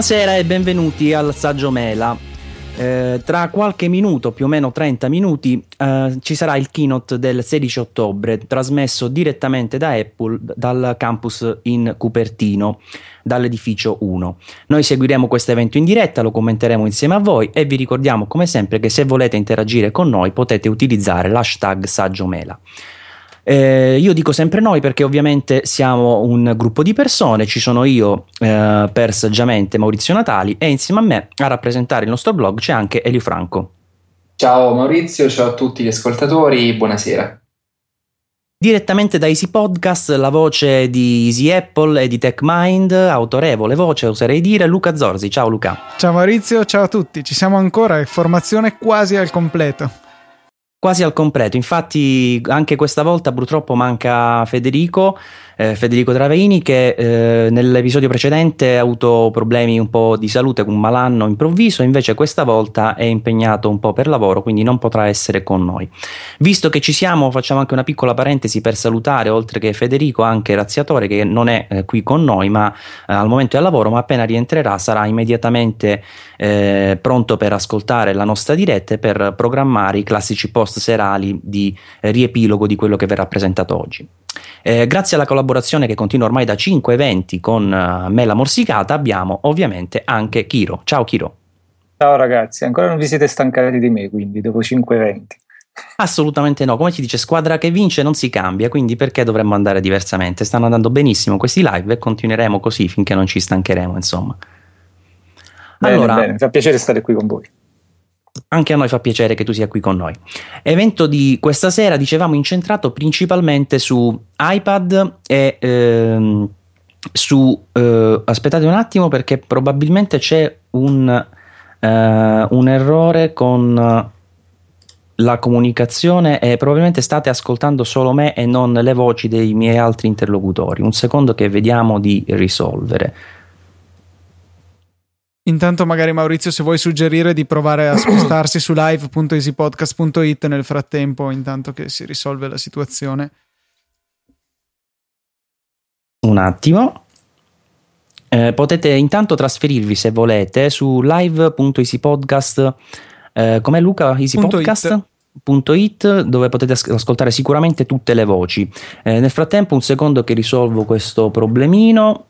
Buonasera e benvenuti al Saggio Mela. Eh, tra qualche minuto, più o meno 30 minuti, eh, ci sarà il keynote del 16 ottobre, trasmesso direttamente da Apple dal campus in Cupertino, dall'edificio 1. Noi seguiremo questo evento in diretta, lo commenteremo insieme a voi e vi ricordiamo come sempre che se volete interagire con noi potete utilizzare l'hashtag Saggio Mela. Eh, io dico sempre noi perché ovviamente siamo un gruppo di persone, ci sono io eh, per saggiamente Maurizio Natali e insieme a me a rappresentare il nostro blog c'è anche Elio Franco. Ciao Maurizio, ciao a tutti gli ascoltatori, buonasera. Direttamente da Easy Podcast, la voce di Easy Apple e di TechMind, autorevole voce, oserei dire, Luca Zorzi. Ciao Luca. Ciao Maurizio, ciao a tutti. Ci siamo ancora, formazione quasi al completo quasi al completo. Infatti, anche questa volta purtroppo manca Federico eh, Federico Traveini che eh, nell'episodio precedente ha avuto problemi un po' di salute un malanno improvviso, invece questa volta è impegnato un po' per lavoro, quindi non potrà essere con noi. Visto che ci siamo, facciamo anche una piccola parentesi per salutare, oltre che Federico, anche Razziatore che non è eh, qui con noi, ma eh, al momento è al lavoro, ma appena rientrerà sarà immediatamente eh, pronto per ascoltare la nostra diretta e per programmare i classici post serali di riepilogo di quello che verrà presentato oggi. Eh, grazie alla collaborazione che continua ormai da 5 eventi con uh, Mela Morsicata abbiamo ovviamente anche Kiro. Ciao Kiro. Ciao ragazzi, ancora non vi siete stancati di me quindi dopo 5 eventi. Assolutamente no, come ci dice squadra che vince non si cambia, quindi perché dovremmo andare diversamente? Stanno andando benissimo questi live e continueremo così finché non ci stancheremo, insomma. Bene, allora, bene, mi fa piacere stare qui con voi. Anche a noi fa piacere che tu sia qui con noi. Evento di questa sera, dicevamo, incentrato principalmente su iPad e ehm, su... Eh, aspettate un attimo perché probabilmente c'è un, eh, un errore con la comunicazione e probabilmente state ascoltando solo me e non le voci dei miei altri interlocutori. Un secondo che vediamo di risolvere. Intanto magari Maurizio se vuoi suggerire di provare a spostarsi su live.easypodcast.it nel frattempo, intanto che si risolve la situazione. Un attimo. Eh, potete intanto trasferirvi se volete su live.easypodcast eh, com'è Luca? easypodcast.it dove potete ascoltare sicuramente tutte le voci. Eh, nel frattempo un secondo che risolvo questo problemino,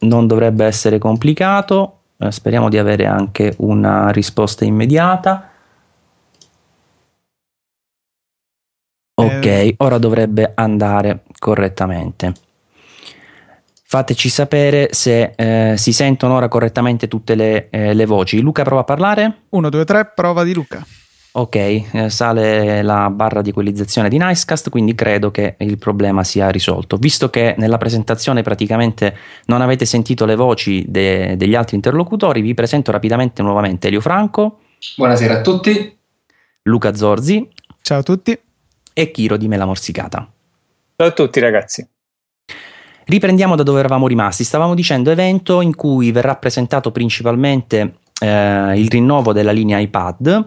non dovrebbe essere complicato. Eh, speriamo di avere anche una risposta immediata. Ok, eh. ora dovrebbe andare correttamente. Fateci sapere se eh, si sentono ora correttamente tutte le, eh, le voci. Luca prova a parlare? 1, 2, 3, prova di Luca. Ok, eh, sale la barra di equalizzazione di Nicecast, quindi credo che il problema sia risolto. Visto che nella presentazione praticamente non avete sentito le voci de- degli altri interlocutori, vi presento rapidamente nuovamente Elio Franco. Buonasera a tutti. Luca Zorzi. Ciao a tutti. E Chiro di Mela Morsicata. Ciao a tutti ragazzi. Riprendiamo da dove eravamo rimasti. Stavamo dicendo evento in cui verrà presentato principalmente eh, il rinnovo della linea iPad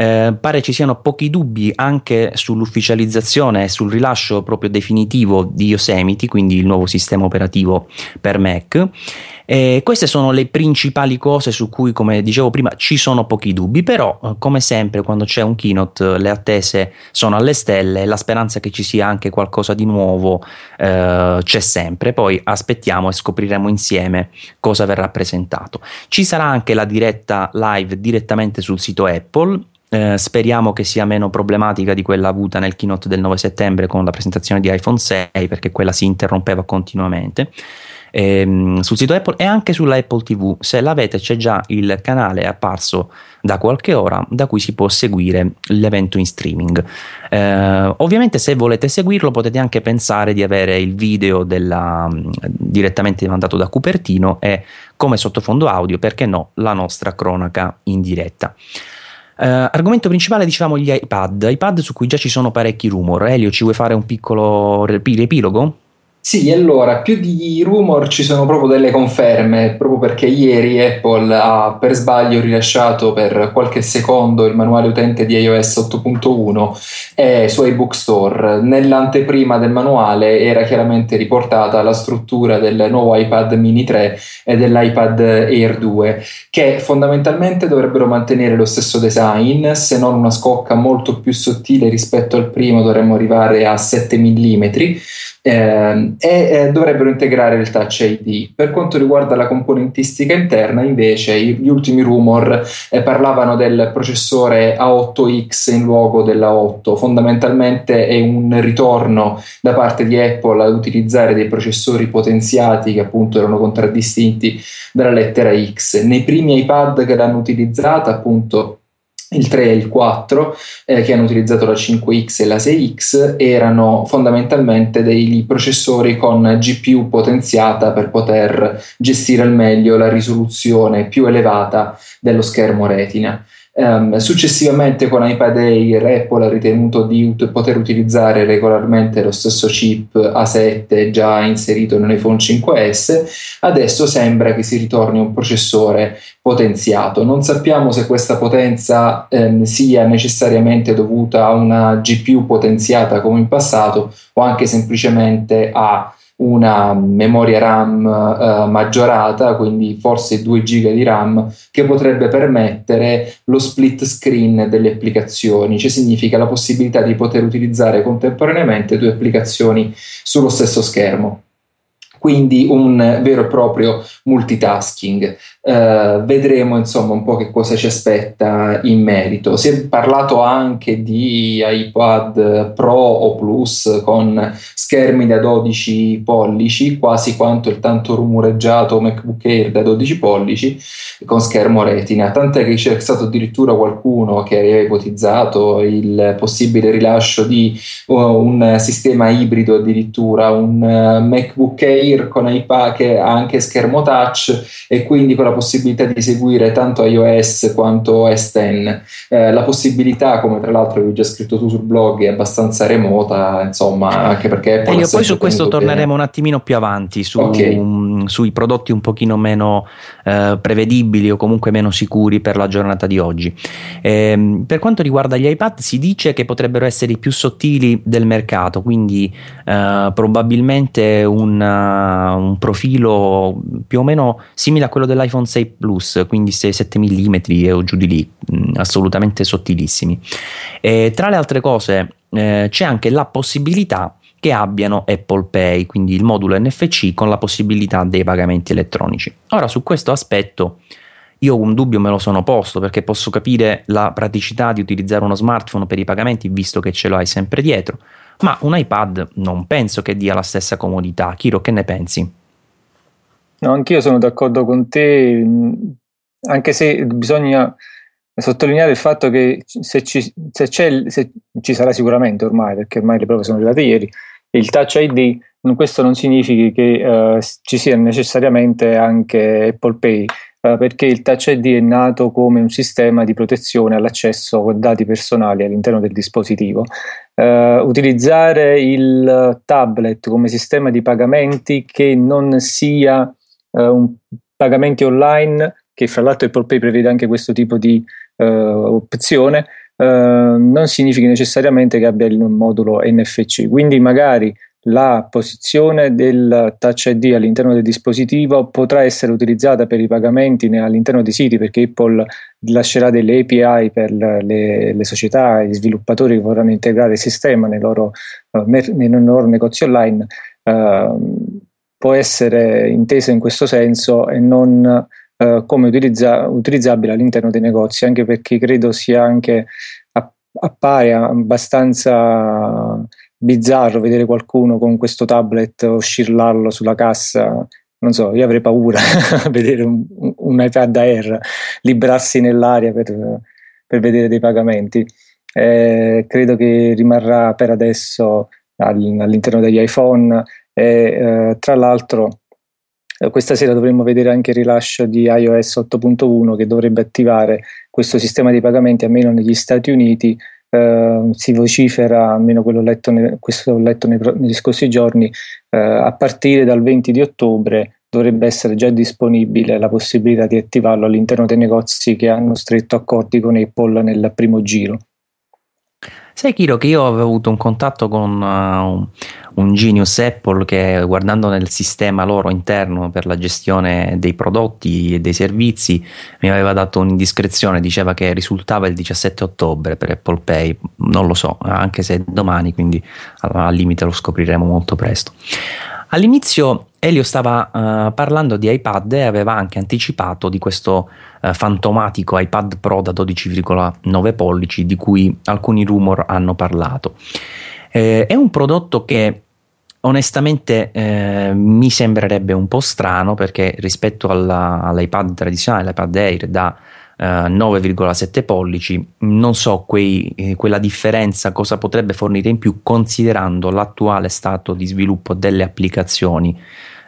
eh, pare ci siano pochi dubbi anche sull'ufficializzazione e sul rilascio proprio definitivo di Yosemite, quindi il nuovo sistema operativo per Mac. E queste sono le principali cose su cui, come dicevo prima, ci sono pochi dubbi, però eh, come sempre quando c'è un keynote le attese sono alle stelle, la speranza che ci sia anche qualcosa di nuovo eh, c'è sempre, poi aspettiamo e scopriremo insieme cosa verrà presentato. Ci sarà anche la diretta live direttamente sul sito Apple. Eh, speriamo che sia meno problematica di quella avuta nel keynote del 9 settembre con la presentazione di iPhone 6 perché quella si interrompeva continuamente ehm, sul sito Apple e anche sulla Apple TV se l'avete c'è già il canale apparso da qualche ora da cui si può seguire l'evento in streaming eh, ovviamente se volete seguirlo potete anche pensare di avere il video della, direttamente mandato da Cupertino e come sottofondo audio perché no la nostra cronaca in diretta Uh, argomento principale dicevamo gli iPad, iPad su cui già ci sono parecchi rumor. Elio, ci vuoi fare un piccolo riepilogo? Sì, allora, più di rumor ci sono proprio delle conferme, proprio perché ieri Apple ha per sbaglio rilasciato per qualche secondo il manuale utente di iOS 8.1 e su iBook Store. Nell'anteprima del manuale era chiaramente riportata la struttura del nuovo iPad mini 3 e dell'iPad Air 2, che fondamentalmente dovrebbero mantenere lo stesso design, se non una scocca molto più sottile rispetto al primo, dovremmo arrivare a 7 mm eh, e dovrebbero integrare il Touch ID. Per quanto riguarda la componentistica interna, invece, gli ultimi rumor eh, parlavano del processore A8X in luogo della 8. Fondamentalmente è un ritorno da parte di Apple ad utilizzare dei processori potenziati che appunto erano contraddistinti dalla lettera X. Nei primi iPad che l'hanno utilizzata, appunto il 3 e il 4 eh, che hanno utilizzato la 5X e la 6X erano fondamentalmente dei processori con GPU potenziata per poter gestire al meglio la risoluzione più elevata dello schermo retina. Um, successivamente con iPad Air Apple ha ritenuto di ut- poter utilizzare regolarmente lo stesso chip A7 già inserito nell'iPhone 5S, adesso sembra che si ritorni un processore potenziato. Non sappiamo se questa potenza um, sia necessariamente dovuta a una GPU potenziata come in passato o anche semplicemente a una memoria RAM eh, maggiorata, quindi forse 2 GB di RAM, che potrebbe permettere lo split screen delle applicazioni, cioè significa la possibilità di poter utilizzare contemporaneamente due applicazioni sullo stesso schermo quindi un vero e proprio multitasking. Uh, vedremo insomma un po' che cosa ci aspetta in merito. Si è parlato anche di iPad Pro o Plus con schermi da 12 pollici, quasi quanto il tanto rumoreggiato MacBook Air da 12 pollici con schermo retina, tant'è che c'è stato addirittura qualcuno che aveva ipotizzato il possibile rilascio di uh, un sistema ibrido addirittura, un uh, MacBook Air con iPad che ha anche schermo touch e quindi con la possibilità di seguire tanto iOS quanto OS X. Eh, la possibilità, come tra l'altro avevi già scritto tu sul blog, è abbastanza remota, insomma, anche perché... Apple e io poi su questo torneremo bene. un attimino più avanti, su, okay. Sui prodotti un pochino meno uh, prevedibili o comunque meno sicuri per la giornata di oggi. Eh, per quanto riguarda gli iPad si dice che potrebbero essere i più sottili del mercato, quindi uh, probabilmente un, uh, un profilo più o meno simile a quello dell'iPhone 6 Plus, quindi 6-7 mm o giù di lì, mh, mm, assolutamente sottilissimi. Tra le altre cose eh, c'è anche la possibilità che abbiano Apple Pay, quindi il modulo NFC con la possibilità dei pagamenti elettronici. Ora su questo aspetto io un dubbio me lo sono posto perché posso capire la praticità di utilizzare uno smartphone per i pagamenti visto che ce lo hai sempre dietro, ma un iPad non penso che dia la stessa comodità. Kiro, che ne pensi? No, anch'io sono d'accordo con te, anche se bisogna sottolineare il fatto che se ci, se se ci sarà sicuramente ormai, perché ormai le prove sono arrivate ieri, il Touch ID, questo non significa che uh, ci sia necessariamente anche Apple Pay, uh, perché il Touch ID è nato come un sistema di protezione all'accesso a dati personali all'interno del dispositivo. Uh, utilizzare il tablet come sistema di pagamenti che non sia un, pagamenti online, che fra l'altro Apple Pay prevede anche questo tipo di uh, opzione, uh, non significa necessariamente che abbia il modulo NFC. Quindi magari la posizione del Touch ID all'interno del dispositivo potrà essere utilizzata per i pagamenti all'interno dei siti perché Apple lascerà delle API per le, le società, gli sviluppatori che vorranno integrare il sistema nei loro, uh, nei loro negozi online. Uh, può essere intesa in questo senso e non eh, come utilizza, utilizzabile all'interno dei negozi, anche perché credo sia anche appare abbastanza bizzarro vedere qualcuno con questo tablet oscillarlo sulla cassa. Non so, io avrei paura a vedere un, un, iPad Air librarsi nell'aria per, per vedere dei pagamenti. Eh, credo che rimarrà per adesso all'interno degli iPhone e eh, tra l'altro eh, questa sera dovremmo vedere anche il rilascio di iOS 8.1 che dovrebbe attivare questo sistema di pagamenti almeno negli Stati Uniti eh, si vocifera, almeno quello letto ne, questo ho letto nei, negli scorsi giorni, eh, a partire dal 20 di ottobre dovrebbe essere già disponibile la possibilità di attivarlo all'interno dei negozi che hanno stretto accordi con Apple nel primo giro. Sai Kiro che io avevo avuto un contatto con uh, un Genius Apple che guardando nel sistema loro interno per la gestione dei prodotti e dei servizi mi aveva dato un'indiscrezione, diceva che risultava il 17 ottobre per Apple Pay, non lo so, anche se domani, quindi al limite lo scopriremo molto presto. All'inizio Elio stava uh, parlando di iPad e aveva anche anticipato di questo uh, fantomatico iPad Pro da 12,9 pollici di cui alcuni rumor hanno parlato. Eh, è un prodotto che onestamente eh, mi sembrerebbe un po' strano perché rispetto alla, all'iPad tradizionale, l'iPad Air da 9,7 eh, pollici. Non so quei, quella differenza cosa potrebbe fornire in più considerando l'attuale stato di sviluppo delle applicazioni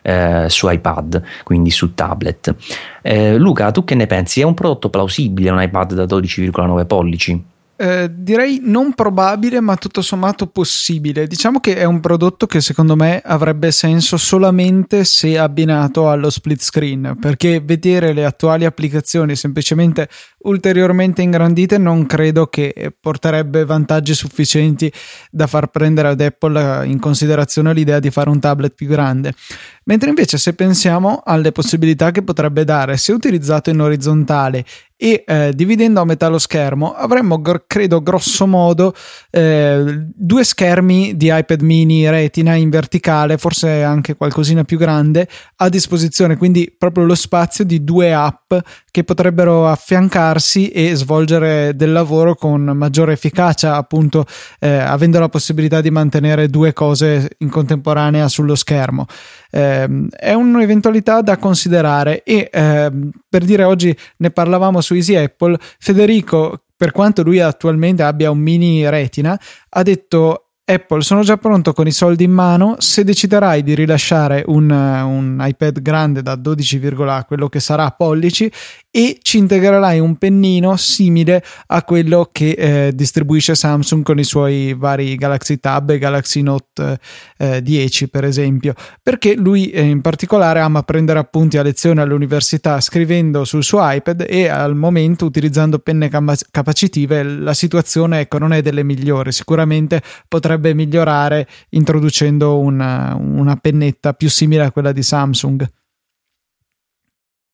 eh, su iPad, quindi su tablet. Eh, Luca, tu che ne pensi? È un prodotto plausibile un iPad da 12,9 pollici? Eh, direi non probabile, ma tutto sommato possibile. Diciamo che è un prodotto che secondo me avrebbe senso solamente se abbinato allo split screen, perché vedere le attuali applicazioni semplicemente ulteriormente ingrandite non credo che porterebbe vantaggi sufficienti da far prendere ad Apple in considerazione l'idea di fare un tablet più grande. Mentre invece se pensiamo alle possibilità che potrebbe dare se utilizzato in orizzontale e eh, dividendo a metà lo schermo avremmo credo grosso modo eh, due schermi di iPad mini retina in verticale forse anche qualcosina più grande a disposizione. Quindi proprio lo spazio di due app che potrebbero affiancarsi e svolgere del lavoro con maggiore efficacia appunto eh, avendo la possibilità di mantenere due cose in contemporanea sullo schermo. Eh, è un'eventualità da considerare e eh, per dire oggi ne parlavamo su Easy Apple, Federico, per quanto lui attualmente abbia un mini retina, ha detto Apple, sono già pronto con i soldi in mano. Se deciderai di rilasciare un, un iPad grande da 12, quello che sarà pollici e ci integrerai un pennino simile a quello che eh, distribuisce Samsung con i suoi vari Galaxy Tab e Galaxy Note eh, 10 per esempio perché lui eh, in particolare ama prendere appunti a lezione all'università scrivendo sul suo iPad e al momento utilizzando penne capacitive la situazione ecco non è delle migliori sicuramente potrebbe migliorare introducendo una, una pennetta più simile a quella di Samsung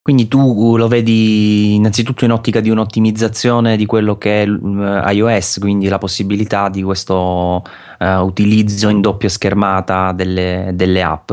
quindi tu lo vedi innanzitutto in ottica di un'ottimizzazione di quello che è uh, iOS, quindi la possibilità di questo uh, utilizzo in doppia schermata delle, delle app.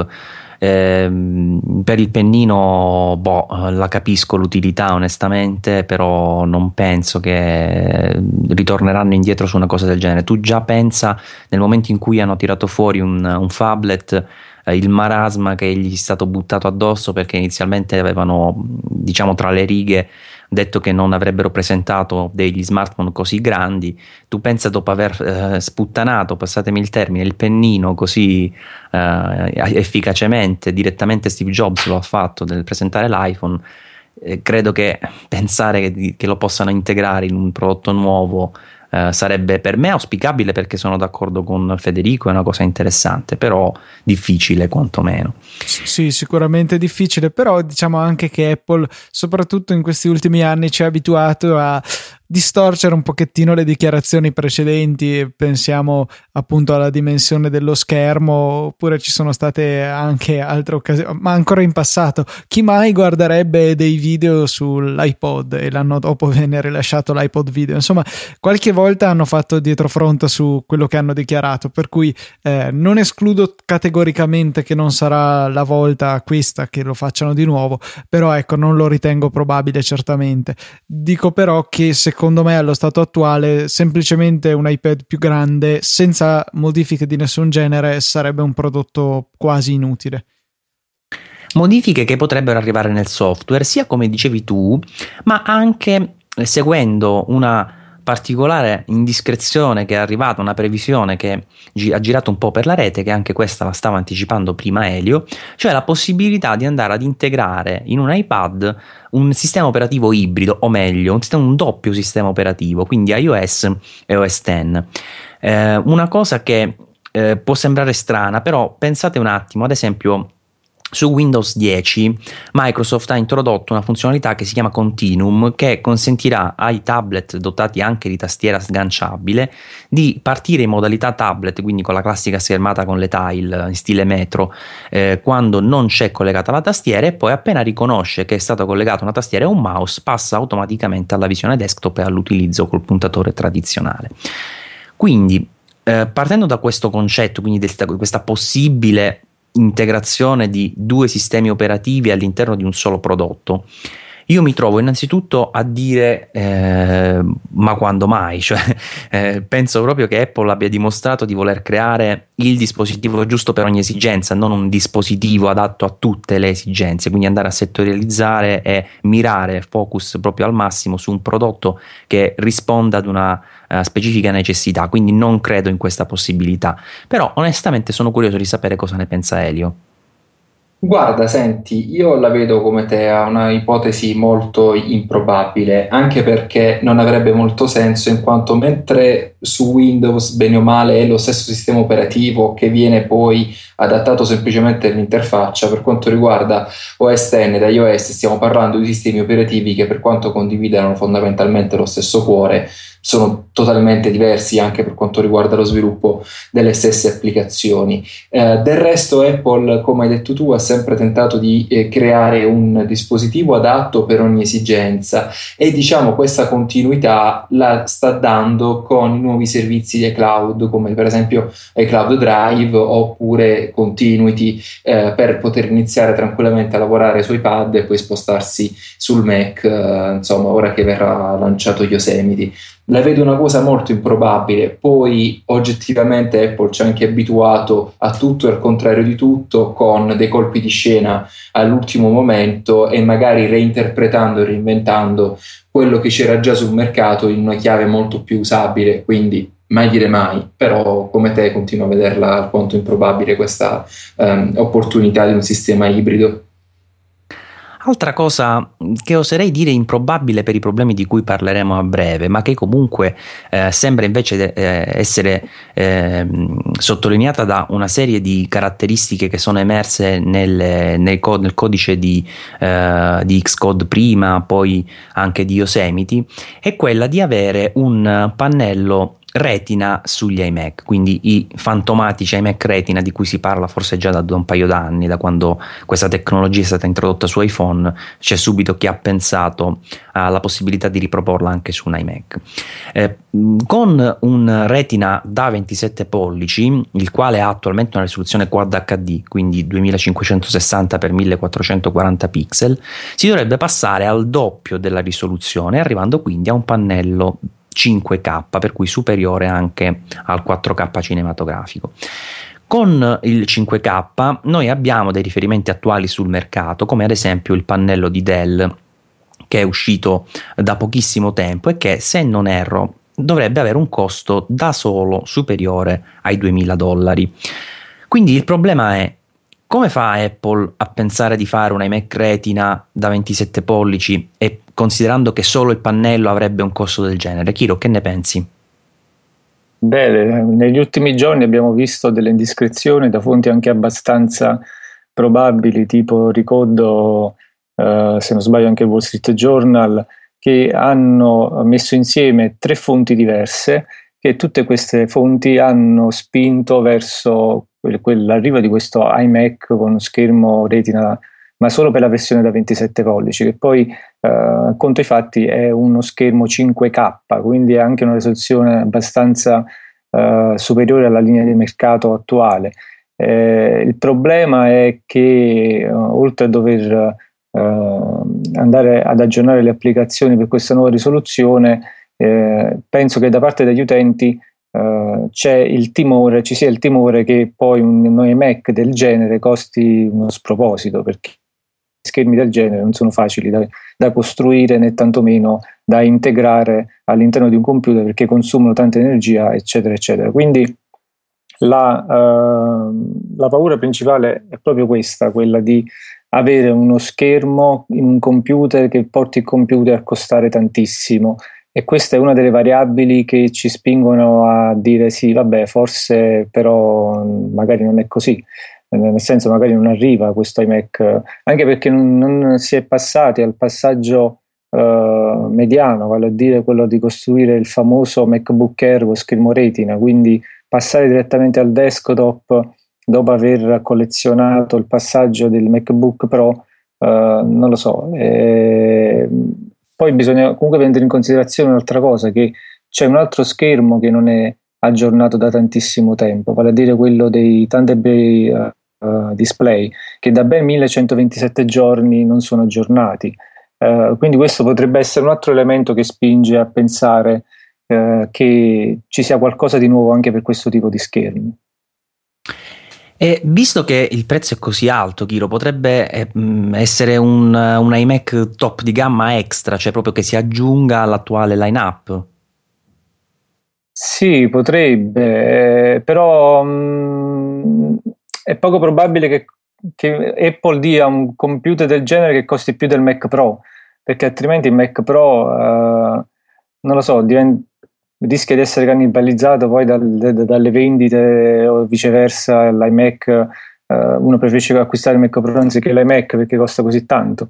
Eh, per il pennino, boh, la capisco l'utilità onestamente, però non penso che ritorneranno indietro su una cosa del genere. Tu già pensa nel momento in cui hanno tirato fuori un, un phablet eh, il marasma che gli è stato buttato addosso perché inizialmente avevano, diciamo, tra le righe detto che non avrebbero presentato degli smartphone così grandi, tu pensa dopo aver eh, sputtanato, passatemi il termine, il pennino così eh, efficacemente, direttamente Steve Jobs lo ha fatto nel presentare l'iPhone, eh, credo che pensare che, che, lo possano integrare in un prodotto nuovo eh, sarebbe per me auspicabile perché sono d'accordo con Federico, è una cosa interessante, però difficile quantomeno. Sì, sicuramente difficile, però diciamo anche che Apple, soprattutto in questi ultimi anni, ci ha abituato a distorcere un pochettino le dichiarazioni precedenti, pensiamo appunto alla dimensione dello schermo, oppure ci sono state anche altre occasioni, ma ancora in passato, chi mai guarderebbe dei video sull'iPod e l'anno dopo venne rilasciato l'iPod video, insomma qualche volta hanno fatto dietrofront su quello che hanno dichiarato, per cui eh, non escludo categoricamente che non sarà la volta questa che lo facciano di nuovo, però ecco non lo ritengo probabile certamente, dico però che secondo secondo me allo stato attuale semplicemente un iPad più grande senza modifiche di nessun genere sarebbe un prodotto quasi inutile. Modifiche che potrebbero arrivare nel software, sia come dicevi tu, ma anche seguendo una particolare indiscrezione che è arrivata, una previsione che ha girato un po' per la rete, che anche questa la stava anticipando prima Elio, cioè la possibilità di andare ad integrare in un iPad un sistema operativo ibrido, o meglio, un, sistema, un doppio sistema operativo, quindi iOS e OS X. Eh, una cosa che eh, può sembrare strana, però pensate un attimo, ad esempio, su Windows 10 Microsoft ha introdotto una funzionalità che si chiama Continuum che consentirà ai tablet dotati anche di tastiera sganciabile di partire in modalità tablet, quindi con la classica schermata con le tile in stile metro, eh, quando non c'è collegata la tastiera e poi appena riconosce che è stata collegata una tastiera e un mouse passa automaticamente alla visione desktop e all'utilizzo col puntatore tradizionale. Quindi eh, partendo da questo concetto, quindi di questa possibile integrazione di due sistemi operativi all'interno di un solo prodotto. Io mi trovo innanzitutto a dire eh, ma quando mai? Cioè, eh, penso proprio che Apple abbia dimostrato di voler creare il dispositivo giusto per ogni esigenza, non un dispositivo adatto a tutte le esigenze, quindi andare a settorializzare e mirare focus proprio al massimo su un prodotto che risponda ad una uh, specifica necessità, quindi non credo in questa possibilità. Però onestamente sono curioso di sapere cosa ne pensa Elio. Guarda, senti, io la vedo come te a una ipotesi molto improbabile, anche perché non avrebbe molto senso, in quanto mentre su Windows, bene o male, è lo stesso sistema operativo che viene poi adattato semplicemente all'interfaccia, per quanto riguarda OS X ed iOS stiamo parlando di sistemi operativi che per quanto condividano fondamentalmente lo stesso cuore, sono totalmente diversi anche per quanto riguarda lo sviluppo delle stesse applicazioni. Eh, del resto Apple, come hai detto tu, ha sempre tentato di eh, creare un dispositivo adatto per ogni esigenza e diciamo questa continuità la sta dando con i nuovi servizi di cloud come per esempio iCloud Drive oppure Continuity eh, per poter iniziare tranquillamente a lavorare su iPad e poi spostarsi sul Mac, eh, insomma ora che verrà lanciato Yosemite la vedo una cosa molto improbabile. Poi oggettivamente Apple ci ha anche abituato a tutto e al contrario di tutto, con dei colpi di scena all'ultimo momento e magari reinterpretando e reinventando quello che c'era già sul mercato in una chiave molto più usabile. Quindi mai dire mai, però come te continuo a vederla alquanto improbabile questa um, opportunità di un sistema ibrido. Altra cosa che oserei dire improbabile per i problemi di cui parleremo a breve, ma che comunque eh, sembra invece eh, essere eh, sottolineata da una serie di caratteristiche che sono emerse nel, nel, co- nel codice di, eh, di, Xcode prima, poi anche di Yosemite, è quella di avere un pannello Retina sugli iMac, quindi i fantomatici iMac Retina di cui si parla forse già da un paio d'anni, da quando questa tecnologia è stata introdotta su iPhone, c'è subito chi ha pensato alla possibilità di riproporla anche su un iMac. Eh, con un Retina da 27 pollici, il quale ha attualmente una risoluzione Quad HD, quindi 2560 x 1440 pixel, si dovrebbe passare al doppio della risoluzione, arrivando quindi a un pannello 5K, per cui superiore anche al 4K cinematografico. Con il 5K noi abbiamo dei riferimenti attuali sul mercato, come ad esempio il pannello di Dell che è uscito da pochissimo tempo e che, se non erro, dovrebbe avere un costo da solo superiore ai 2000 dollari. Quindi il problema è come fa Apple a pensare di fare un iMac Retina da 27 pollici e considerando che solo il pannello avrebbe un costo del genere? Chiro, che ne pensi? Beh, negli ultimi giorni abbiamo visto delle indiscrezioni da fonti anche abbastanza probabili, tipo ricordo, eh, se non sbaglio anche Wall Street Journal, che hanno messo insieme tre fonti diverse, che tutte queste fonti hanno spinto verso l'arrivo di questo iMac con schermo retina, ma solo per la versione da 27 pollici, che poi eh, conto i fatti è uno schermo 5K, quindi è anche una risoluzione abbastanza eh, superiore alla linea di mercato attuale. Eh, il problema è che eh, oltre a dover andare ad aggiornare le applicazioni per questa nuova risoluzione, eh, penso che da parte degli utenti Uh, c'è il timore, ci sia il timore che poi un, un iMac del genere costi uno sproposito perché schermi del genere non sono facili da, da costruire né tantomeno da integrare all'interno di un computer perché consumano tanta energia, eccetera, eccetera. Quindi la, uh, la paura principale è proprio questa, quella di avere uno schermo in un computer che porti il computer a costare tantissimo e questa è una delle variabili che ci spingono a dire sì, vabbè, forse però magari non è così, nel senso magari non arriva questo iMac, anche perché non, non si è passati al passaggio uh, mediano, vale a dire quello di costruire il famoso MacBook Air con schermo retina, quindi passare direttamente al desktop dopo aver collezionato il passaggio del MacBook Pro, uh, non lo so. Eh, poi bisogna comunque prendere in considerazione un'altra cosa, che c'è un altro schermo che non è aggiornato da tantissimo tempo, vale a dire quello dei Thunderbird uh, Display, che da ben 1127 giorni non sono aggiornati. Uh, quindi questo potrebbe essere un altro elemento che spinge a pensare che ci sia qualcosa di nuovo anche per questo tipo di schermi. E visto che il prezzo è così alto, Kiro, potrebbe eh, essere un, un, iMac top di gamma extra, cioè proprio che si aggiunga all'attuale line-up? Sì, potrebbe, eh, però mh, è poco probabile che, che, Apple dia un computer del genere che costi più del Mac Pro, perché altrimenti il Mac Pro, uh, non lo so, diventa rischia di essere cannibalizzato poi dal, dalle vendite o viceversa l'iMac uh, uno preferisce acquistare il Mac Pro anziché l'iMac perché costa così tanto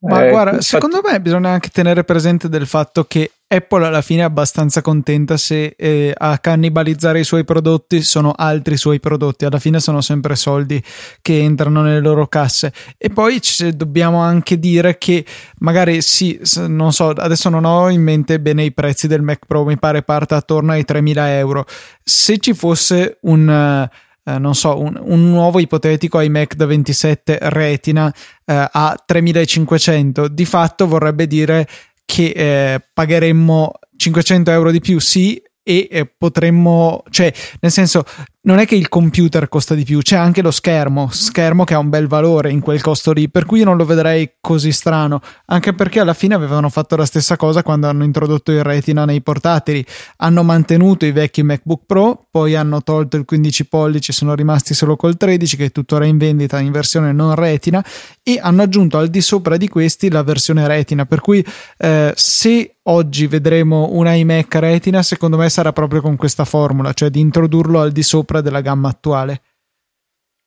ma eh, guarda, infatti... secondo me bisogna anche tenere presente del fatto che Apple alla fine è abbastanza contenta se eh, a cannibalizzare i suoi prodotti sono altri suoi prodotti, alla fine sono sempre soldi che entrano nelle loro casse. E poi c- dobbiamo anche dire che magari sì, non so, adesso non ho in mente bene i prezzi del Mac Pro, mi pare parta attorno ai 3.000 euro. Se ci fosse un... Uh, eh, non so, un, un, nuovo ipotetico iMac da 27 Retina eh, a 3500, di fatto vorrebbe dire che eh, pagheremmo 500 euro di più, sì, e eh, potremmo, cioè, nel senso, non è che il computer costa di più, c'è anche lo schermo, schermo che ha un bel valore in quel costo lì, per cui io non lo vedrei così strano, anche perché alla fine avevano fatto la stessa cosa quando hanno introdotto il retina nei portatili, hanno mantenuto i vecchi MacBook Pro, poi hanno tolto il 15 pollici, sono rimasti solo col 13 che è tuttora in vendita in versione non retina e hanno aggiunto al di sopra di questi la versione retina, per cui eh, se oggi vedremo un iMac retina, secondo me sarà proprio con questa formula, cioè di introdurlo al di sopra sopra della gamma attuale.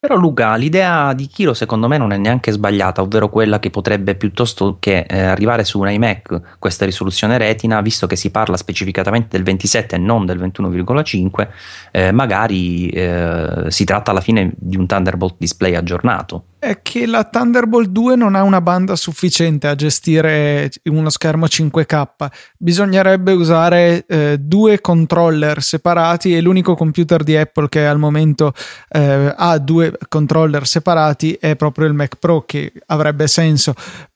Però Luca, l'idea di Kiro secondo me non è neanche sbagliata, ovvero quella che potrebbe piuttosto che eh, arrivare su un iMac questa risoluzione retina, visto che si parla specificatamente del 27 e non del 21,5, eh, magari eh, si tratta alla fine di un Thunderbolt display aggiornato è che la Thunderbolt 2 non ha una banda sufficiente a gestire uno schermo 5K. Bisognerebbe usare eh, due controller separati e l'unico computer di Apple che al momento eh, ha due controller separati è proprio il Mac Pro che avrebbe senso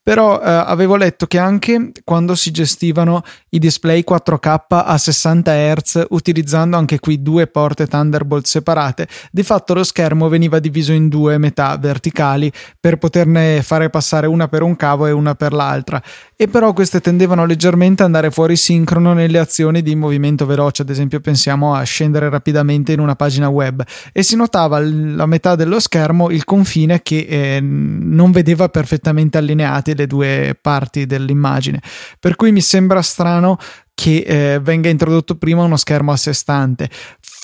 però eh, avevo letto che anche quando si gestivano i display 4K a 60 Hz utilizzando anche qui due porte Thunderbolt separate, di fatto lo schermo veniva diviso in due metà verticali per poterne fare passare una per un cavo e una per l'altra e però queste tendevano leggermente ad andare fuori sincrono nelle azioni di movimento veloce, ad esempio pensiamo a scendere rapidamente in una pagina web. E si notava la metà dello schermo il confine che eh, non vedeva perfettamente allineati le due parti dell'immagine, per cui mi sembra strano che eh, venga introdotto prima uno schermo a sé stante.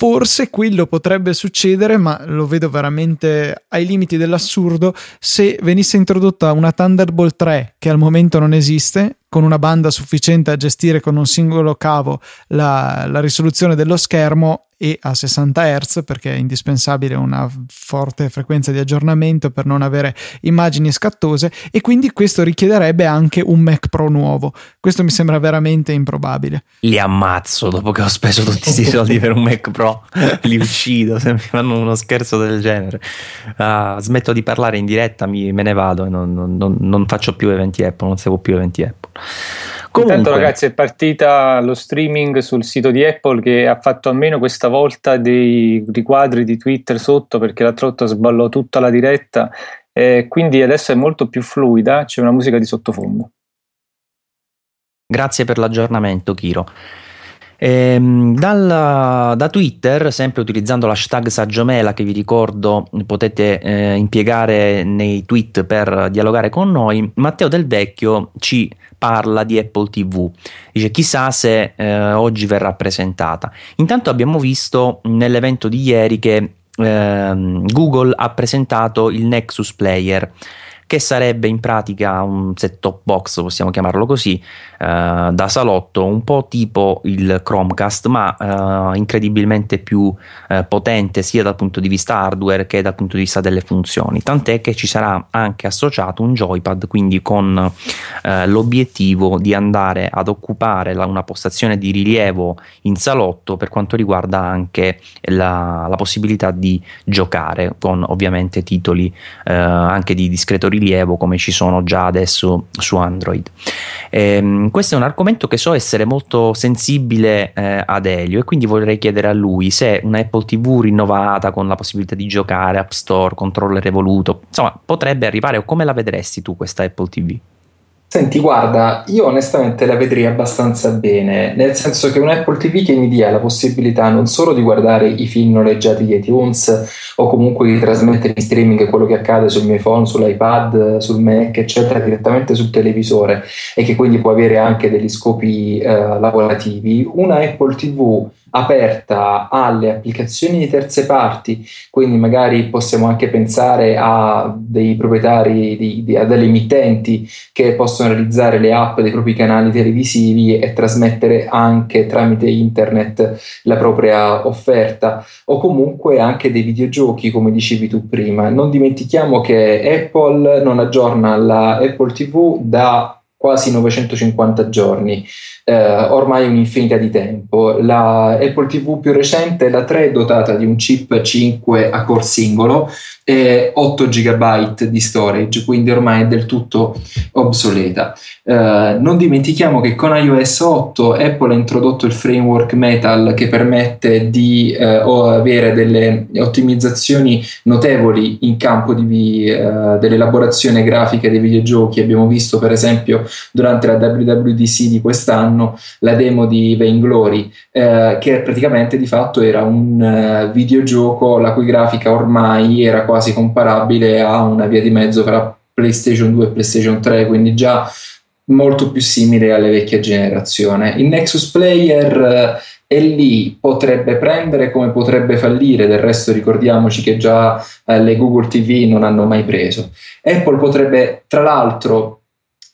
Forse quello potrebbe succedere, ma lo vedo veramente ai limiti dell'assurdo, se venisse introdotta una Thunderbolt 3 che al momento non esiste, con una banda sufficiente a gestire con un singolo cavo la, la risoluzione dello schermo e a 60 Hz perché è indispensabile una forte frequenza di aggiornamento per non avere immagini scattose e quindi questo richiederebbe anche un Mac Pro nuovo. Questo mi sembra veramente improbabile. Li ammazzo dopo che ho speso tutti questi soldi per un Mac Pro, li uccido se mi fanno uno scherzo del genere. Uh, smetto di parlare in diretta, mi, me ne vado e non, non, non faccio più eventi Apple, non seguo più eventi Apple. Comunque. Intanto ragazzi è partita lo streaming sul sito di Apple che ha fatto almeno questa volta dei riquadri di Twitter sotto perché l'altra volta sballò tutta la diretta e quindi adesso è molto più fluida, c'è una musica di sottofondo. Grazie per l'aggiornamento, Kiro. Ehm, dal, da Twitter, sempre utilizzando l'hashtag Saggiomela che vi ricordo potete eh, impiegare nei tweet per dialogare con noi, Matteo Del Vecchio ci parla di Apple TV. Dice chissà se eh, oggi verrà presentata. Intanto abbiamo visto nell'evento di ieri che eh, Google ha presentato il Nexus Player che sarebbe in pratica un set-top box, possiamo chiamarlo così, eh, da salotto, un po' tipo il Chromecast, ma eh, incredibilmente più eh, potente sia dal punto di vista hardware che dal punto di vista delle funzioni. Tant'è che ci sarà anche associato un joypad, quindi con eh, l'obiettivo di andare ad occupare la, una postazione di rilievo in salotto per quanto riguarda anche la, la possibilità di giocare con ovviamente titoli eh, anche di discreto rilievo rilievo come ci sono già adesso su Android. Ehm, questo è un argomento che so essere molto sensibile eh, ad Elio e quindi vorrei chiedere a lui se una Apple TV rinnovata con la possibilità di giocare App Store, controller evoluto, insomma potrebbe arrivare o come la vedresti tu questa Apple TV? Senti, guarda, io onestamente la vedrei abbastanza bene, nel senso che un Apple TV che mi dia la possibilità non solo di guardare i film noleggiati di iTunes o comunque di trasmettere in streaming quello che accade sul mio iPhone, sull'iPad, sul Mac, eccetera, direttamente sul televisore e che quindi può avere anche degli scopi eh, lavorativi, una Apple TV aperta alle applicazioni di terze parti, quindi magari possiamo anche pensare a dei proprietari, di, di, a delle emittenti che possono realizzare le app dei propri canali televisivi e trasmettere anche tramite internet la propria offerta o comunque anche dei videogiochi come dicevi tu prima. Non dimentichiamo che Apple non aggiorna la Apple TV da quasi 950 giorni eh, ormai un'infinità di tempo. La Apple TV più recente, la 3, è dotata di un chip 5 a core singolo e 8 GB di storage, quindi ormai è del tutto obsoleta. Eh, non dimentichiamo che con iOS 8 Apple ha introdotto il framework Metal che permette di eh, avere delle ottimizzazioni notevoli in campo di, eh, dell'elaborazione grafica dei videogiochi. Abbiamo visto per esempio durante la WWDC di quest'anno anno la demo di Vainglory, eh, che praticamente di fatto era un uh, videogioco la cui grafica ormai era quasi comparabile a una via di mezzo tra PlayStation 2 e PlayStation 3, quindi già molto più simile alle vecchie generazioni. Il Nexus Player uh, e lì potrebbe prendere come potrebbe fallire, del resto ricordiamoci che già eh, le Google TV non hanno mai preso. Apple potrebbe tra l'altro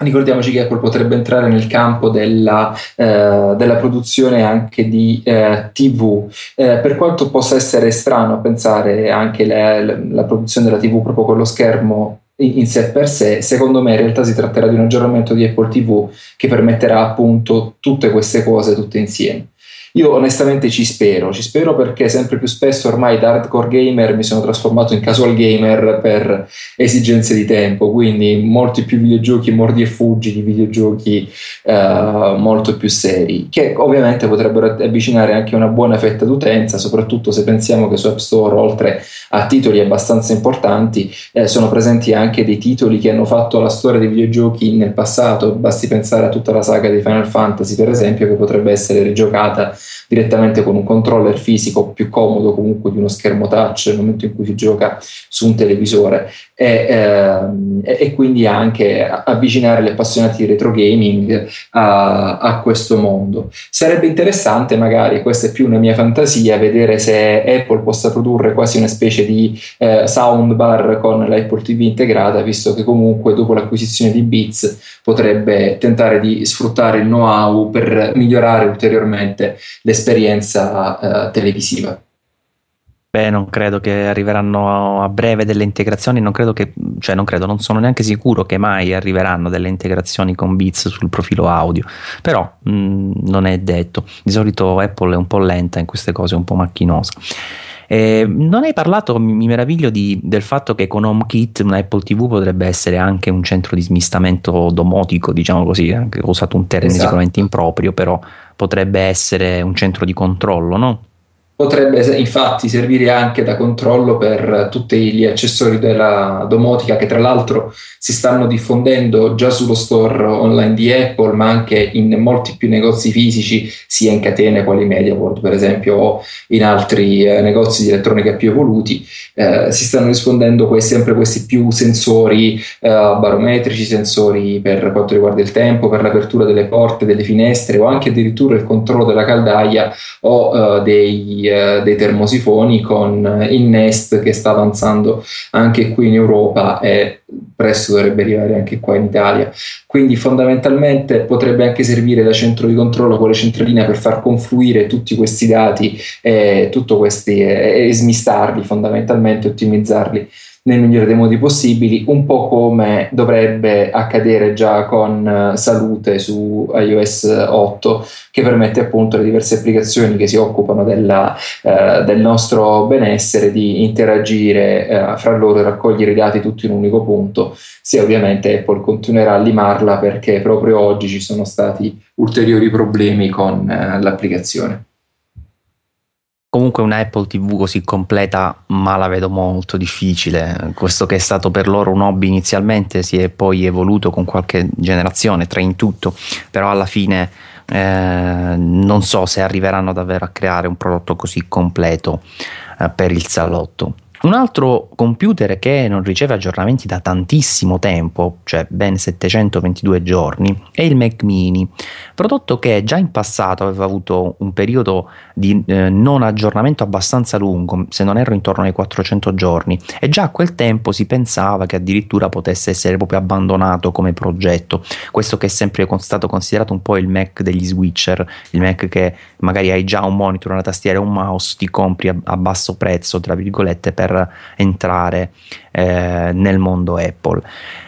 Ricordiamoci che Apple potrebbe entrare nel campo della, eh, della produzione anche di eh, TV, eh, per quanto possa essere strano pensare anche la, la, produzione della TV proprio con lo schermo in, in sé per sé, secondo me in realtà si tratterà di un aggiornamento di Apple TV che permetterà appunto tutte queste cose tutte insieme. Io onestamente ci spero, ci spero perché sempre più spesso ormai da hardcore gamer mi sono trasformato in casual gamer per esigenze di tempo, quindi molti più videogiochi mordi e fuggi di videogiochi eh, molto più seri, che ovviamente potrebbero avvicinare anche una buona fetta d'utenza, soprattutto se pensiamo che su App Store oltre a titoli abbastanza importanti eh, sono presenti anche dei titoli che hanno fatto la storia dei videogiochi nel passato, basti pensare a tutta la saga di Final Fantasy per esempio che potrebbe essere rigiocata direttamente con un controller fisico più comodo comunque di uno schermo touch nel momento in cui si gioca su un televisore e, ehm, e quindi anche avvicinare gli appassionati di retro gaming a, a, questo mondo. Sarebbe interessante magari, questa è più una mia fantasia, vedere se Apple possa produrre quasi una specie di eh, soundbar con l'Apple TV integrata, visto che comunque dopo l'acquisizione di Beats potrebbe tentare di sfruttare il know-how per migliorare ulteriormente l'esperienza eh, televisiva. Beh, non credo che arriveranno a breve delle integrazioni, non credo che, cioè non credo, non sono neanche sicuro che mai arriveranno delle integrazioni con Beats sul profilo audio, però mh, mm, non è detto. Di solito Apple è un po' lenta in queste cose, un po' macchinosa. Eh, non hai parlato, mi, mi meraviglio di, del fatto che con HomeKit una Apple TV potrebbe essere anche un centro di smistamento domotico, diciamo così, anche ho usato un termine esatto. sicuramente improprio, però potrebbe essere un centro di controllo, no? Potrebbe infatti servire anche da controllo per tutti gli accessori della domotica che tra l'altro si stanno diffondendo già sullo store online di Apple ma anche in molti più negozi fisici sia in catene quali MediaWorld per esempio o in altri eh, negozi di elettronica più evoluti. Eh, si stanno rispondendo questi, sempre questi più sensori eh, barometrici sensori per quanto riguarda il tempo per l'apertura delle porte delle finestre o anche addirittura il controllo della caldaia o eh, dei eh, dei termosifoni con il Nest che sta avanzando anche qui in Europa e presto dovrebbe arrivare anche qua in Italia. Quindi fondamentalmente potrebbe anche servire da centro di controllo con le centraline per far confluire tutti questi dati e, questi, e, e smistarli fondamentalmente, ottimizzarli nel migliore dei modi possibili, un po' come dovrebbe accadere già con uh, Salute su iOS 8, che permette appunto alle diverse applicazioni che si occupano della, uh, del nostro benessere di interagire uh, fra loro e raccogliere i dati tutti in un unico punto, se ovviamente Apple continuerà a limarla perché proprio oggi ci sono stati ulteriori problemi con l'applicazione. Comunque una Apple TV così completa, ma la vedo molto difficile. Questo che è stato per loro un hobby inizialmente si è poi evoluto con qualche generazione, tre in tutto, però alla fine eh, non so se arriveranno davvero a creare un prodotto così completo eh, per il salotto. Un altro computer che non riceve aggiornamenti da tantissimo tempo, cioè ben 722 giorni, è il Mac Mini, prodotto che già in passato aveva avuto un periodo di eh, non aggiornamento abbastanza lungo, se non erro intorno ai 400 giorni, e già a quel tempo si pensava che addirittura potesse essere proprio abbandonato come progetto. Questo che è sempre stato considerato un po' il Mac degli switcher, il Mac che magari hai già un monitor, una tastiera e un mouse, ti compri a, a basso prezzo, tra virgolette, per per entrare eh, nel mondo Apple.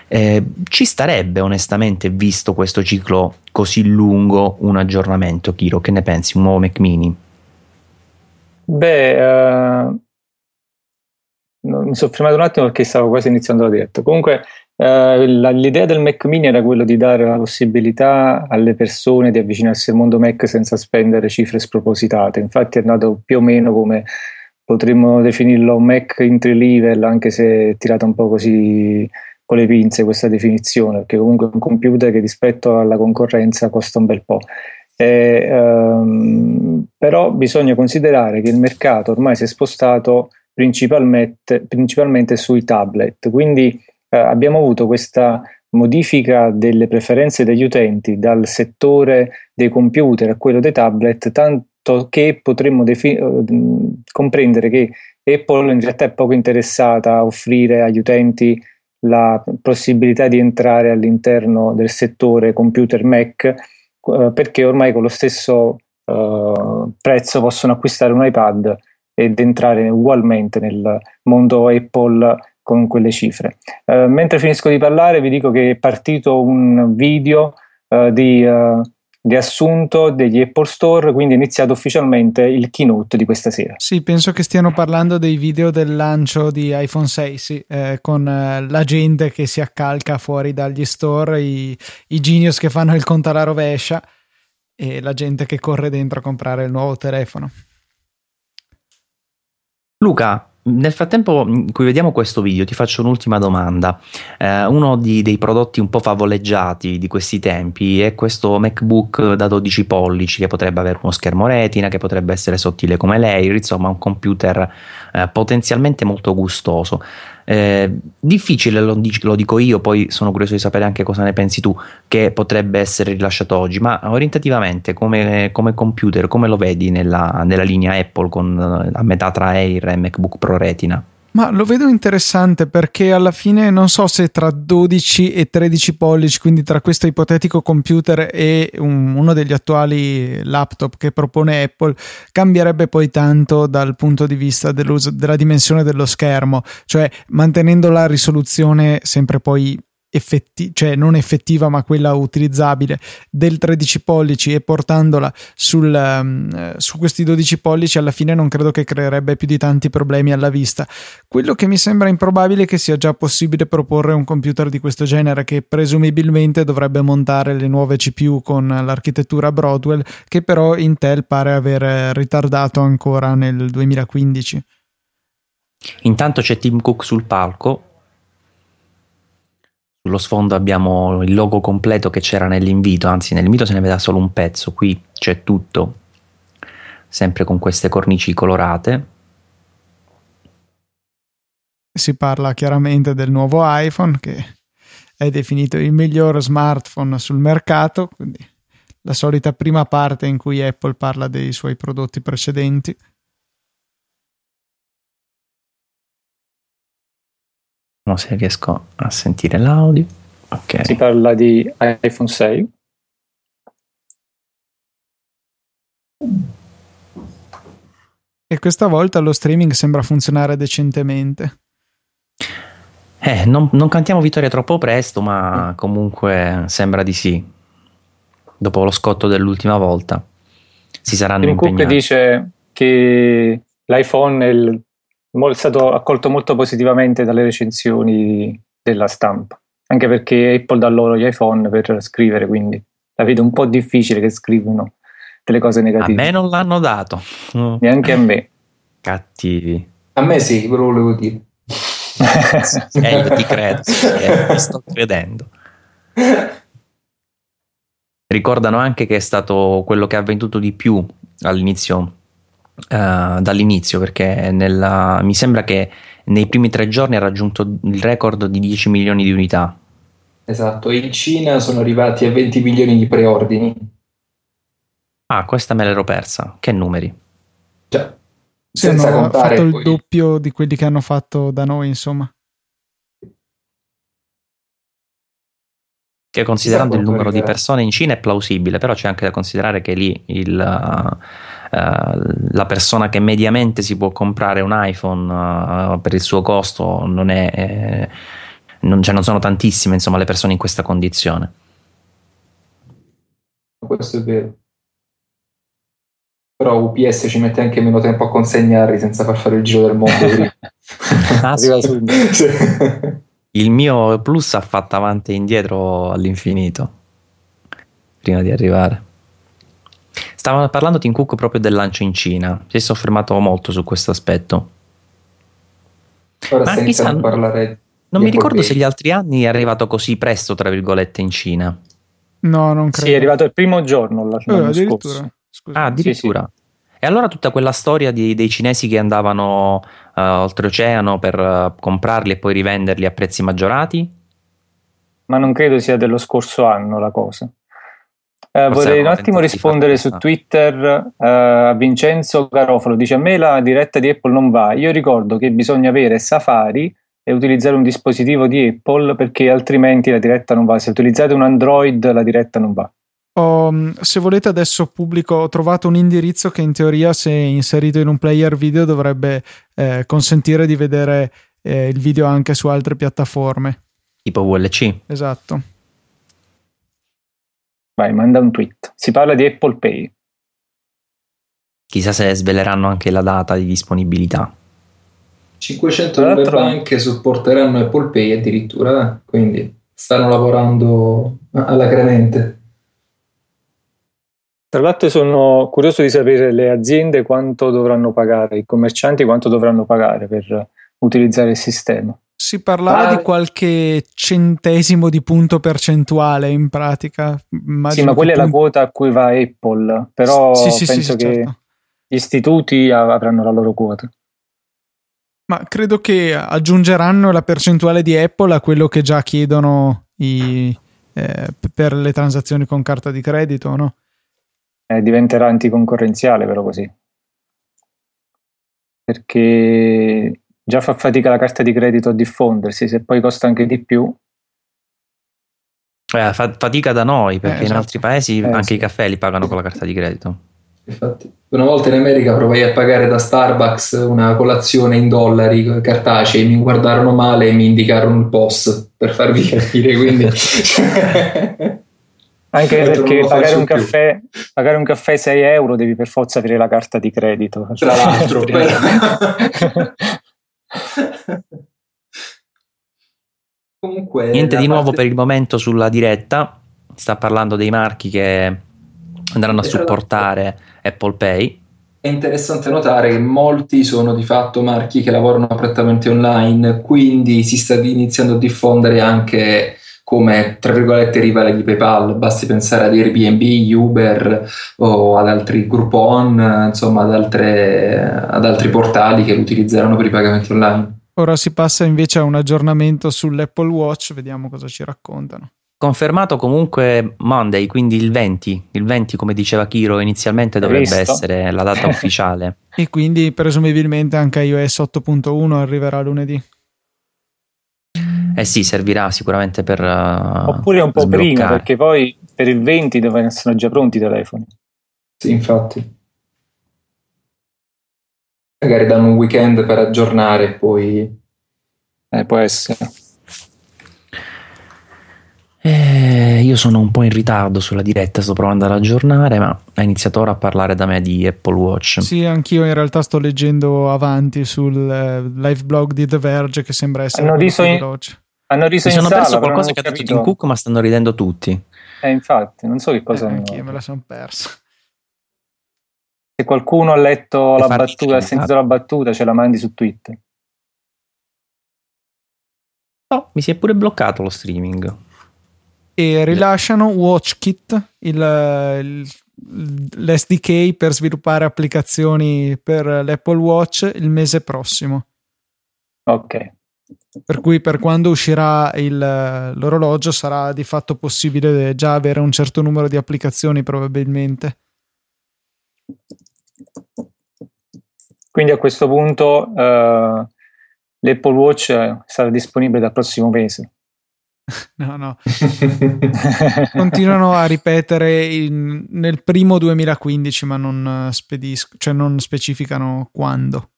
Eh, ci starebbe onestamente, visto questo ciclo così lungo, un aggiornamento, Kiro, che ne pensi? Un nuovo Mac mini? Beh, uh, mi sono fermato un attimo perché stavo quasi iniziando la diretta. Comunque, uh, la, l'idea del Mac mini era quello di dare la possibilità alle persone di avvicinarsi al mondo Mac senza spendere cifre spropositate. Infatti è nato più o meno come potremmo definirlo un Mac entry level, anche se tirata un po' così con le pinze questa definizione, perché comunque è un computer che rispetto alla concorrenza costa un bel po'. E, um, però bisogna considerare che il mercato ormai si è spostato principalmente, principalmente sui tablet, quindi uh, abbiamo avuto questa modifica delle preferenze degli utenti dal settore dei computer a quello dei tablet, tanto che potremmo defi- eh, comprendere che Apple in realtà è poco interessata a offrire agli utenti la possibilità di entrare all'interno del settore computer Mac eh, perché ormai con lo stesso eh, prezzo possono acquistare un iPad ed entrare ugualmente nel mondo Apple con quelle cifre. Eh, mentre finisco di parlare vi dico che è partito un video eh, di eh, riassunto degli Apple Store, quindi è iniziato ufficialmente il keynote di questa sera. Sì, penso che stiano parlando dei video del lancio di iPhone 6, sì, eh, con eh, la gente che si accalca fuori dagli store, i, i genius che fanno il conto alla rovescia e la gente che corre dentro a comprare il nuovo telefono. Luca, nel frattempo in cui vediamo questo video ti faccio un'ultima domanda. Eh, uno di, dei prodotti un po' favoleggiati di questi tempi è questo MacBook da 12 pollici che potrebbe avere uno schermo retina, che potrebbe essere sottile come lei, insomma un computer eh, potenzialmente molto gustoso. Eh, difficile lo, lo, dico io, poi sono curioso di sapere anche cosa ne pensi tu, che potrebbe essere rilasciato oggi, ma orientativamente come, come computer, come lo vedi nella, nella linea Apple con, a metà tra Air e MacBook Pro Retina? Ma lo vedo interessante perché alla fine non so se tra 12 e 13 pollici, quindi tra questo ipotetico computer e un, uno degli attuali laptop che propone Apple, cambierebbe poi tanto dal punto di vista della dimensione dello schermo, cioè mantenendo la risoluzione sempre poi effetti- cioè non effettiva ma quella utilizzabile del 13 pollici e portandola sul, um, su questi 12 pollici alla fine non credo che creerebbe più di tanti problemi alla vista. Quello che mi sembra improbabile è che sia già possibile proporre un computer di questo genere che presumibilmente dovrebbe montare le nuove CPU con l'architettura Broadwell che però Intel pare aver ritardato ancora nel 2015 intanto c'è Tim Cook sul palco sullo sfondo abbiamo il logo completo che c'era nell'invito, anzi nell'invito se ne vede solo un pezzo, qui c'è tutto, sempre con queste cornici colorate. Si parla chiaramente del nuovo iPhone che è definito il miglior smartphone sul mercato, quindi la solita prima parte in cui Apple parla dei suoi prodotti precedenti. Vediamo se riesco a sentire l'audio. Okay. Si parla di iPhone 6. E questa volta lo streaming sembra funzionare decentemente. Eh, non, non cantiamo vittoria troppo presto, ma comunque sembra di sì. Dopo lo scotto dell'ultima volta si saranno Tim impegnati. Cook dice che l'iPhone è il è stato accolto molto positivamente dalle recensioni della stampa, anche perché Apple dà loro gli iPhone per scrivere, quindi la vedo un po' difficile che scrivono delle cose negative. A me non l'hanno dato. Neanche a me. Cattivi. A me sì, ve lo volevo dire. eh, io ti credo, eh, ti sto credendo. Ricordano anche che è stato quello che ha venduto di più all'inizio Uh, dall'inizio perché nella, mi sembra che nei primi tre giorni ha raggiunto il record di 10 milioni di unità. Esatto, in Cina sono arrivati a 20 milioni di preordini. Ah, questa me l'ero persa. Che numeri? Già. Sì, Senza hanno fatto poi... il doppio di quelli che hanno fatto da noi, insomma. Che considerando il numero di persone in Cina è plausibile, però c'è anche da considerare che lì il, uh, la persona che mediamente si può comprare un iPhone uh, per il suo costo non è... Eh, non, cioè non sono tantissime insomma le persone in questa condizione. Questo è vero. Però UPS ci mette anche meno tempo a consegnarli senza far fare il giro del mondo. ah, sì. Il mio Plus ha fatto avanti e indietro all'infinito prima di arrivare. Stava parlando Tim Cook proprio del lancio in Cina. Si è soffermato molto su questo aspetto. Ora Ma chissà, parlare. Non mi ricordo se gli altri anni è arrivato così presto, tra virgolette, in Cina. No, non credo. Sì, è arrivato il primo giorno l'anno eh, scorso. Ah, addirittura. Sì, sì. E allora tutta quella storia di, dei cinesi che andavano uh, oltreoceano per uh, comprarli e poi rivenderli a prezzi maggiorati? Ma non credo sia dello scorso anno la cosa. Uh, vorrei un attimo rispondere su Twitter a Vincenzo Garofalo. Dice: A me la diretta di Apple non va. Io ricordo che bisogna avere Safari e utilizzare un dispositivo di Apple perché altrimenti la diretta non va. Se utilizzate un Android, la diretta non va. Mm, se volete adesso pubblico, ho trovato un indirizzo che in teoria se inserito in un player video dovrebbe eh, consentire di vedere eh, il video anche su altre piattaforme. Tipo VLC. Esatto. Vai, manda un tweet. Si parla di Apple Pay. Chissà se sveleranno anche la data di disponibilità. 500 banche supporteranno Apple Pay addirittura, quindi stanno lavorando alacremente. Tra l'altro sono curioso di sapere le aziende quanto dovranno pagare, i commercianti quanto dovranno pagare per utilizzare il sistema. Si parlava ah, di qualche centesimo di punto percentuale in pratica. Immagino sì, ma quella è la quota a cui va Apple, però sì, sì, penso sì, che certo. gli istituti avranno la loro quota. Ma credo che aggiungeranno la percentuale di Apple a quello che già chiedono i, eh, per le transazioni con carta di credito, no? eh, diventerà anticoncorrenziale però così. Perché già fa fatica la carta di credito a diffondersi, se poi costa anche di più. Eh, fa fatica da noi, perché eh, esatto. in altri paesi eh, anche sì. i caffè li pagano con la carta di credito. Infatti, una volta in America provai a pagare da Starbucks una colazione in dollari cartacei, mi guardarono male e mi indicarono il POS per farvi capire, quindi... Anche perché pagare un, caffè, pagare un, caffè, 6 euro devi per forza avere la carta di credito. Tra l'altro. Comunque, Niente di nuovo per il momento sulla diretta. Sta parlando dei marchi che andranno a supportare Apple Pay. È interessante notare che molti sono di fatto marchi che lavorano prettamente online, quindi si sta iniziando a diffondere anche come tra virgolette rivale di PayPal, basti pensare ad Airbnb, Uber o ad altri Groupon, insomma ad, altre, ad altri portali che lo utilizzeranno per i pagamenti online. Ora si passa invece a un aggiornamento sull'Apple Watch, vediamo cosa ci raccontano. Confermato comunque Monday, quindi il 20. Il 20, come diceva Kiro, inizialmente dovrebbe Visto. essere la data ufficiale. e quindi presumibilmente anche iOS 8.1 arriverà lunedì. Eh sì, servirà sicuramente per. Uh, Oppure un po' sbloccare. prima, perché poi per il 20 devono essere già pronti i telefoni. Sì, infatti. Magari danno un weekend per aggiornare e poi. Eh, può essere. Eh, io sono un po' in ritardo sulla diretta, sto provando ad aggiornare, ma ha iniziato ora a parlare da me di Apple Watch. Sì, anch'io in realtà sto leggendo avanti sul eh, live blog di The Verge che sembra essere hanno riso in, veloce. Hanno riso Mi in sono sala, perso qualcosa che ha detto Tim Cook, ma stanno ridendo tutti. Eh, infatti, non so che cosa. Eh, anch'io me la sono persa. Se qualcuno ha letto la battuta, ha sentito la battuta, ce la mandi su Twitter. No, mi si è pure bloccato lo streaming e rilasciano WatchKit, il, il, l'SDK per sviluppare applicazioni per l'Apple Watch il mese prossimo. Ok. Per cui per quando uscirà il, l'orologio sarà di fatto possibile già avere un certo numero di applicazioni probabilmente. Quindi a questo punto uh, l'Apple Watch sarà disponibile dal prossimo mese. No, no. Continuano a ripetere in, nel primo 2015, ma non, spedisco, cioè non specificano quando.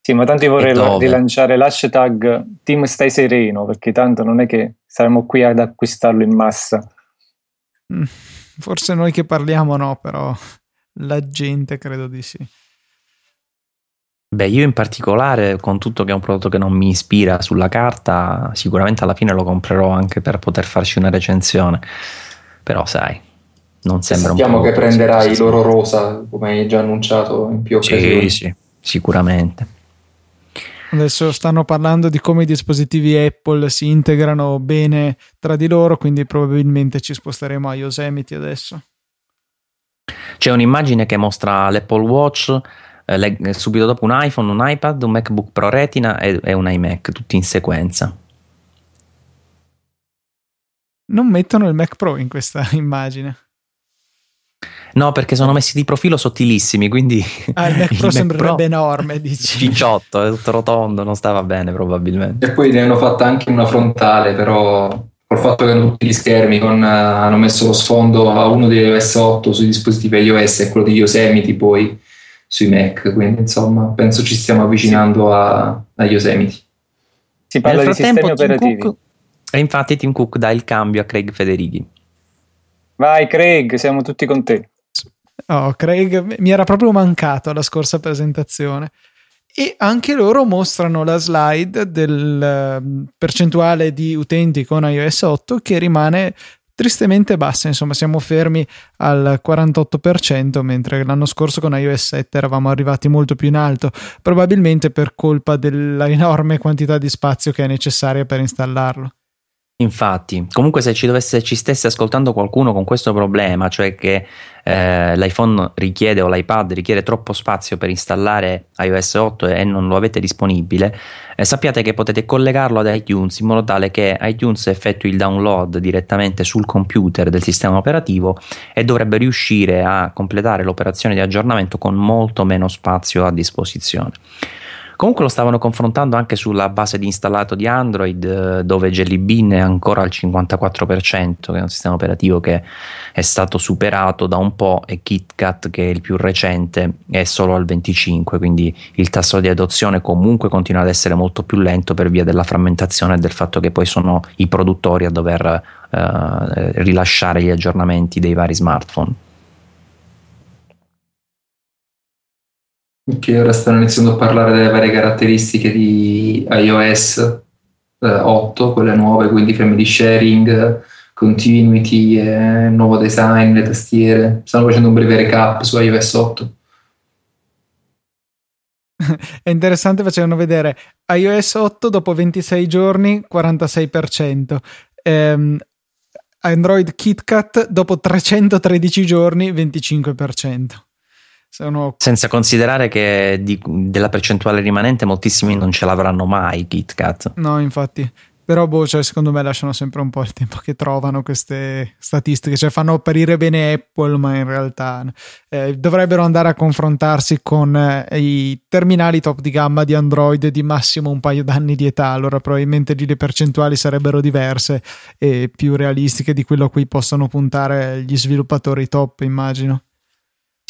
Sì, ma tanti vorrei rilanciare l'hashtag Team Stai Sereno, perché tanto non è che saremo qui ad acquistarlo in massa. Mm, forse noi che parliamo no, però la gente credo di sì. Beh, io in particolare, con tutto che è un prodotto che non mi ispira sulla carta, sicuramente alla fine lo comprerò anche per poter farci una recensione. Però, sai, non sembra Sappiamo un che prenderai l'oro rosa, come hai già annunciato in più occasioni. Sì, sì, sicuramente. Adesso stanno parlando di come i dispositivi Apple si integrano bene tra di loro, quindi probabilmente ci sposteremo a Yosemite adesso. C'è un'immagine che mostra l'Apple Watch eh, eh, subito dopo un iPhone, un iPad, un MacBook Pro Retina e, e un iMac, tutti in sequenza. Non mettono il Mac Pro in questa immagine. No, perché sono messi di profilo sottilissimi, quindi... Ah, il Mac Pro il Mac sembrerebbe Pro enorme, dici. Cicciotto, è tutto rotondo, non stava bene probabilmente. E poi ne hanno fatta anche una frontale, però col fatto che hanno tutti gli schermi, con, uh, hanno messo lo sfondo a uno di iOS 8 sui dispositivi iOS e quello di Yosemite poi sui Mac, quindi insomma penso ci stiamo avvicinando sì. a, a Yosemite. Si parla Nel di sistemi operativi. Cook, e infatti Tim Cook dà il cambio a Craig Federighi. Vai Craig, siamo tutti con te. Oh, Craig mi era proprio mancato alla scorsa presentazione. E anche loro mostrano la slide del uh, percentuale di utenti con iOS 8 che rimane tristemente bassa, insomma siamo fermi al 48%, mentre l'anno scorso con iOS 7 eravamo arrivati molto più in alto, probabilmente per colpa dell'enorme quantità di spazio che è necessaria per installarlo. Infatti, comunque se ci, dovesse, ci stesse ascoltando qualcuno con questo problema, cioè che eh, l'iPhone richiede o l'iPad richiede troppo spazio per installare iOS 8 e non lo avete disponibile, eh, sappiate che potete collegarlo ad iTunes in modo tale che iTunes effettui il download direttamente sul computer del sistema operativo e dovrebbe riuscire a completare l'operazione di aggiornamento con molto meno spazio a disposizione. Comunque lo stavano confrontando anche sulla base di installato di Android, eh, dove Jelly Bean è ancora al 54%, che è un sistema operativo che è stato superato da un po', e KitKat, che è il più recente, è solo al 25%, quindi il tasso di adozione comunque continua ad essere molto più lento per via della frammentazione e del fatto che poi sono i produttori a dover eh, rilasciare gli aggiornamenti dei vari smartphone. Che ora stanno iniziando a parlare delle varie caratteristiche di iOS eh, 8, quelle nuove, quindi family sharing, continuity, eh, nuovo design, le tastiere. Stanno facendo un breve recap su iOS 8. È interessante, facevano vedere iOS 8 dopo 26 giorni 46%, ehm, Android KitKat dopo 313 giorni 25%. Sono... Senza considerare che di, della percentuale rimanente moltissimi non ce l'avranno mai KitKat. No, infatti. Però boh, cioè, secondo me lasciano sempre un po' il tempo che trovano queste statistiche, cioè fanno apparire bene Apple, ma in realtà eh, dovrebbero andare a confrontarsi con eh, i terminali top di gamma di Android di massimo un paio d'anni di età, allora probabilmente lì le percentuali sarebbero diverse e più realistiche di quello a cui possono puntare gli sviluppatori top, immagino.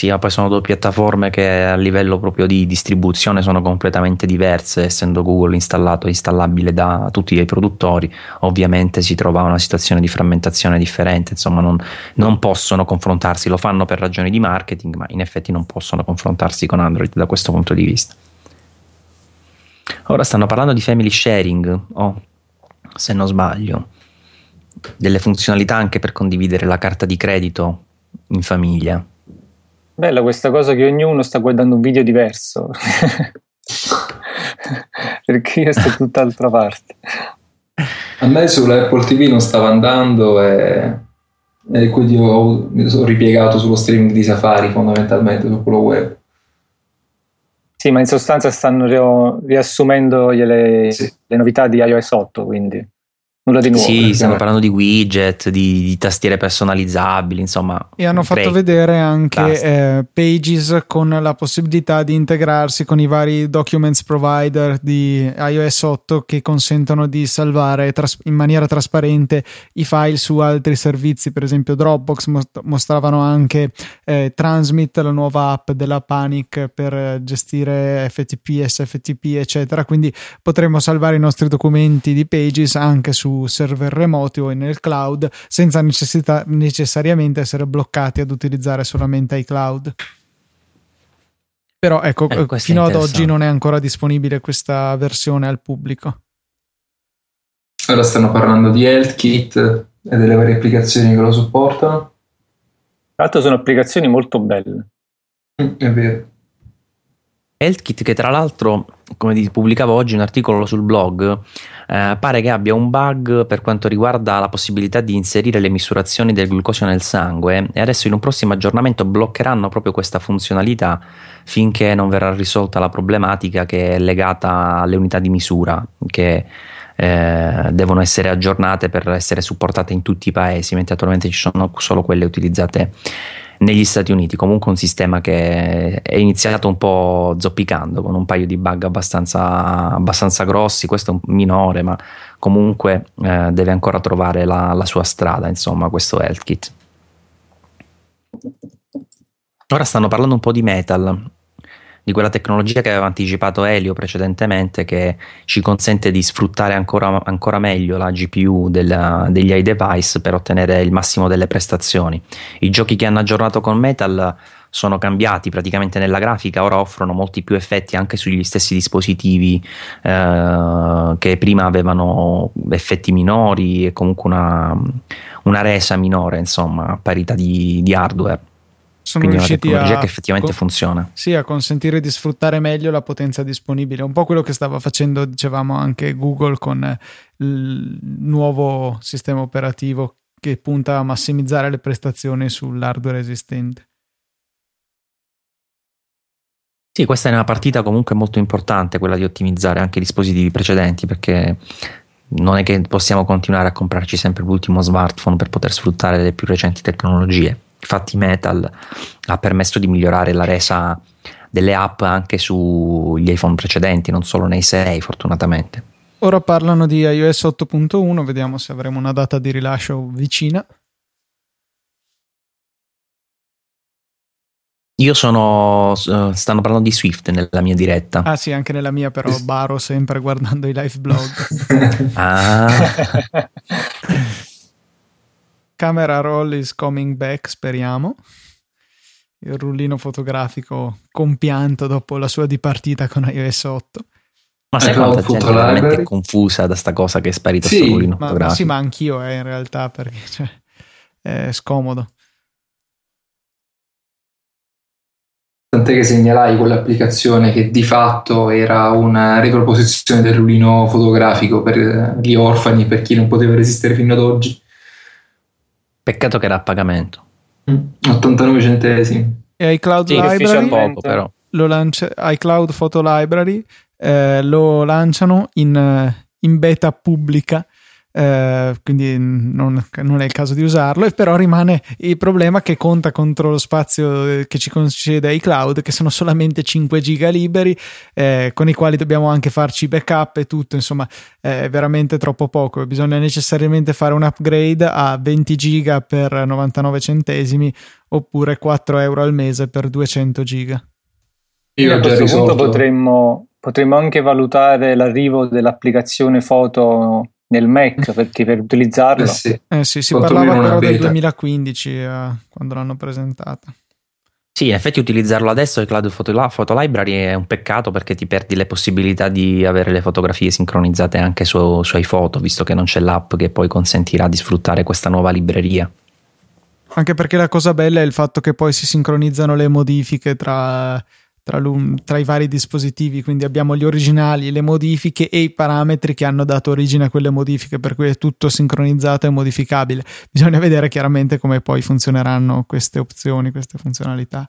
Sì, ma poi sono due piattaforme che a livello proprio di distribuzione sono completamente diverse, essendo Google installato e installabile da tutti i produttori, ovviamente si trova una situazione di frammentazione differente, insomma non, non possono confrontarsi, lo fanno per ragioni di marketing, ma in effetti non possono confrontarsi con Android da questo punto di vista. Ora stanno parlando di family sharing, oh, se non sbaglio, delle funzionalità anche per condividere la carta di credito in famiglia. Bella questa cosa che ognuno sta guardando un video diverso. Perché io sto tutt'altra parte. A me sull'Apple TV non stava andando e, e quindi ho, mi sono ripiegato sullo streaming di Safari fondamentalmente, su quello web. Sì, ma in sostanza stanno riassumendo le, sì. le novità di iOS 8, quindi nulla di nuovo. Sì, stiamo parlando di widget, di, di, tastiere personalizzabili, insomma. E hanno fatto break. vedere anche eh, Pages con la possibilità di integrarsi con i vari documents provider di iOS 8 che consentono di salvare tras- in maniera trasparente i file su altri servizi, per esempio Dropbox mostravano anche eh, Transmit, la nuova app della Panic per gestire FTP, SFTP, eccetera. Quindi potremo salvare i nostri documenti di Pages anche su server remoti o nel cloud senza necessità, necessariamente essere bloccati ad utilizzare solamente iCloud. Però ecco, eh, fino ad oggi non è ancora disponibile questa versione al pubblico. Ora stanno parlando di HealthKit e delle varie applicazioni che lo supportano. Tra l'altro sono applicazioni molto belle. Mm, è vero. HealthKit che tra l'altro, come pubblicavo oggi un articolo sul blog, eh, pare che abbia un bug per quanto riguarda la possibilità di inserire le misurazioni del glucosio nel sangue e adesso in un prossimo aggiornamento bloccheranno proprio questa funzionalità finché non verrà risolta la problematica che è legata alle unità di misura che eh, devono essere aggiornate per essere supportate in tutti i paesi, mentre attualmente ci sono solo quelle utilizzate negli Stati Uniti. Comunque un sistema che è iniziato un po' zoppicando con un paio di bug abbastanza, abbastanza grossi. Questo è un minore, ma comunque eh, deve ancora trovare la, la sua strada, insomma, questo health kit. Ora stanno parlando un po' di metal di quella tecnologia che aveva anticipato Elio precedentemente che ci consente di sfruttare ancora, ancora meglio la GPU della, degli iDevice per ottenere il massimo delle prestazioni. I giochi che hanno aggiornato con Metal sono cambiati praticamente nella grafica, ora offrono molti più effetti anche sugli stessi dispositivi eh, che prima avevano effetti minori e comunque una, una resa minore, insomma, a parità di, di hardware sono Quindi riusciti una tecnologia a, che effettivamente con, funziona. Sì, a consentire di sfruttare meglio la potenza disponibile. Un po' quello che stava facendo, dicevamo, anche Google con il nuovo sistema operativo che punta a massimizzare le prestazioni sull'hardware esistente. Sì, questa è una partita comunque molto importante, quella di ottimizzare anche i dispositivi precedenti, perché non è che possiamo continuare a comprarci sempre l'ultimo smartphone per poter sfruttare le più recenti tecnologie Infatti Metal ha permesso di migliorare la resa delle app anche sugli iPhone precedenti, non solo nei 6 fortunatamente. Ora parlano di iOS 8.1, vediamo se avremo una data di rilascio vicina. Io sono. Uh, stanno parlando di Swift nella mia diretta. Ah, sì, anche nella mia, però baro sempre guardando i live blog. ah. Camera roll is coming back, speriamo. Il rullino fotografico compianto dopo la sua dipartita con iOS 8. Ma sai quanta gente è veramente confusa da sta cosa che è sparito sì, rullino ma, fotografico? Sì, ma anch'io eh, in realtà perché cioè, è scomodo. Tant'è che segnalai quell'applicazione che di fatto era una riproposizione del rullino fotografico per gli orfani, per chi non poteva resistere fino ad oggi. Peccato che era a pagamento. Mm, 89 centesimi. E iCloud sì, Library poco, però. Lo lancia, iCloud Photo Library eh, lo lanciano in, in beta pubblica eh, quindi non, non, è il caso di usarlo, e però rimane il problema che conta contro lo spazio che ci concede iCloud, che sono solamente 5 giga liberi, eh, con i quali dobbiamo anche farci backup e tutto, insomma è veramente troppo poco, bisogna necessariamente fare un upgrade a 20 giga per 99 centesimi oppure 4 euro al mese per 200 giga. Io a questo punto potremmo, potremmo anche valutare l'arrivo dell'applicazione foto nel Mac perché per utilizzarlo. Eh sì, eh sì si parlava però del 2015 eh, quando l'hanno presentata. Sì, in effetti utilizzarlo adesso il Cloud Photo, Photo, Library è un peccato perché ti perdi le possibilità di avere le fotografie sincronizzate anche su, su iPhoto, visto che non c'è l'app che poi consentirà di sfruttare questa nuova libreria. Anche perché la cosa bella è il fatto che poi si sincronizzano le modifiche tra tra, tra, i vari dispositivi, quindi abbiamo gli originali, le modifiche e i parametri che hanno dato origine a quelle modifiche, per cui è tutto sincronizzato e modificabile. Bisogna vedere chiaramente come poi funzioneranno queste opzioni, queste funzionalità.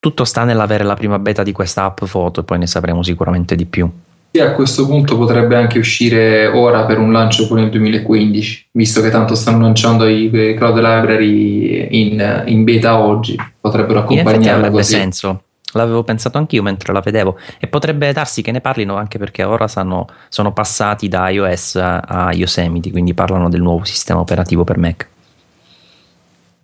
Tutto sta nell'avere la prima beta di questa app foto e poi ne sapremo sicuramente di più. E a questo punto potrebbe anche uscire ora per un lancio pure nel 2015, visto che tanto stanno lanciando i Cloud Library in, in beta oggi, potrebbero accompagnarla così. senso L'avevo pensato anch'io mentre la vedevo e potrebbe darsi che ne parlino anche perché ora sanno, sono passati da iOS a Yosemite, quindi parlano del nuovo sistema operativo per Mac.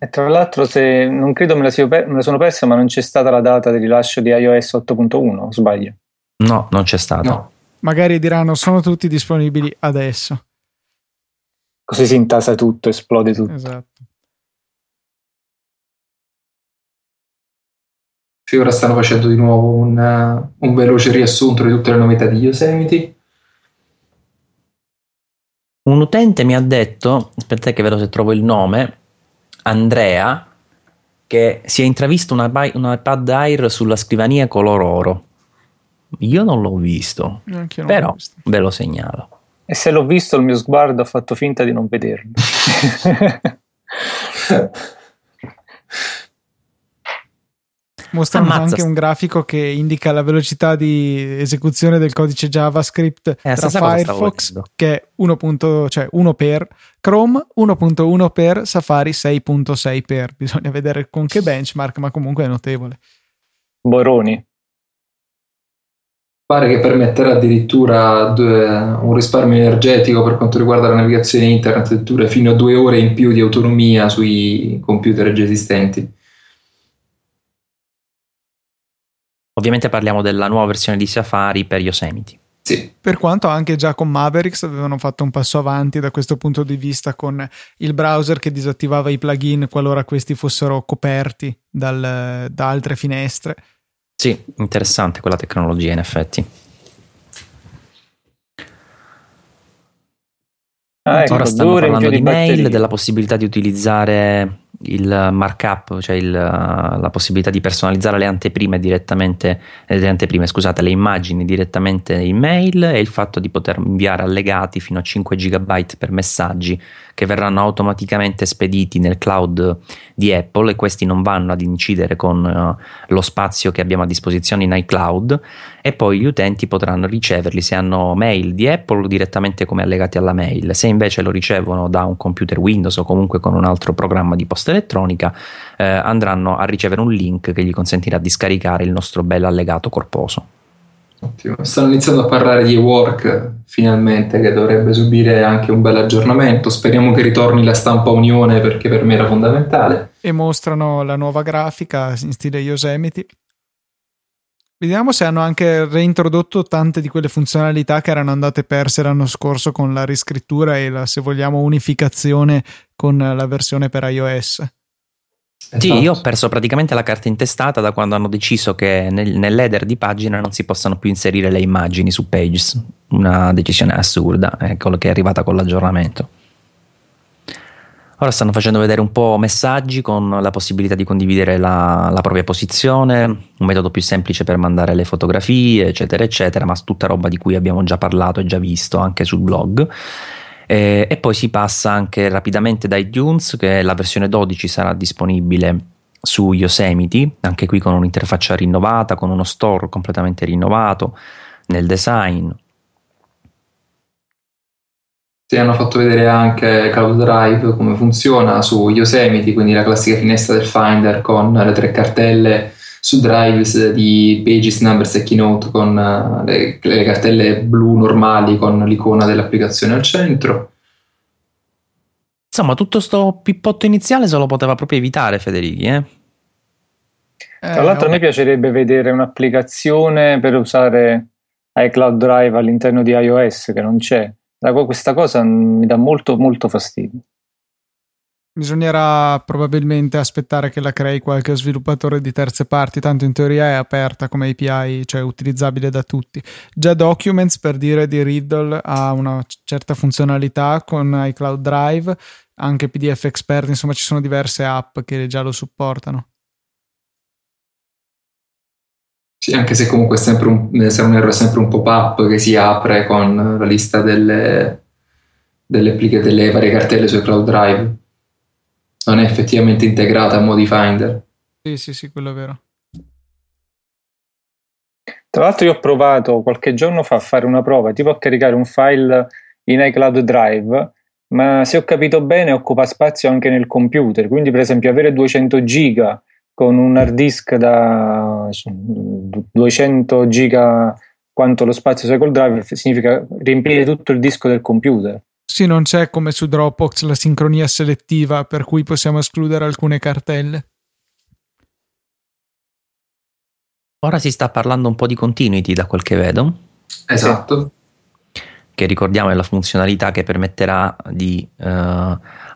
E tra l'altro, se non credo me la, per, me la, sono persa, ma non c'è stata la data del rilascio di iOS 8.1, o sbaglio? No, non c'è stata. No. Magari diranno sono tutti disponibili adesso. Così si intasa tutto, esplode tutto. Esatto. Sì, ora stanno facendo di nuovo un, uh, un veloce riassunto di tutte le novità di Yosemite. Un utente mi ha detto, aspetta che vedo se trovo il nome, Andrea, che si è intravisto un iPad Air sulla scrivania color oro. Io non l'ho visto, non però visto. ve lo segnalo. E se l'ho visto il mio sguardo ha fatto finta di non vederlo. Mostrano Ammazza. anche un grafico che indica la velocità di esecuzione del codice JavaScript eh, tra Firefox, che è 1. Cioè 1 per Chrome, 1.1 per Safari, 6.6 per. Bisogna vedere con che benchmark, ma comunque è notevole. Boroni. Pare che permetterà addirittura un risparmio energetico per quanto riguarda la navigazione internet, addirittura fino a due ore in più di autonomia sui computer già esistenti. Ovviamente parliamo della nuova versione di Safari per Yosemite. Sì. Per quanto anche già con Mavericks avevano fatto un passo avanti da questo punto di vista con il browser che disattivava i plugin qualora questi fossero coperti dal, da altre finestre. Sì, interessante quella tecnologia in effetti. Ah, ecco, Ora stanno parlando di, di mail, della possibilità di utilizzare il markup, cioè il, la possibilità di personalizzare le anteprime direttamente, eh, le anteprime, scusate, le immagini direttamente in mail e il fatto di poter inviare allegati fino a 5 GB per messaggi che verranno automaticamente spediti nel cloud di Apple e questi non vanno ad incidere con uh, lo spazio che abbiamo a disposizione in iCloud e poi gli utenti potranno riceverli se hanno mail di Apple direttamente come allegati alla mail, se invece lo ricevono da un computer Windows o comunque con un altro programma di posta elettronica, eh, andranno a ricevere un link che gli consentirà di scaricare il nostro bel allegato corposo. Ottimo. Stanno iniziando a parlare di work finalmente che dovrebbe subire anche un bel aggiornamento. Speriamo che ritorni la stampa Unione perché per me era fondamentale. E mostrano la nuova grafica in stile Yosemite. Vediamo se hanno anche reintrodotto tante di quelle funzionalità che erano andate perse l'anno scorso con la riscrittura e la, se vogliamo, unificazione con la versione per iOS. Esatto. Sì, io ho perso praticamente la carta intestata da quando hanno deciso che nel, nell'header di pagina non si possano più inserire le immagini su Pages. Una decisione assurda, è quello che è arrivata con l'aggiornamento. Ora stanno facendo vedere un po' messaggi con la possibilità di condividere la, la, propria posizione, un metodo più semplice per mandare le fotografie, eccetera, eccetera, ma tutta roba di cui abbiamo già parlato e già visto anche sul blog. E, e poi si passa anche rapidamente da iTunes, che la versione 12 sarà disponibile su Yosemite, anche qui con un'interfaccia rinnovata, con uno store completamente rinnovato nel design, ti hanno fatto vedere anche Cloud Drive come funziona su Yosemite, quindi la classica finestra del Finder con le tre cartelle su Drives di Pages, Numbers e Keynote con eh, le, le cartelle blu normali con l'icona dell'applicazione al centro. Insomma, tutto sto pippotto iniziale se lo poteva proprio evitare Federici, eh? Tra l'altro a me piacerebbe vedere un'applicazione per usare iCloud Drive all'interno di iOS che non c'è questa cosa mi dà molto molto fastidio. Bisognerà probabilmente aspettare che la crei qualche sviluppatore di terze parti, tanto in teoria è aperta come API, cioè utilizzabile da tutti. Già Documents, per dire di Riddle, ha una certa funzionalità con iCloud Drive, anche PDF Expert, insomma ci sono diverse app che già lo supportano. Sì, anche se comunque è sempre un, se un errore è sempre un pop-up che si apre con la lista delle, delle, delle varie cartelle su Cloud Drive. Non è effettivamente integrata a Modi Finder. Sì, sì, sì, quello è vero. Tra l'altro io ho provato qualche giorno fa a fare una prova, tipo a caricare un file in iCloud Drive, ma se ho capito bene occupa spazio anche nel computer, quindi per esempio avere 200 giga con un hard disk da 200 giga quanto lo spazio Cycle Drive significa riempire tutto il disco del computer. Sì, non c'è come su Dropbox la sincronia selettiva per cui possiamo escludere alcune cartelle. Ora si sta parlando un po' di continuity da quel che vedo. Esatto. Che ricordiamo è la funzionalità che permetterà di uh,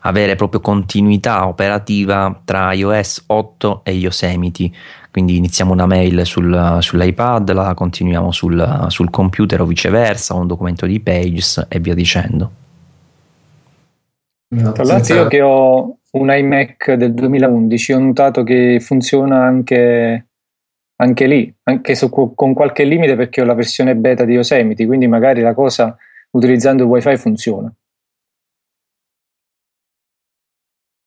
avere proprio continuità operativa tra iOS 8 e Yosemite. Quindi iniziamo una mail sul, sull'iPad, la continuiamo sul, sul computer o viceversa, un documento di Pages e via dicendo. Tra l'altro io che ho un iMac del 2011 ho notato che funziona anche, anche lì, anche su, con qualche limite perché ho la versione beta di Yosemite, quindi magari la cosa utilizzando il wifi funziona.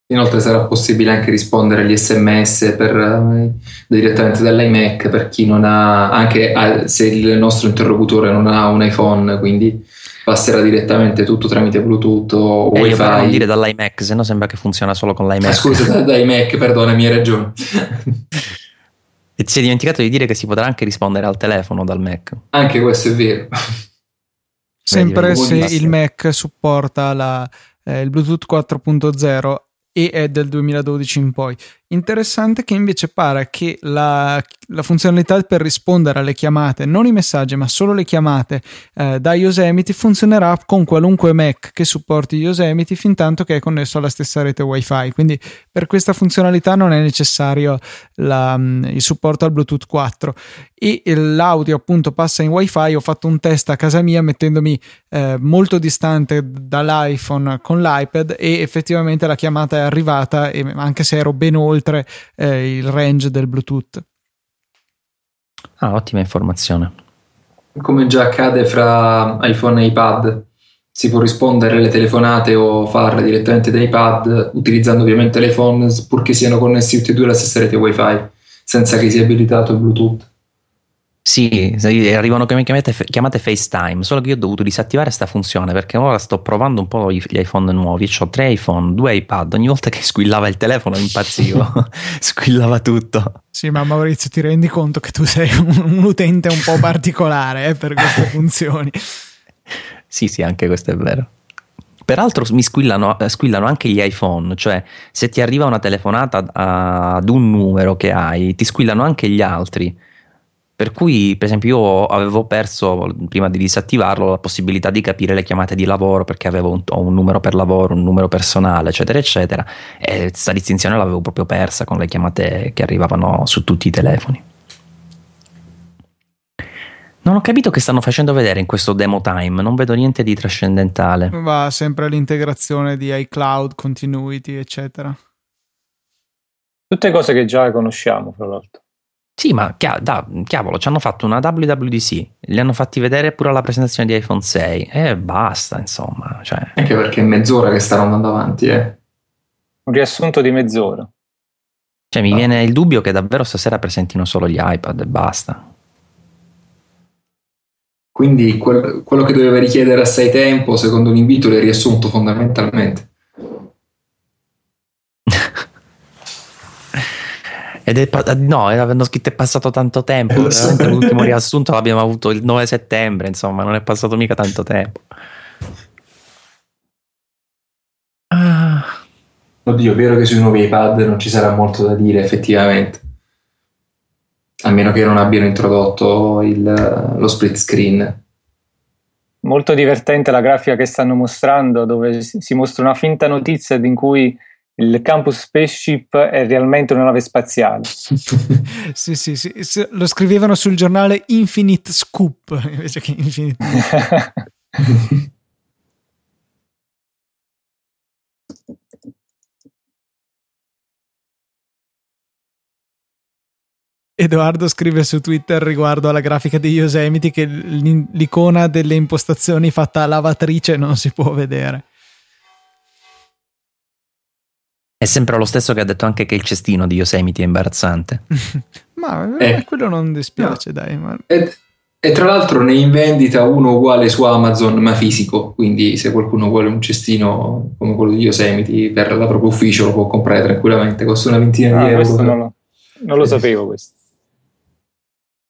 Inoltre sarà possibile anche rispondere agli sms per, uh, direttamente dall'iMac per chi non ha, anche uh, se il nostro interlocutore non ha un iPhone, quindi passerà direttamente tutto tramite Bluetooth o eh, WiFi. Non dire dall'iMac, se no sembra che funziona solo con l'iMac. Ah, scusa, dall'iMac, perdonami, hai ragione. e ti sei dimenticato di dire che si potrà anche rispondere al telefono dal Mac. Anche questo è vero. Sempre se il Mac supporta la, eh, il Bluetooth 4.0 e è del 2012 in poi. Interessante che invece pare che la, la, funzionalità per rispondere alle chiamate, non i messaggi ma solo le chiamate eh, da Yosemite funzionerà con qualunque Mac che supporti Yosemite fin tanto che è connesso alla stessa rete wifi. Quindi per questa funzionalità non è necessario la, mm, il supporto al Bluetooth 4 e l'audio appunto passa in wifi. Ho fatto un test a casa mia mettendomi eh, molto distante dall'iPhone con l'iPad e effettivamente la chiamata è arrivata e anche se ero ben oltre oltre eh, il range del Bluetooth. Ah, ottima informazione. Come già accade fra iPhone e iPad, si può rispondere alle telefonate o farle direttamente da iPad utilizzando ovviamente l'iPhone purché siano connessi tutti e due alla stessa rete WiFi, senza che sia abilitato il Bluetooth. Sì, arrivano chiamate, chiamate, FaceTime, solo che io ho dovuto disattivare questa funzione perché ora sto provando un po' gli iPhone nuovi, ho tre iPhone, due iPad, ogni volta che squillava il telefono impazzivo, squillava tutto. Sì, ma Maurizio ti rendi conto che tu sei un, un utente un po' particolare eh, per queste funzioni. sì, sì, anche questo è vero. Peraltro mi squillano, eh, squillano, anche gli iPhone, cioè se ti arriva una telefonata ad un numero che hai, ti squillano anche gli altri. Per cui, per esempio, io avevo perso prima di disattivarlo la possibilità di capire le chiamate di lavoro perché avevo un, un numero per lavoro, un numero personale, eccetera, eccetera. E questa distinzione l'avevo proprio persa con le chiamate che arrivavano su tutti i telefoni. Non ho capito che stanno facendo vedere in questo demo time, non vedo niente di trascendentale. Va sempre l'integrazione di iCloud, continuity, eccetera. Tutte cose che già conosciamo, fra l'altro. Sì, ma chia- da, cavolo, ci hanno fatto una WWDC, li hanno fatti vedere pure alla presentazione di iPhone 6 e basta, insomma. Cioè. Anche perché è mezz'ora che stanno andando avanti, eh. Un riassunto di mezz'ora. Cioè, mi no. viene il dubbio che davvero stasera presentino solo gli iPad e basta. Quindi quel, quello che doveva richiedere assai tempo, secondo l'invito, l'è riassunto fondamentalmente. Ed è, no, avendo scritto è passato tanto tempo. Veramente l'ultimo riassunto l'abbiamo avuto il 9 settembre, insomma, non è passato mica tanto tempo. Ah. Oddio, è vero che sui nuovi iPad non ci sarà molto da dire, effettivamente. A meno che non abbiano introdotto il, lo split screen. Molto divertente la grafica che stanno mostrando, dove si mostra una finta notizia in cui il campus spaceship è realmente una nave spaziale. sì, sì, sì, lo scrivevano sul giornale Infinite Scoop invece che Infinite. Edoardo scrive su Twitter riguardo alla grafica di Yosemite che l'icona delle impostazioni fatta a lavatrice non si può vedere. È sempre lo stesso che ha detto anche che il cestino di Yosemite è imbarazzante. ma eh, quello non dispiace, no. dai. Ma... E, e, tra l'altro ne in vendita uno uguale su Amazon, ma fisico. Quindi se qualcuno vuole un cestino come quello di Yosemite per la propria ufficio lo può comprare tranquillamente. Costa una ventina ah, di euro. Non lo, non lo sapevo questo.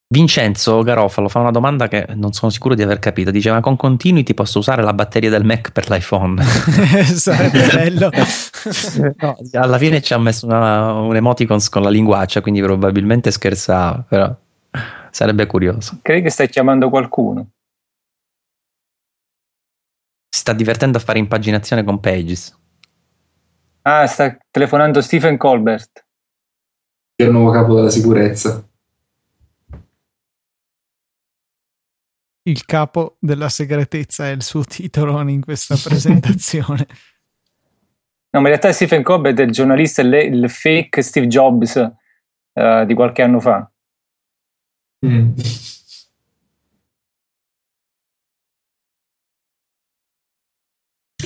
Vincenzo Garofalo fa una domanda che non sono sicuro di aver capito. Dice: Ma con Continuity posso usare la batteria del Mac per l'iPhone? Sarebbe bello. no, alla fine ci ha messo una, un emoticons con la linguaccia, quindi probabilmente scherzava, però sarebbe curioso. Credi che stai chiamando qualcuno? Si sta divertendo a fare impaginazione con Pages. Ah, sta telefonando Stephen Colbert. Il nuovo capo della sicurezza. il capo della segretezza è il suo titolo in questa presentazione. No, ma in realtà Stephen Colbert è il giornalista, il fake Steve Jobs uh, di qualche anno fa. Mm.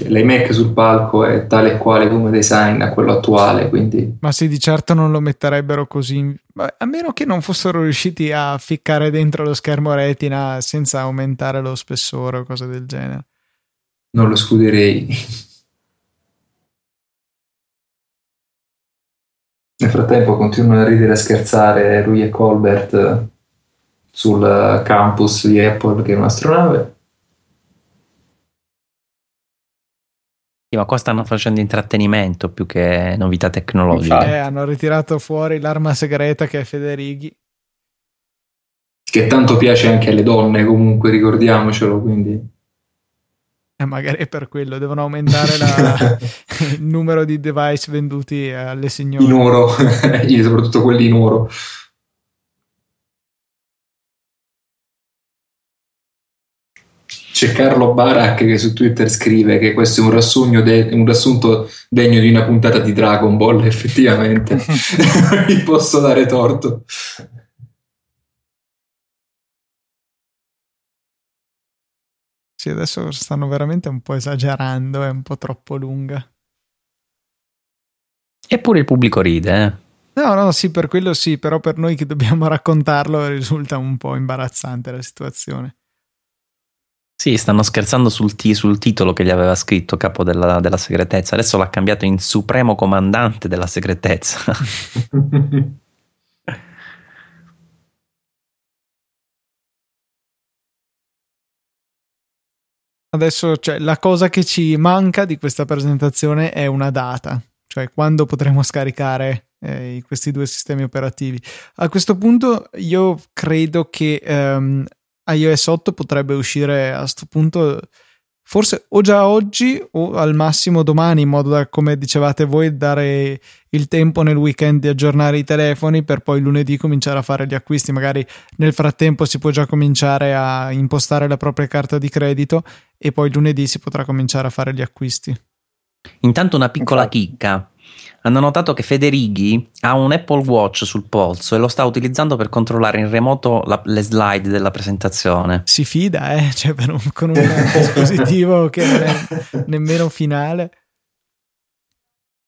l'iMac sul palco è tale e quale come design a quello attuale. Quindi... Ma sì, di certo non lo metterebbero così. A meno che non fossero riusciti a ficcare dentro lo schermo retina senza aumentare lo spessore o cose del genere. Non lo scuderei. Nel frattempo continuano a ridere e a scherzare lui e Colbert sul campus di Apple che è un'astronave. Sì, ma qua stanno facendo intrattenimento più che novità tecnologiche. Eh, hanno ritirato fuori l'arma segreta che è Federighi. Che tanto piace anche alle donne, comunque, ricordiamocelo, quindi... Eh, magari è per quello, devono aumentare la, il numero di device venduti alle signore. In oro, soprattutto quelli in oro. C'è Carlo Barak che su Twitter scrive che questo è un, de- un riassunto degno di una puntata di Dragon Ball, effettivamente. Mi posso dare torto. Sì, adesso stanno veramente un po' esagerando, è un po' troppo lunga. Eppure il pubblico ride, eh? No, no, sì, per quello sì, però per noi che dobbiamo raccontarlo risulta un po' imbarazzante la situazione. Sì, stanno scherzando sul, t- sul titolo che gli aveva scritto capo della, della segretezza, adesso l'ha cambiato in supremo comandante della segretezza. Adesso cioè, la cosa che ci manca di questa presentazione è una data, cioè quando potremo scaricare eh, questi due sistemi operativi. A questo punto io credo che ehm, iOS 8 potrebbe uscire a questo punto forse o già oggi o al massimo domani in modo da come dicevate voi dare il tempo nel weekend di aggiornare i telefoni per poi lunedì cominciare a fare gli acquisti. Magari nel frattempo si può già cominciare a impostare la propria carta di credito e poi lunedì si potrà cominciare a fare gli acquisti. Intanto una piccola chicca hanno notato che Federighi ha un Apple Watch sul polso e lo sta utilizzando per controllare in remoto la, le slide della presentazione. Si fida, eh? Cioè, un, con un dispositivo che non è nemmeno finale.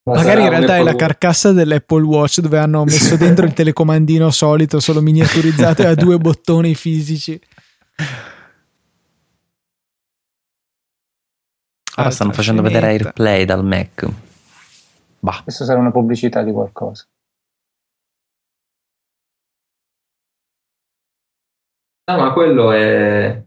Ma Magari in realtà è la carcassa dell'Apple Watch dove hanno messo dentro il telecomandino solito, solo miniaturizzato e ha due bottoni fisici. Ora stanno facendo vedere AirPlay dal Mac. Bah. Questo sarà una pubblicità di qualcosa. No, ma quello è,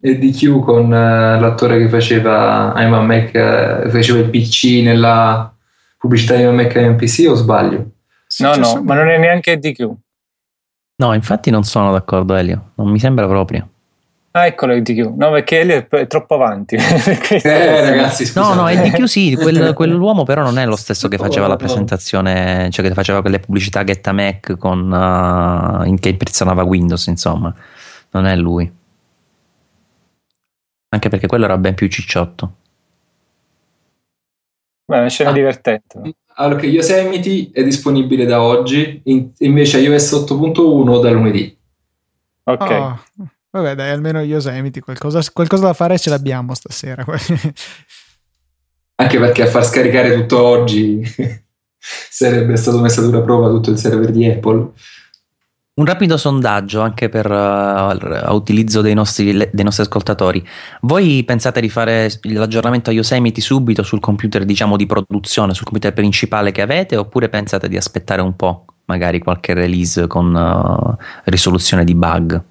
è DQ con uh, l'attore che faceva I'm a Mac, uh, faceva il PC nella pubblicità di I'm a Mac MPC o sbaglio? No, no, ma non è neanche DQ. No, infatti non sono d'accordo, Elio. Non mi sembra proprio. Ah, eccolo il DQ. No, perché Elio è troppo avanti. eh, ragazzi, scusate. No, no, il DQ sì, quel, quell'uomo però non è lo stesso che faceva la presentazione, cioè che faceva quelle pubblicità Get a Mac con, uh, in che impersonava Windows, insomma. Non è lui. Anche perché quello era ben più cicciotto. Beh, è una scena ah. divertente. Allora, Yosemite è disponibile da oggi, in, invece iOS 8.1 da lunedì. Ok. Oh. Vabbè, dai, almeno Yosemite, qualcosa, qualcosa da fare ce l'abbiamo stasera. Anche perché a far scaricare tutto oggi sarebbe stato messo ad una prova tutto il server di Apple. Un rapido sondaggio anche per uh, utilizzo dei nostri, dei nostri, ascoltatori. Voi pensate di fare l'aggiornamento a Yosemite subito sul computer diciamo di produzione, sul computer principale che avete oppure pensate di aspettare un po', magari qualche release con uh, risoluzione di bug?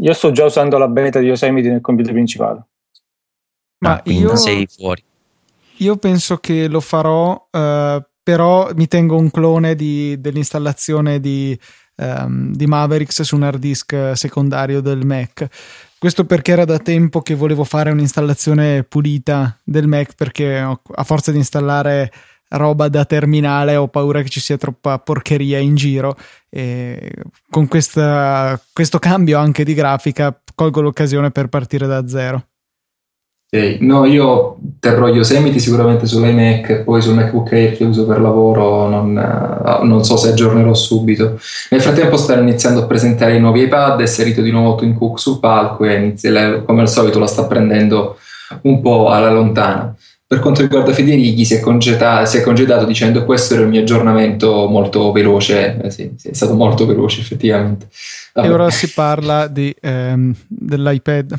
Io sto già usando la beta di Yosemite nel computer principale. Ma ah, io, sei fuori. Io penso che lo farò, uh, però mi tengo un clone di, dell'installazione di, um, di Mavericks su un hard disk secondario del Mac. Questo perché era da tempo che volevo fare un'installazione pulita del Mac perché a forza di installare roba da terminale, ho paura che ci sia troppa porcheria in giro. E con questa, questo cambio anche di grafica colgo l'occasione per partire da zero. Okay. No, io terrò Yosemite sicuramente sull'iMac e poi sul MacBook Air che uso per lavoro non, uh, non, so se aggiornerò subito. Nel frattempo stanno iniziando a presentare i nuovi iPad, è salito di nuovo Tim Cook sul palco e inizia, come al solito la sta prendendo un po' alla lontana. Per quanto riguarda Federighi, si è, si è congedato dicendo questo era il mio aggiornamento molto veloce. Eh, sì, è stato molto veloce, effettivamente. Vabbè. E ora si parla di, ehm, dell'iPad.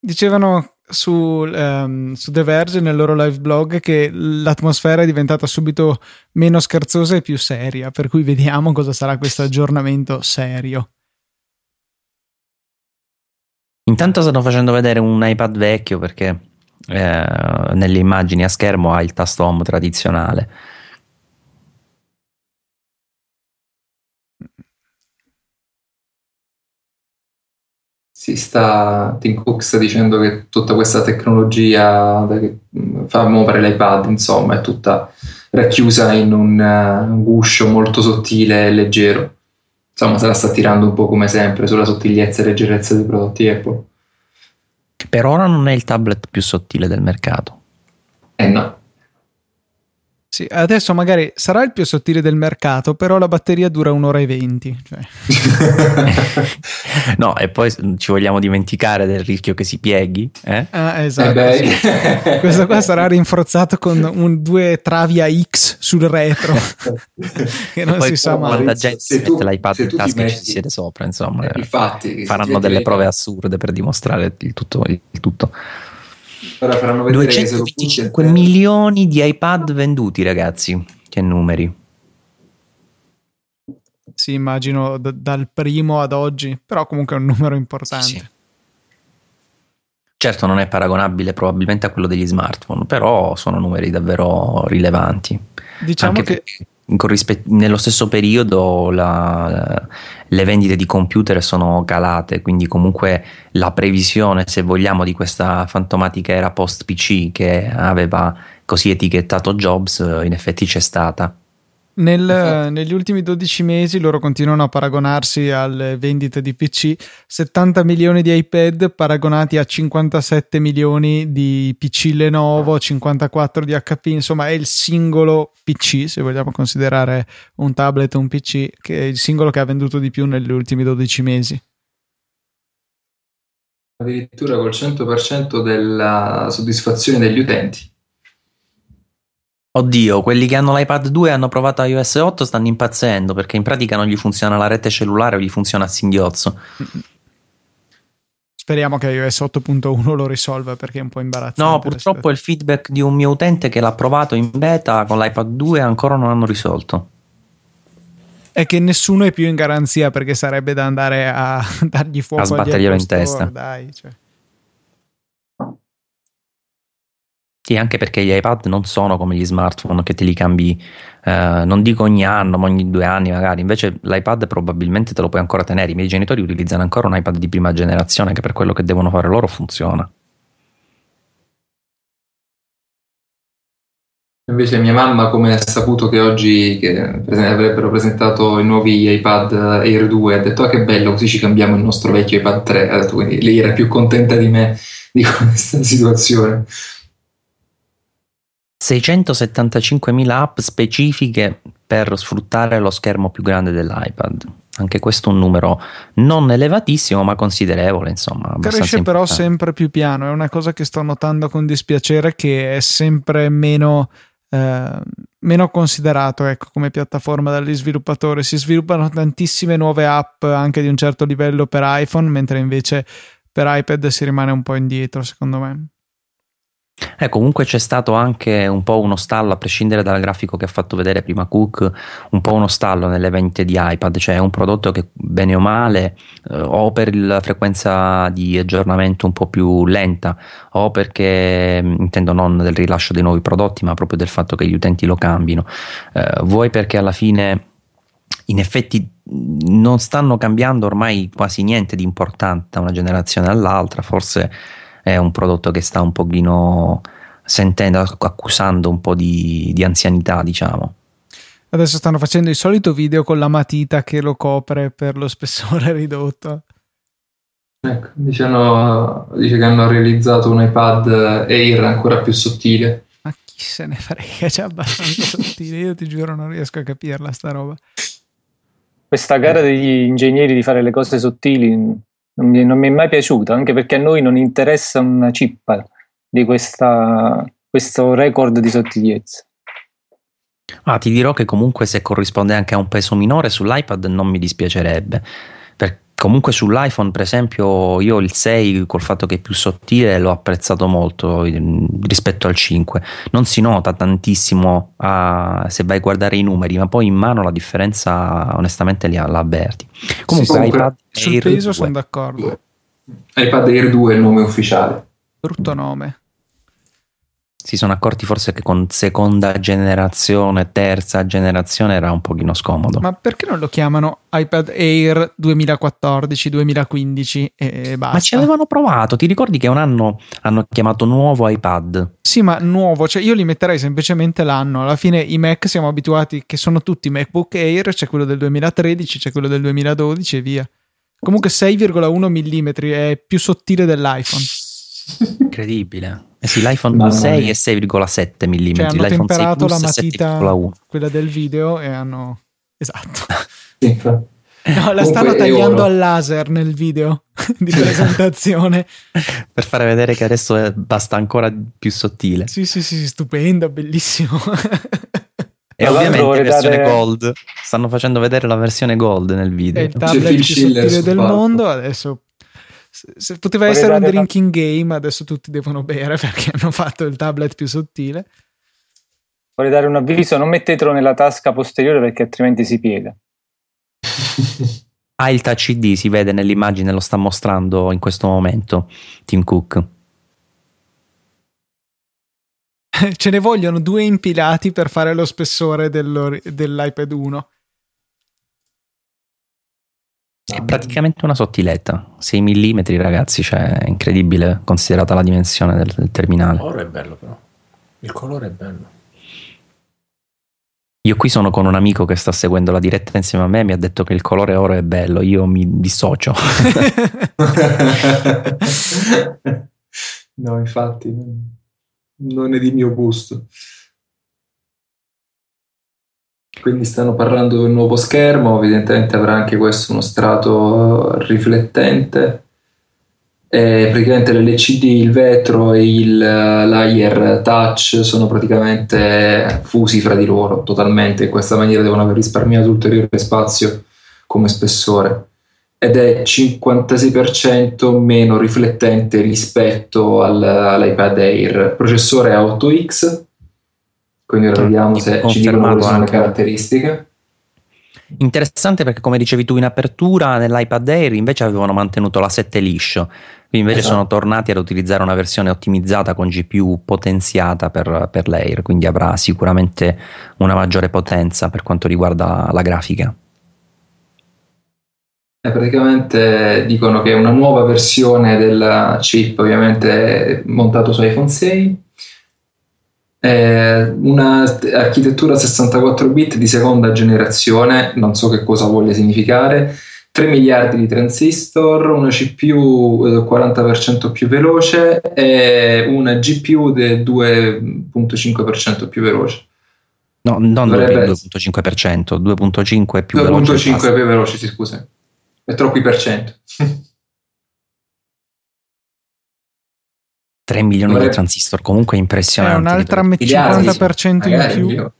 Dicevano su, um, su, The Verge nel loro live blog che l'atmosfera è diventata subito meno scherzosa e più seria, per cui vediamo cosa sarà questo aggiornamento serio. Intanto stanno facendo vedere un iPad vecchio perché eh, nelle immagini a schermo ha il tasto home tradizionale. Si sta, Tim Cook sta dicendo che tutta questa tecnologia che fa muovere l'iPad, insomma, è tutta racchiusa in un, un guscio molto sottile e leggero insomma se la sta tirando un po' come sempre sulla sottigliezza e leggerezza dei prodotti Apple. Per ora non è il tablet più sottile del mercato. Eh no. Sì, adesso magari sarà il più sottile del mercato, però la batteria dura un'ora e venti. Cioè. no, e poi ci vogliamo dimenticare del rischio che si pieghi. Eh? Ah, esatto. Eh sì. Questo qua sarà rinforzato con un, due travi a X sul retro, che non si sa mai. La gente se tu, mette l'iPad in tasca e ci si siede sopra, insomma. Eh, infatti, faranno delle prove assurde per dimostrare il tutto. Il tutto. Ora faranno vedere 225 milioni di iPad venduti, ragazzi. Che numeri. Sì, immagino d- dal primo ad oggi, però comunque è un numero importante. Sì. Certo non è paragonabile probabilmente a quello degli smartphone, però sono numeri davvero rilevanti. Diciamo Anche che nello stesso periodo la, le vendite di computer sono calate, quindi comunque la previsione, se vogliamo, di questa fantomatica era post PC che aveva così etichettato Jobs, in effetti c'è stata. Nel, esatto. negli ultimi 12 mesi loro continuano a paragonarsi alle vendite di PC, 70 milioni di iPad paragonati a 57 milioni di PC Lenovo, 54 di HP, insomma è il singolo PC, se vogliamo considerare un tablet o un PC, che è il singolo che ha venduto di più negli ultimi 12 mesi. Addirittura col 100% della soddisfazione degli utenti. Oddio, quelli che hanno l'iPad 2 e hanno provato iOS 8 stanno impazzendo perché in pratica non gli funziona la rete cellulare o gli funziona a singhiozzo. Speriamo che iOS 8.1 lo risolva perché è un po' imbarazzante. No, purtroppo il feedback di un mio utente che l'ha provato in beta con l'iPad 2 ancora non hanno risolto. È che nessuno è più in garanzia perché sarebbe da andare a dargli fuoco a sbatterglielo in testa. Dai, cioè. Sì, anche perché gli iPad non sono come gli smartphone che te li cambi, eh, non dico ogni anno, ma ogni due anni magari. Invece l'iPad probabilmente te lo puoi ancora tenere. I miei genitori utilizzano ancora un iPad di prima generazione che per quello che devono fare loro funziona. Invece mia mamma, come ha saputo che oggi che avrebbero presentato i nuovi iPad Air 2, ha detto ah che bello, così ci cambiamo il nostro vecchio iPad 3. Ha detto, quindi lei era più contenta di me di questa situazione. 675.000 app specifiche per sfruttare lo schermo più grande dell'iPad. Anche questo è un numero non elevatissimo, ma considerevole, insomma. Cresce però sempre più piano. È una cosa che sto notando con dispiacere che è sempre meno, eh, meno considerato ecco, come piattaforma dagli sviluppatori. Si sviluppano tantissime nuove app anche di un certo livello per iPhone, mentre invece per iPad si rimane un po' indietro, secondo me. Eh, comunque c'è stato anche un po' uno stallo, a prescindere dal grafico che ha fatto vedere prima Cook, un po' uno stallo nelle vendite di iPad, cioè è un prodotto che bene o male, eh, o per la frequenza di aggiornamento un po' più lenta, o perché mm, intendo non del rilascio dei nuovi prodotti, ma proprio del fatto che gli utenti lo cambino, eh, vuoi perché alla fine in effetti non stanno cambiando ormai quasi niente di importante da una generazione all'altra, forse è un prodotto che sta un pochino sentendo, accusando un po' di, di anzianità, diciamo. Adesso stanno facendo il solito video con la matita che lo copre per lo spessore ridotto. Ecco, diciamo, dice che hanno realizzato un iPad Air ancora più sottile. Ma chi se ne frega, c'è abbastanza sottile, io ti giuro non riesco a capirla sta roba. Questa gara degli ingegneri di fare le cose sottili non mi, non mi, è mai piaciuta, anche perché a noi non interessa una cippa di questa, questo record di sottigliezza. Ah, ti dirò che comunque se corrisponde anche a un peso minore sull'iPad non mi dispiacerebbe. Comunque sull'iPhone, per esempio, io il 6 col fatto che è più sottile l'ho apprezzato molto rispetto al 5. Non si nota tantissimo a, se vai a guardare i numeri, ma poi in mano la differenza onestamente la, la avverti. Comunque, sì, iPad sul Air peso 2. sono d'accordo. iPad Air 2 è il nome ufficiale. Brutto nome si sono accorti forse che con seconda generazione, terza generazione era un pochino scomodo. Ma perché non lo chiamano iPad Air 2014-2015 e basta? Ma ci avevano provato, ti ricordi che un anno hanno chiamato nuovo iPad? Sì, ma nuovo, cioè io li metterei semplicemente l'anno. Alla fine i Mac siamo abituati che sono tutti MacBook Air, c'è quello del 2013, c'è quello del 2012 e via. Comunque 6,1 mm è più sottile dell'iPhone. Incredibile. Eh sì, l'iPhone Mamma 6 mia. è 6,7 mm. Cioè, hanno L'iPhone temperato la matita, quella del video, e hanno... Esatto. No, la stanno tagliando al laser nel video di presentazione. per fare vedere che adesso basta ancora più sottile. Sì, sì, sì, stupendo, bellissimo. e ovviamente versione dare... gold. Stanno facendo vedere la versione gold nel video. È il tablet più sottile del mondo. Adesso se poteva essere un drinking game, adesso tutti devono bere perché hanno fatto il tablet più sottile. Vorrei dare un avviso: non mettetelo nella tasca posteriore perché altrimenti si piega. ah, il touch ID si vede nell'immagine, lo sta mostrando in questo momento Tim Cook. Ce ne vogliono due impilati per fare lo spessore dell'iPad 1. È praticamente una sottiletta, 6 mm ragazzi, cioè è incredibile considerata la dimensione del, del terminale. Il colore è bello però, il colore è bello. Io qui sono con un amico che sta seguendo la diretta insieme a me e mi ha detto che il colore oro è bello, io mi dissocio. no, infatti, non è di mio gusto. Quindi stanno parlando del nuovo schermo, evidentemente avrà anche questo uno strato riflettente. E praticamente l'LCD, il vetro e il layer touch sono praticamente fusi fra di loro totalmente. In questa maniera devono aver risparmiato ulteriore spazio come spessore ed è 56% meno riflettente rispetto al, all'iPad Air. Processore a 8X quindi ora vediamo se ci dicono quali sono le caratteristiche. Interessante perché come dicevi tu in apertura nell'iPad Air invece avevano mantenuto la 7 liscio, quindi invece esatto. sono tornati ad utilizzare una versione ottimizzata con GPU potenziata per, per l'Air, quindi avrà sicuramente una maggiore potenza per quanto riguarda la grafica. E praticamente dicono che è una nuova versione del chip ovviamente montato su iPhone 6 è un'architettura 64 bit di seconda generazione, non so che cosa voglia significare, 3 miliardi di transistor, una CPU 40% più veloce e una GPU del 2.5% più veloce. No, non Dovrebbe 2.5%, 2.5 più 2. veloce. 2.5 più veloce, sì, scusa. È troppi per cento. 3 milioni Vorrei... di transistor, comunque impressionante. È un'altra 50% in più. Io.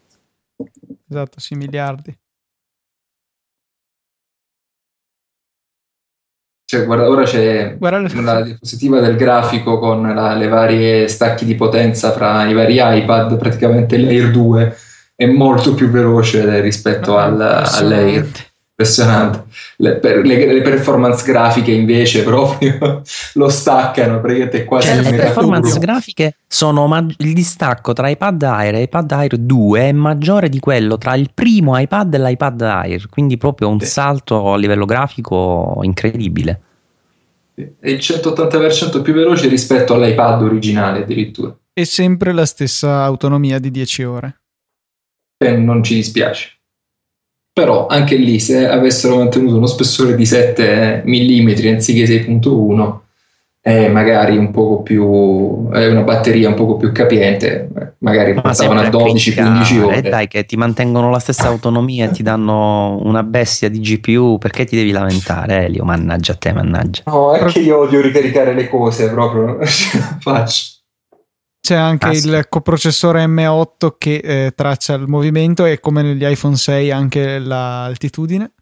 Esatto, sì, miliardi. Cioè, guarda, ora c'è guarda una diapositiva del grafico con la, le varie stacchi di potenza fra i vari iPad, praticamente l'Air 2 è molto più veloce rispetto al, all'Air impressionante. Le, le, le, performance grafiche invece proprio lo staccano praticamente quasi cioè, le performance grafiche sono ma- il distacco tra iPad Air e iPad Air 2 è maggiore di quello tra il primo iPad e l'iPad Air quindi proprio un sì. salto a livello grafico incredibile. È il 180% più veloce rispetto all'iPad originale addirittura. E sempre la stessa autonomia di 10 ore. E non ci dispiace però anche lì se avessero mantenuto uno spessore di 7 mm anziché 6.1 eh, magari un poco più eh, una batteria un poco più capiente magari passavano a 12-15 ore dai che ti mantengono la stessa autonomia e ti danno una bestia di GPU perché ti devi lamentare Elio? Mannaggia a te mannaggia. No è che io odio ricaricare le cose proprio faccio c'è anche ah, il sì. coprocessore M8 che eh, traccia il movimento e come negli iPhone 6 anche l'altitudine.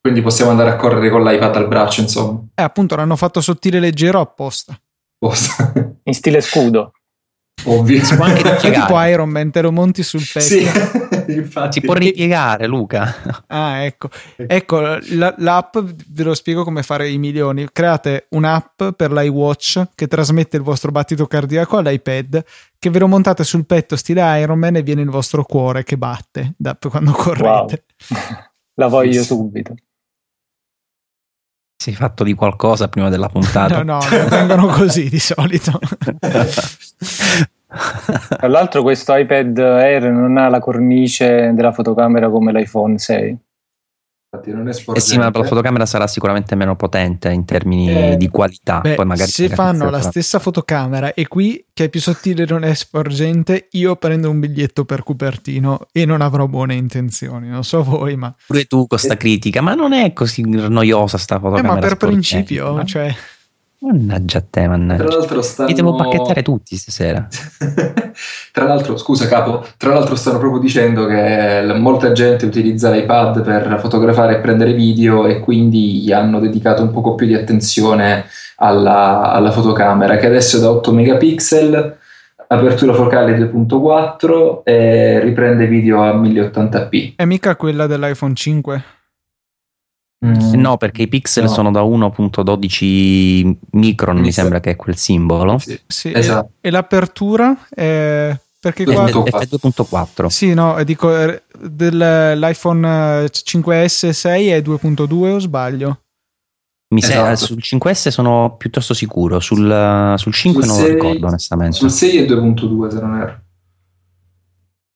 Quindi possiamo andare a correre con l'iPad al braccio, insomma. Eh, appunto, l'hanno fatto sottile leggero apposta. apposta. In stile scudo. Ovvio. Si può anche ripiegare. tipo Iron Man, te lo monti sul petto. Sì, infatti. Si può ripiegare, Luca. Ah, ecco. Ecco, la, l'app, ve lo spiego come fare i milioni. Create un'app per l'iWatch che trasmette il vostro battito cardiaco all'iPad, che ve lo montate sul petto stile Iron Man e viene il vostro cuore che batte da, quando correte. Wow. La voglio subito. Sei fatto di qualcosa prima della puntata? no, no, vengono così di solito. Tra l'altro questo iPad Air non ha la cornice della fotocamera come l'iPhone 6. Infatti non è Eh sì, sporgente. ma la fotocamera sarà sicuramente meno potente in termini Eh, di qualità. Beh, Poi magari se fanno la stessa fotocamera e qui che è più sottile e non è sporgente, io prendo un biglietto per Cupertino e non avrò buone intenzioni. Non so voi, ma, Pure tu con sta critica, ma non è così noiosa sta eh, fotocamera. ma per sporgente, principio, cioè, Mannaggia a te, Tra mannaggia. l'altro stanno... Li devo pacchettare tutti stasera. Tra l'altro, scusa capo, tra l'altro stanno proprio dicendo che l- molta gente utilizza l'iPad per fotografare e prendere video e quindi gli hanno dedicato un poco più di attenzione alla, alla fotocamera che adesso è da 8 megapixel, apertura focale 2.4 e riprende video a 1080p. è mica quella dell'iPhone 5. Mm. No, perché i pixel No. sono da 1.12 micron, mi Mi sa- sembra che è quel simbolo. Sì. Sì, Esatto. e, e l'apertura è perché qua punto- F2.4. Sì, no, dico eh, dell'iPhone 5S 6 è 2.2 o sbaglio? Mi sa- Esatto. sul 5S sono piuttosto sicuro, sul, sul 5 Sul non lo 6 ricordo onestamente. Sul 6 è 2.2 se non erro.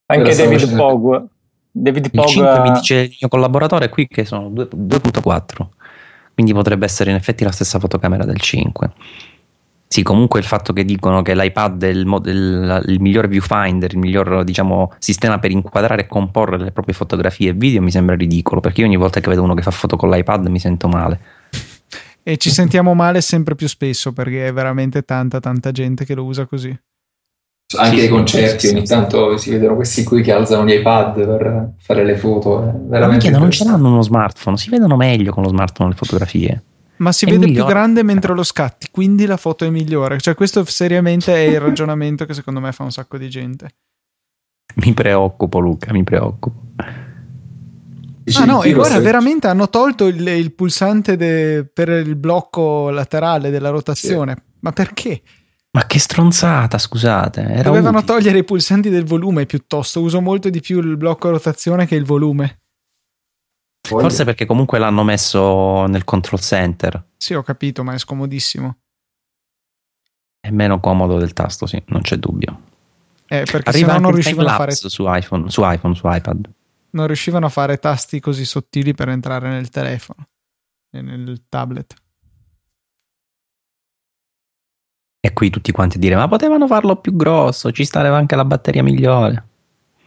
Anche Ora stavo David Pog. Il Pog 5 mi dice il mio collaboratore qui che sono due- 2.4, quindi potrebbe essere in effetti la stessa fotocamera del 5. Sì, comunque il fatto che dicono che l'iPad è il, mod- il- il miglior viewfinder, il miglior diciamo, sistema per inquadrare e comporre le proprie fotografie e video mi sembra ridicolo, perché io ogni volta che vedo uno che fa foto con l'iPad mi sento male. E ci sentiamo male sempre più spesso perché è veramente tanta, tanta gente che lo usa così. Anche Sì, ai sì, concerti sì, sì, ogni sì. tanto si vedono questi qui che alzano gli iPad per fare le foto. Ma veramente minchia, non ce l'hanno uno smartphone, si vedono meglio con lo smartphone le fotografie. Ma si È vede migliore. più grande mentre lo scatti, quindi la foto è migliore. Cioè, questo seriamente è il ragionamento che secondo me fa un sacco di gente. Mi preoccupo, Luca, mi preoccupo. Ah no, e guarda, veramente hanno tolto il, il pulsante de- per il blocco laterale della rotazione. Ma perché? Ma che stronzata, scusate. Era Dovevano utile. togliere i pulsanti del volume piuttosto. Uso molto di più il blocco rotazione che il volume. Forse perché comunque l'hanno messo nel control center. Sì, ho capito, ma è scomodissimo. È meno comodo del tasto, sì, non c'è dubbio. Eh, perché Arriva non riuscivano, a fare, su iPhone, su iPhone, su iPad. non riuscivano a fare tasti così sottili per entrare nel telefono e nel tablet. E qui tutti quanti a dire, ma potevano farlo più grosso, ci stava anche la batteria migliore.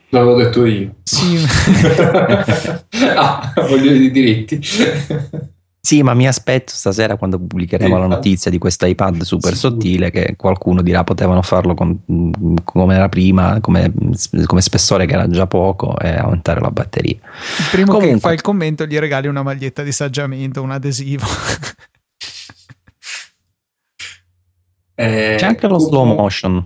L'avevo detto io. Sì, ah, voglio i diritti. Sì, ma mi aspetto stasera quando pubblicheremo Sì, la notizia di questo iPad super Sicuro. sottile che qualcuno dirà potevano farlo con- come era prima, come, come spessore che era già poco e aumentare la batteria. il primo che Comunque. fa il commento gli regali una maglietta di saggiamento, un adesivo. Eh, C'è anche lo slow motion,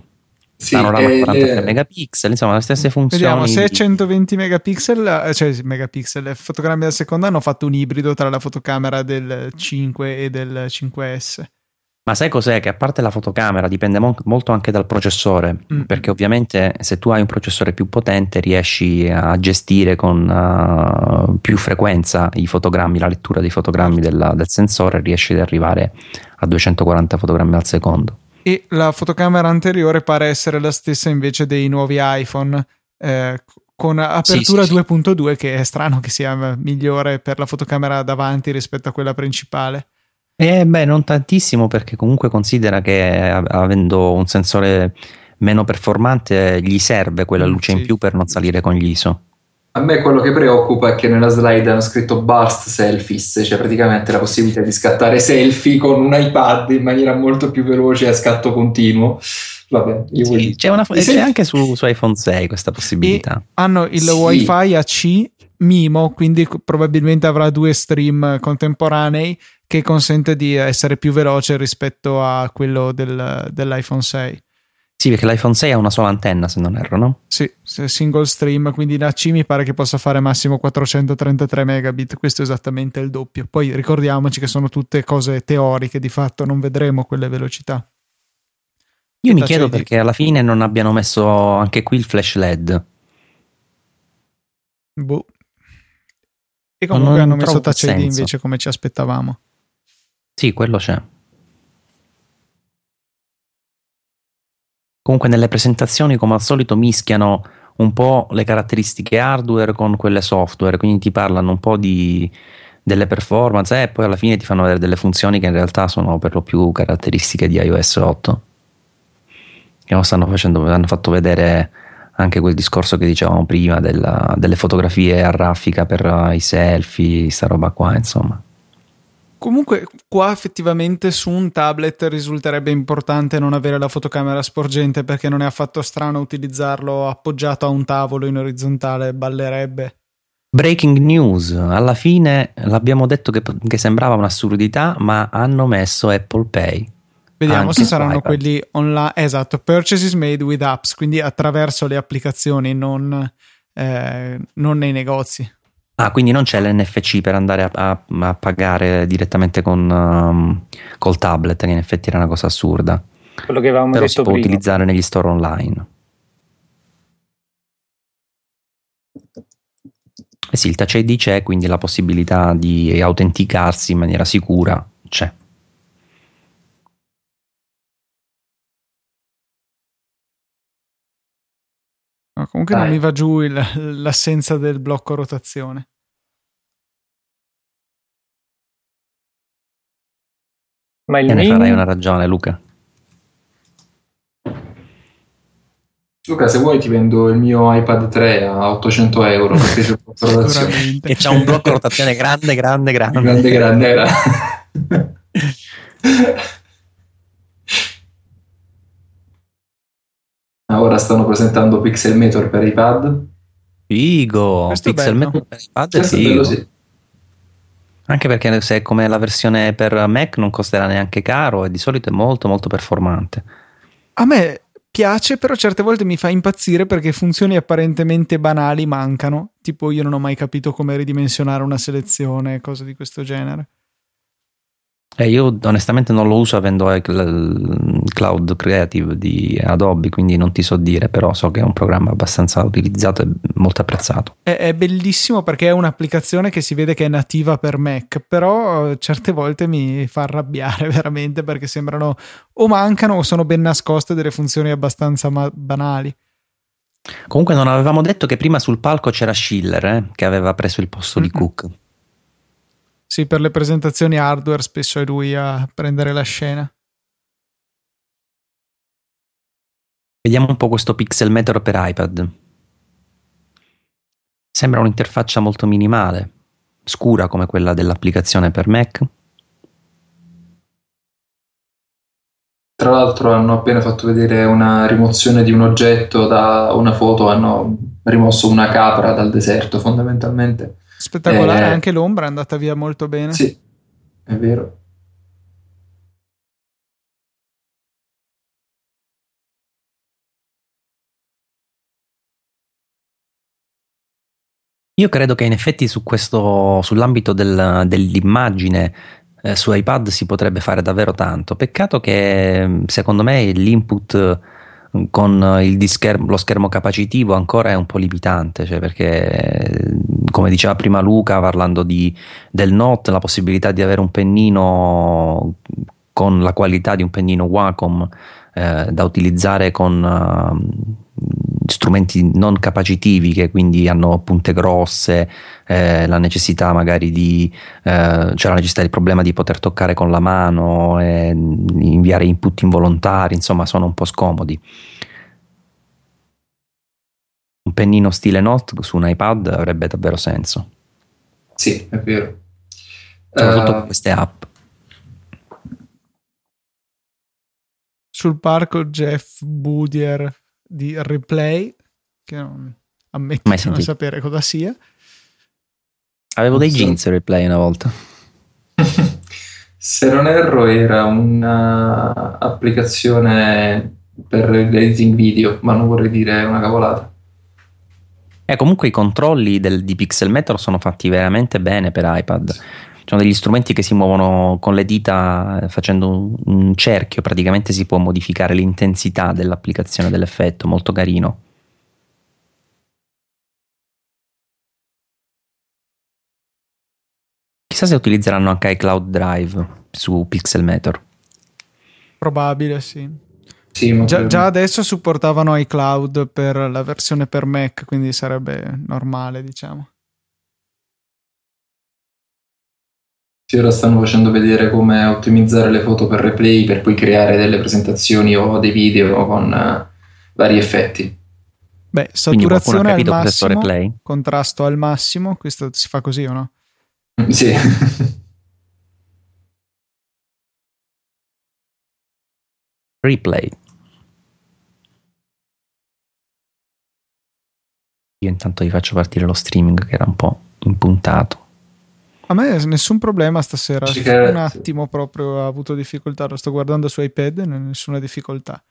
Sì, panorama eh, 43 le- megapixel, insomma le stesse funzioni. Vediamo, se è 120 megapixel, eh, cioè megapixel, eh, fotogrammi al secondo hanno fatto un ibrido tra la fotocamera del 5 e del 5S. Ma sai cos'è? Che a parte la fotocamera dipende mo- molto anche dal processore, Mm. perché ovviamente se tu hai un processore più potente riesci a gestire con uh, più frequenza i fotogrammi, la lettura dei fotogrammi della- del sensore, riesci ad arrivare a 240 fotogrammi al secondo. E la fotocamera anteriore pare essere la stessa invece dei nuovi iPhone, eh, con apertura sì, sì. 2.2, che è strano che sia migliore per la fotocamera davanti rispetto a quella principale. E beh, non tantissimo perché comunque considera che a- avendo un sensore meno performante gli serve quella Mm, luce sì. in più per non salire con gli ISO. A me quello che preoccupa è che nella slide hanno scritto burst selfies, cioè praticamente la possibilità di scattare selfie con un iPad in maniera molto più veloce a scatto continuo. Vabbè, io Sì, voglio- c'è, una- c'è selfie- anche su, su iPhone 6 questa possibilità. Hanno il Sì. WiFi a C Mimo, quindi probabilmente avrà due stream contemporanei che consente di essere più veloce rispetto a quello del- dell'iPhone 6. Sì, perché l'iPhone 6 ha una sola antenna, se non erro, no? Sì, single stream, quindi la C mi pare che possa fare massimo 433 megabit, questo è esattamente il doppio. Poi ricordiamoci che sono tutte cose teoriche, di fatto non vedremo quelle velocità. Io mi chiedo ID. perché alla fine non abbiano messo anche qui il flash LED. Boh. E comunque non hanno messo Touch ID invece come ci aspettavamo. Sì, quello c'è. Comunque nelle presentazioni, come al solito, mischiano un po' le caratteristiche hardware con quelle software, quindi ti parlano un po' di, delle performance e poi alla fine ti fanno vedere delle funzioni che in realtà sono per lo più caratteristiche di iOS 8 che non stanno facendo, hanno fatto vedere anche quel discorso che dicevamo prima della, delle fotografie a raffica per i selfie, sta roba qua insomma Comunque, qua effettivamente su un tablet risulterebbe importante non avere la fotocamera sporgente perché non è affatto strano utilizzarlo appoggiato a un tavolo in orizzontale, ballerebbe. Breaking news, alla fine l'abbiamo detto che, che sembrava un'assurdità, ma hanno messo Apple Pay. Vediamo Anche se saranno iPad. quelli online. Esatto, purchases made with apps, quindi attraverso le applicazioni, non, eh, non nei negozi. Ah, quindi non c'è l'NFC per andare a, a- a pagare direttamente con, um, col tablet, che in effetti era una cosa assurda. Quello che avevamo Però si detto può prima. utilizzare negli store online. Eh sì, il Touch ID c'è, quindi la possibilità di autenticarsi in maniera sicura c'è. Comunque non Dai. mi va giù il- l'assenza del blocco rotazione. Ma il E ne farai una ragione, Luca. Luca, se vuoi ti vendo il mio iPad 3 a 800 euro perché c'è un po' di rotazione. Sicuramente. Che c'ha un blocco rotazione grande, grande, grande. Grande, grande era. Ora stanno presentando Pixel Meter per iPad. Figo, Questo è Pixel bello. Metal per iPad è figo. bello, sì. Anche perché se è come la versione per Mac non costerà neanche caro e di solito è molto molto performante. A me piace, però certe volte mi fa impazzire perché funzioni apparentemente banali mancano. Tipo, io non ho mai capito come ridimensionare una selezione, cose di questo genere. Eh, io onestamente non lo uso avendo il il Cloud Creative di Adobe, quindi non ti so dire, però so che è un programma abbastanza utilizzato e molto apprezzato. È, è bellissimo perché è un'applicazione che si vede che è nativa per Mac, però eh, certe volte mi fa arrabbiare veramente perché sembrano o mancano o sono ben nascoste delle funzioni abbastanza ma- banali. Comunque non avevamo detto che prima sul palco c'era Schiller, eh, che aveva preso il posto di Mhm. Cook. Sì, per le presentazioni hardware spesso è lui a prendere la scena. Vediamo un po' questo Pixel Meteor per iPad. Sembra un'interfaccia molto minimale, scura come quella dell'applicazione per Mac. Tra l'altro hanno appena fatto vedere una rimozione di un oggetto da una foto, hanno rimosso una capra dal deserto fondamentalmente. Spettacolare, Eh, anche l'ombra è andata via molto bene. Sì, è vero. Io credo che in effetti su questo, sull'ambito del- dell'immagine eh, su iPad si potrebbe fare davvero tanto. Peccato che secondo me l'input con il discher- lo schermo capacitivo ancora è un po' limitante, cioè perché eh, come diceva prima Luca parlando di, del Note, la possibilità di avere un pennino con la qualità di un pennino Wacom eh, da utilizzare con eh, strumenti non capacitivi che quindi hanno punte grosse, eh, la necessità magari di eh, c'è la necessità del problema di poter toccare con la mano e inviare input involontari, insomma sono un po' scomodi. Un pennino stile Note su un iPad avrebbe davvero senso, Sì, è vero. soprattutto Eh, con queste app. Sul parco Jeff Boudier di Replay, che non ammetto Mai di non sapere cosa sia. Avevo dei Sì. jeans replay una volta. Se non erro era un'applicazione per l'editing video, ma non vorrei dire una cavolata. Eh, comunque i controlli del- di Pixel Meter sono fatti veramente bene per iPad. Ci sono degli strumenti che si muovono con le dita eh, facendo un, un cerchio, praticamente si può modificare l'intensità dell'applicazione dell'effetto, molto carino. Chissà se utilizzeranno anche iCloud Drive su Pixel Meter. Probabile, sì. Sì, Già, già adesso supportavano iCloud per la versione per Mac, quindi sarebbe normale, diciamo. Sì, ora stanno facendo vedere come ottimizzare le foto per replay per poi creare delle presentazioni o dei video con eh, vari effetti. Beh, saturazione al massimo, replay? contrasto al massimo, questo si fa così o no? Sì. Replay. Io intanto vi faccio partire lo streaming che era un po' impuntato. A me nessun problema stasera, che- un attimo proprio ho avuto difficoltà, lo sto guardando su iPad e non ho nessuna difficoltà.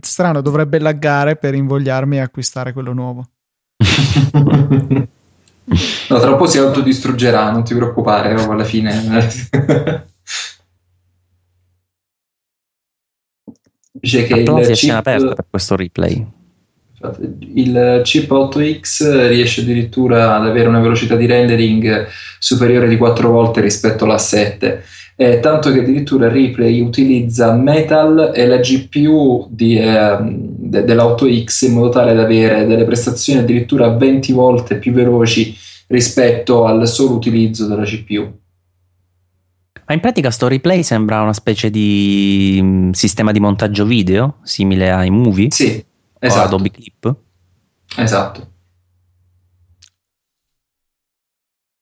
Strano, dovrebbe laggare per invogliarmi a acquistare quello nuovo. No, tra un po' si autodistruggerà, non ti preoccupare, alla fine. Dice che il scena aperta chip, per questo replay. Il chip 8X riesce addirittura ad avere una velocità di rendering superiore di 4 volte rispetto alla 7. Eh, tanto che addirittura Replay utilizza Metal e la GPU di, ehm, de- della 8X in modo tale da avere delle prestazioni addirittura 20 volte più veloci rispetto al solo utilizzo della GPU. Ma in pratica sto replay sembra una specie di mm, sistema di montaggio video simile ai movie Sì, esatto. Adobe Clip. esatto.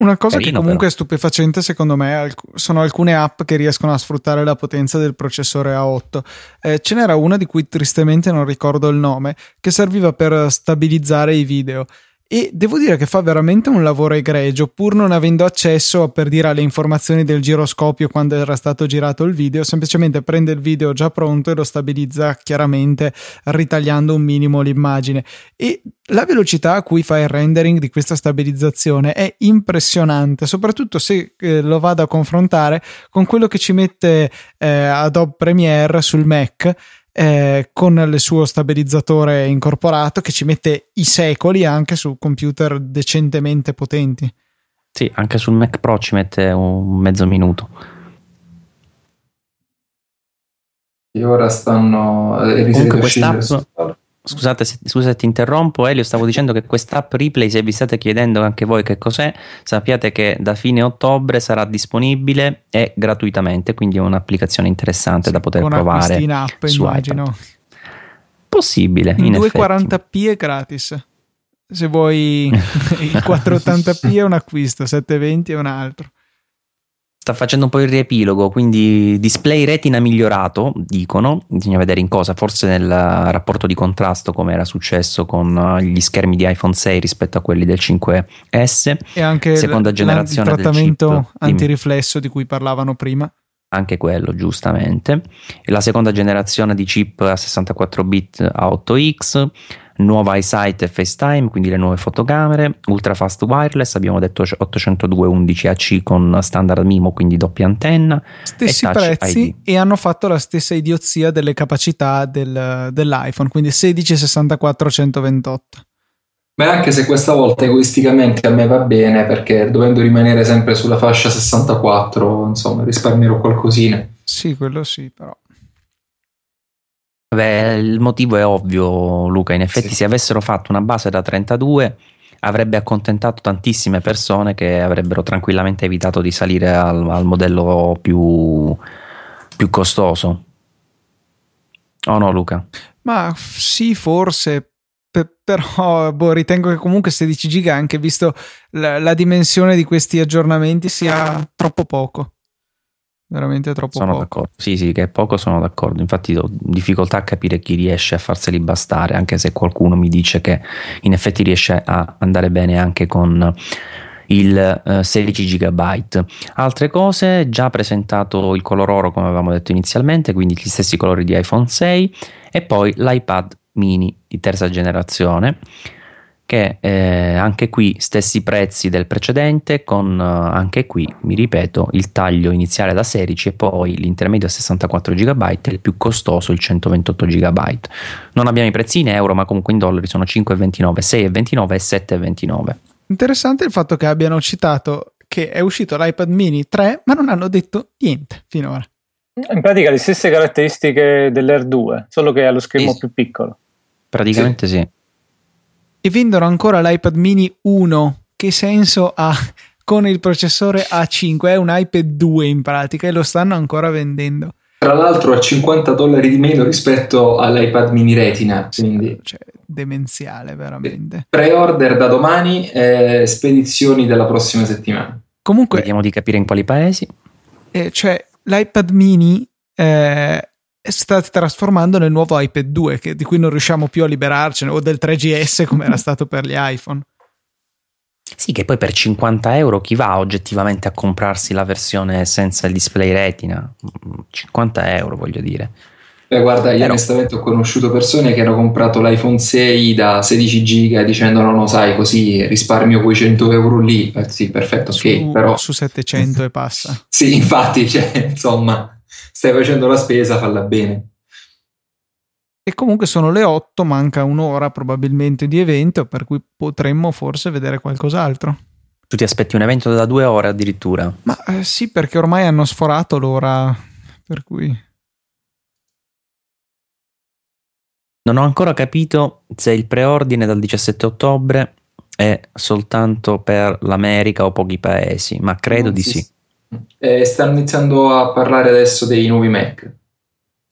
Una cosa Carino, che comunque però. è stupefacente secondo me alc- sono alcune app che riescono a sfruttare la potenza del processore A8. Eh, ce n'era una di cui tristemente non ricordo il nome, che serviva per stabilizzare i video. E devo dire che fa veramente un lavoro egregio, pur non avendo accesso per dire alle informazioni del giroscopio quando era stato girato il video, semplicemente prende il video già pronto e lo stabilizza chiaramente ritagliando un minimo l'immagine. E la velocità a cui fa il rendering di questa stabilizzazione è impressionante, soprattutto se eh, lo vado a confrontare con quello che ci mette eh, Adobe Premiere sul Mac. Eh, con il suo stabilizzatore incorporato che ci mette i secoli anche su computer decentemente potenti. Sì, anche sul Mac Pro ci mette un mezzo minuto. E ora stanno eh, Comunque quest'app- Scusate se, scusa se ti interrompo, Elio. Stavo dicendo che quest'app replay, se vi state chiedendo anche voi che cos'è, sappiate che da fine ottobre sarà disponibile e gratuitamente. Quindi è un'applicazione interessante da poter provare. in app, su immagino. iPad. Possibile, In in effetti. 240p è gratis. Se vuoi il 480p è un acquisto, 720 è un altro. Sta facendo un po' il riepilogo, quindi display retina migliorato, dicono, bisogna vedere in cosa, forse nel rapporto di contrasto come era successo con eh, gli schermi di iPhone 6 rispetto a quelli del 5S, E anche Seconda il, generazione il del trattamento chip. Antiriflesso di cui parlavano prima. anche quello giustamente, e la seconda generazione di chip a 64 bit a 8X, nuova iSight e FaceTime, quindi le nuove fotocamere, ultra fast wireless, abbiamo detto 802.11ac con standard MIMO, quindi doppia antenna, Stessi E prezzi ID. e hanno fatto la stessa idiozia delle capacità del- dell'iPhone, quindi 16, 64, 128. Beh, anche se questa volta egoisticamente a me va bene perché dovendo rimanere sempre sulla fascia 64, insomma, risparmierò qualcosina. Sì, quello sì, però. Beh, il motivo è ovvio, Luca. In effetti, Sì. se avessero fatto una base da 32, avrebbe accontentato tantissime persone che avrebbero tranquillamente evitato di salire al, al modello più, più costoso. O no, Luca? Ma sì, forse. pe- però boh, ritengo che comunque 16 giga, anche visto la, la dimensione di questi aggiornamenti, sia troppo poco. Veramente troppo Sono poco. d'accordo. Sì, sì, che è poco sono d'accordo. Infatti ho difficoltà a capire chi riesce a farseli bastare, anche se qualcuno mi dice che in effetti riesce a andare bene anche con il eh, 16 GB. Altre cose, già presentato il color oro come avevamo detto inizialmente, quindi gli stessi colori di iPhone 6 e poi l'iPad mini di terza generazione che eh, anche qui stessi prezzi del precedente con eh, anche qui mi ripeto il taglio iniziale da 16 e poi l'intermedio a 64 GB e il più costoso il 128 GB non abbiamo i prezzi in euro ma comunque in dollari sono 5,29 6,29 e 7,29 Interessante il fatto che abbiano citato che è uscito l'iPad mini 3, ma non hanno detto niente finora. In pratica le stesse caratteristiche dell'Air 2, solo che ha lo schermo Sì. più piccolo. Praticamente sì. E vendono ancora l'iPad mini 1. Che senso ha? Con il processore A5 è un iPad 2 in pratica e lo stanno ancora vendendo. Tra l'altro a 50 dollari di meno rispetto all'iPad mini Retina, quindi Cioè, demenziale, veramente. pre-order da domani e spedizioni della prossima settimana. Comunque, Vediamo di capire in quali paesi. eh, cioè, l'iPad mini eh, sta trasformando nel nuovo iPad 2, che- di cui non riusciamo più a liberarcene, o del 3GS come era stato per gli iPhone. Sì, che poi per 50 euro chi va oggettivamente a comprarsi la versione senza il display retina? Mm, 50 euro voglio dire. Beh, guarda, io Però- onestamente ho conosciuto persone che hanno comprato l'iPhone 6 da 16 giga dicendo no, no, sai, così risparmio quei 100 euro lì. Eh, sì, perfetto, ok, su, però su 700 e passa. sì, infatti, cioè, insomma, stai facendo la spesa, falla bene. E comunque sono le 8, manca un'ora probabilmente di evento, per cui potremmo forse vedere qualcos'altro. Tu ti aspetti un evento da due ore addirittura. Ma eh, sì, perché ormai hanno sforato l'ora, per cui... Non ho ancora capito se il preordine dal 17 ottobre è soltanto per l'America o pochi paesi, ma credo Non di si- sì. Eh, stanno iniziando a parlare adesso dei nuovi Mac.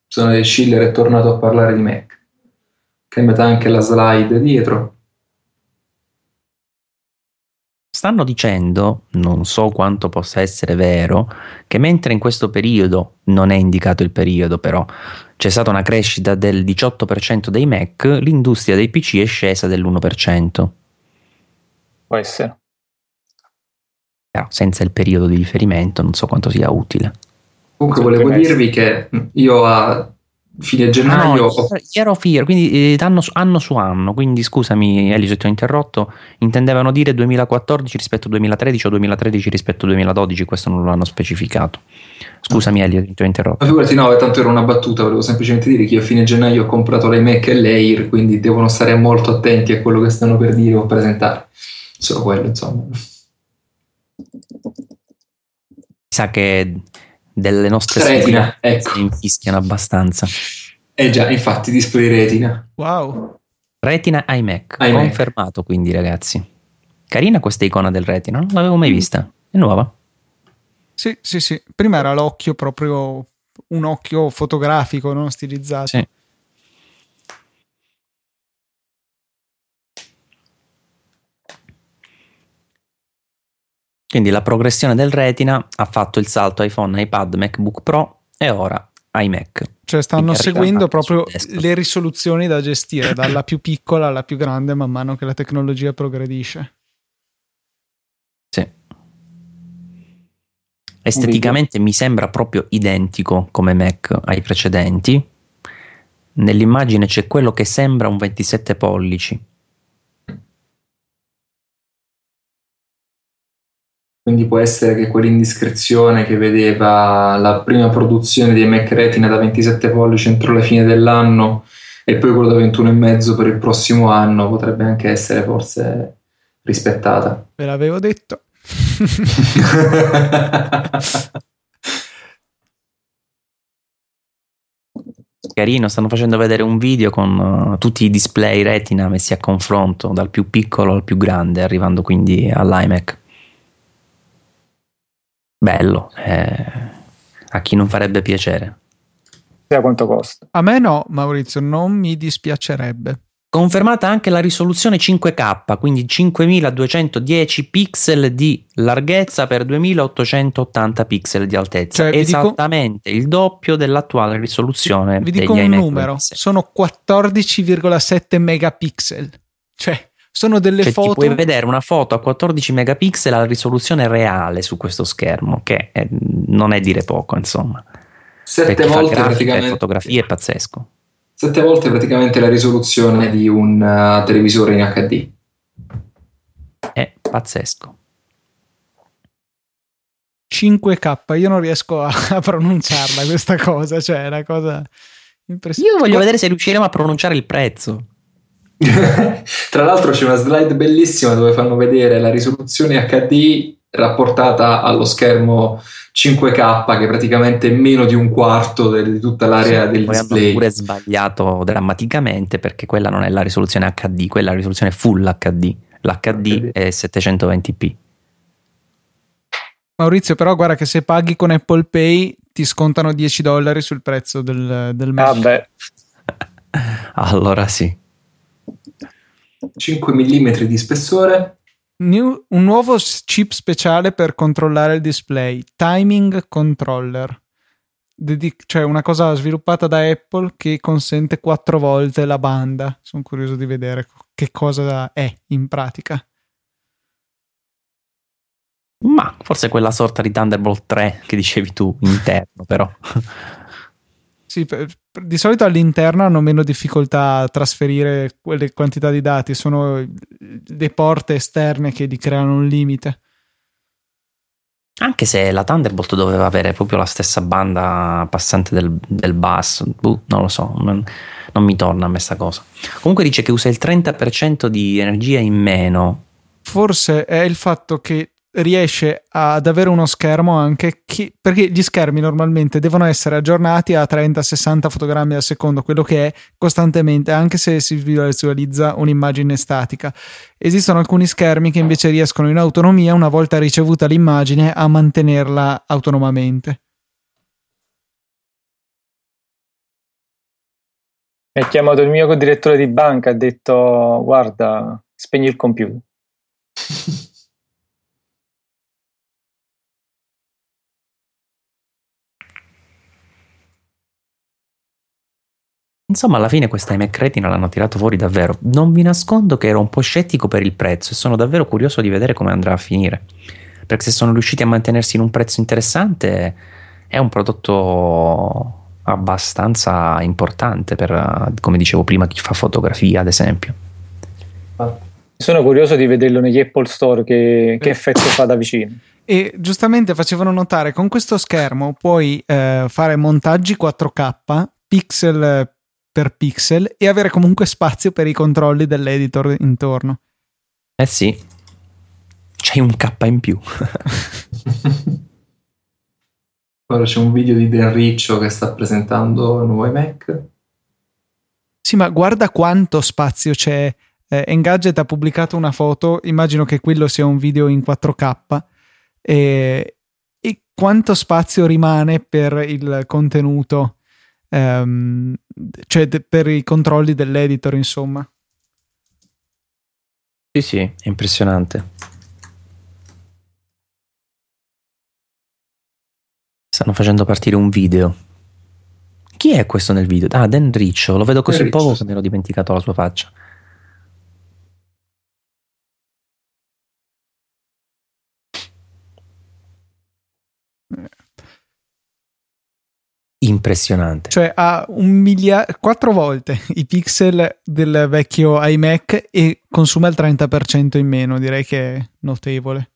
Sono del Schiller è tornato a parlare di Mac. Che metà anche la slide dietro. Stanno dicendo, non so quanto possa essere vero, che mentre in questo periodo, non è indicato il periodo però, c'è stata una crescita del 18% dei Mac, l'industria dei PC è scesa dell'1%. Può essere. Però senza il periodo di riferimento non so quanto sia utile. Comunque volevo messo. dirvi che io a fine Ah, no, gennaio ero fiero, quindi eh, anno, su, anno su anno, quindi scusami Elio se ti ho interrotto, intendevano dire 2014 rispetto al 2013 o 2013 rispetto al 2012, questo non lo hanno specificato. Scusami Elio, ti ho interrotto. Ma figurati, no, tanto era una battuta, volevo semplicemente dire che io a fine gennaio ho comprato l'iMac e l'Air, quindi devono stare molto attenti a quello che stanno per dire o presentare. Solo quello, insomma. Mi sa che delle nostre Retina, ecco. si infischiano abbastanza. Eh già, infatti, display retina. Wow! Retina iMac, iMac. confermato quindi ragazzi. Carina questa icona del retina, non l'avevo mai vista. È nuova. Sì, sì, sì. Prima era l'occhio proprio un occhio fotografico, non stilizzato. Sì. Quindi la progressione del retina ha fatto il salto iPhone, iPad, MacBook Pro e ora iMac. Cioè stanno seguendo proprio le risoluzioni da gestire, dalla più piccola alla più grande man mano che la tecnologia progredisce. Sì. Esteticamente mi sembra proprio identico come Mac ai precedenti. Nell'immagine c'è quello che sembra un 27 pollici. Quindi può essere che quell'indiscrezione che vedeva la prima produzione dei Mac Retina da 27 pollici entro la fine dell'anno e poi quello da 21,5 per il prossimo anno potrebbe anche essere forse rispettata. Ve l'avevo detto. Carino, stanno facendo vedere un video con uh, tutti i display retina messi a confronto, dal più piccolo al più grande, arrivando quindi all'iMac. Bello, eh, a chi non farebbe piacere. Sai quanto costa? A me no, Maurizio, non mi dispiacerebbe. Confermata anche la risoluzione 5K, quindi 5210 pixel di larghezza per 2880 pixel di altezza, Cioè, vi dico- esattamente il doppio dell'attuale risoluzione Vi degli dico un numero, 26. sono 14,7 megapixel. Cioè, sono delle Cioè, ti foto... puoi vedere una foto a 14 megapixel a risoluzione reale su questo schermo, che è- non è dire poco, insomma. Sette volte, praticamente, fotografie è pazzesco. sette volte praticamente la risoluzione di un uh, televisore in HD. È pazzesco. 5K, io non riesco a, a pronunciarla questa cosa, cioè è una cosa impressionante. Io voglio vedere se riusciremo a pronunciare il prezzo. Tra l'altro c'è una slide bellissima dove fanno vedere la risoluzione HD rapportata allo schermo 5K che praticamente è meno di un quarto di tutta l'area sì, del poi display. Hanno pure sbagliato drammaticamente perché quella non è la risoluzione HD, quella è la risoluzione Full HD. L'HD HD. è 720p. Maurizio, però guarda che se paghi con Apple Pay ti scontano 10 dollari sul prezzo del, del Mac. Ah beh. allora sì. 5 mm di spessore. New, un nuovo chip speciale per controllare il display, Timing Controller. Dedic- cioè una cosa sviluppata da Apple che consente 4 volte la banda. Sono curioso di vedere che cosa è in pratica. Ma forse quella sorta di Thunderbolt 3 che dicevi tu, interno però. Sì, per, per, di solito all'interno hanno meno difficoltà a trasferire quelle quantità di dati, sono le porte esterne che gli creano un limite. Anche se la Thunderbolt doveva avere proprio la stessa banda passante del, del bus, uh, non lo so, non, non mi torna a me sta cosa. Comunque dice che usa il 30% di energia in meno. Forse è il fatto che riesce ad avere uno schermo anche che, perché gli schermi normalmente devono essere aggiornati a 30-60 fotogrammi al secondo, quello che è costantemente, anche se si visualizza un'immagine statica. Esistono alcuni schermi che invece riescono in autonomia, una volta ricevuta l'immagine, a mantenerla autonomamente. Mi ha chiamato il mio direttore di banca, ha detto guarda, spegni il computer. Insomma, alla fine questa iMac Retina l'hanno tirato fuori davvero. Non vi nascondo che ero un po' scettico per il prezzo e sono davvero curioso di vedere come andrà a finire. Perché se sono riusciti a mantenersi in un prezzo interessante, è un prodotto abbastanza importante per, come dicevo prima, chi fa fotografia, ad esempio. Sono curioso di vederlo negli Apple Store, che, che effetto fa da vicino. E giustamente facevano notare con questo schermo puoi eh, fare montaggi 4K, pixel per pixel e avere comunque spazio per i controlli dell'editor intorno. Eh sì, c'hai un K in più. Ora c'è un video di Dan Riccio che sta presentando il nuovo iMac. Sì, ma guarda quanto spazio c'è. Eh, Engadget ha pubblicato una foto, immagino che quello sia un video in 4K, e, e quanto spazio rimane per il contenuto ehm, cioè de- per i controlli dell'editor, insomma. Sì, sì, è impressionante. Stanno facendo partire un video. Chi è questo nel video? Ah, Dan Riccio, lo vedo così poco che mi ero dimenticato la sua faccia. Impressionante. Cioè ha un miliardo, quattro volte i pixel del vecchio iMac e consuma il 30% in meno, direi che è notevole.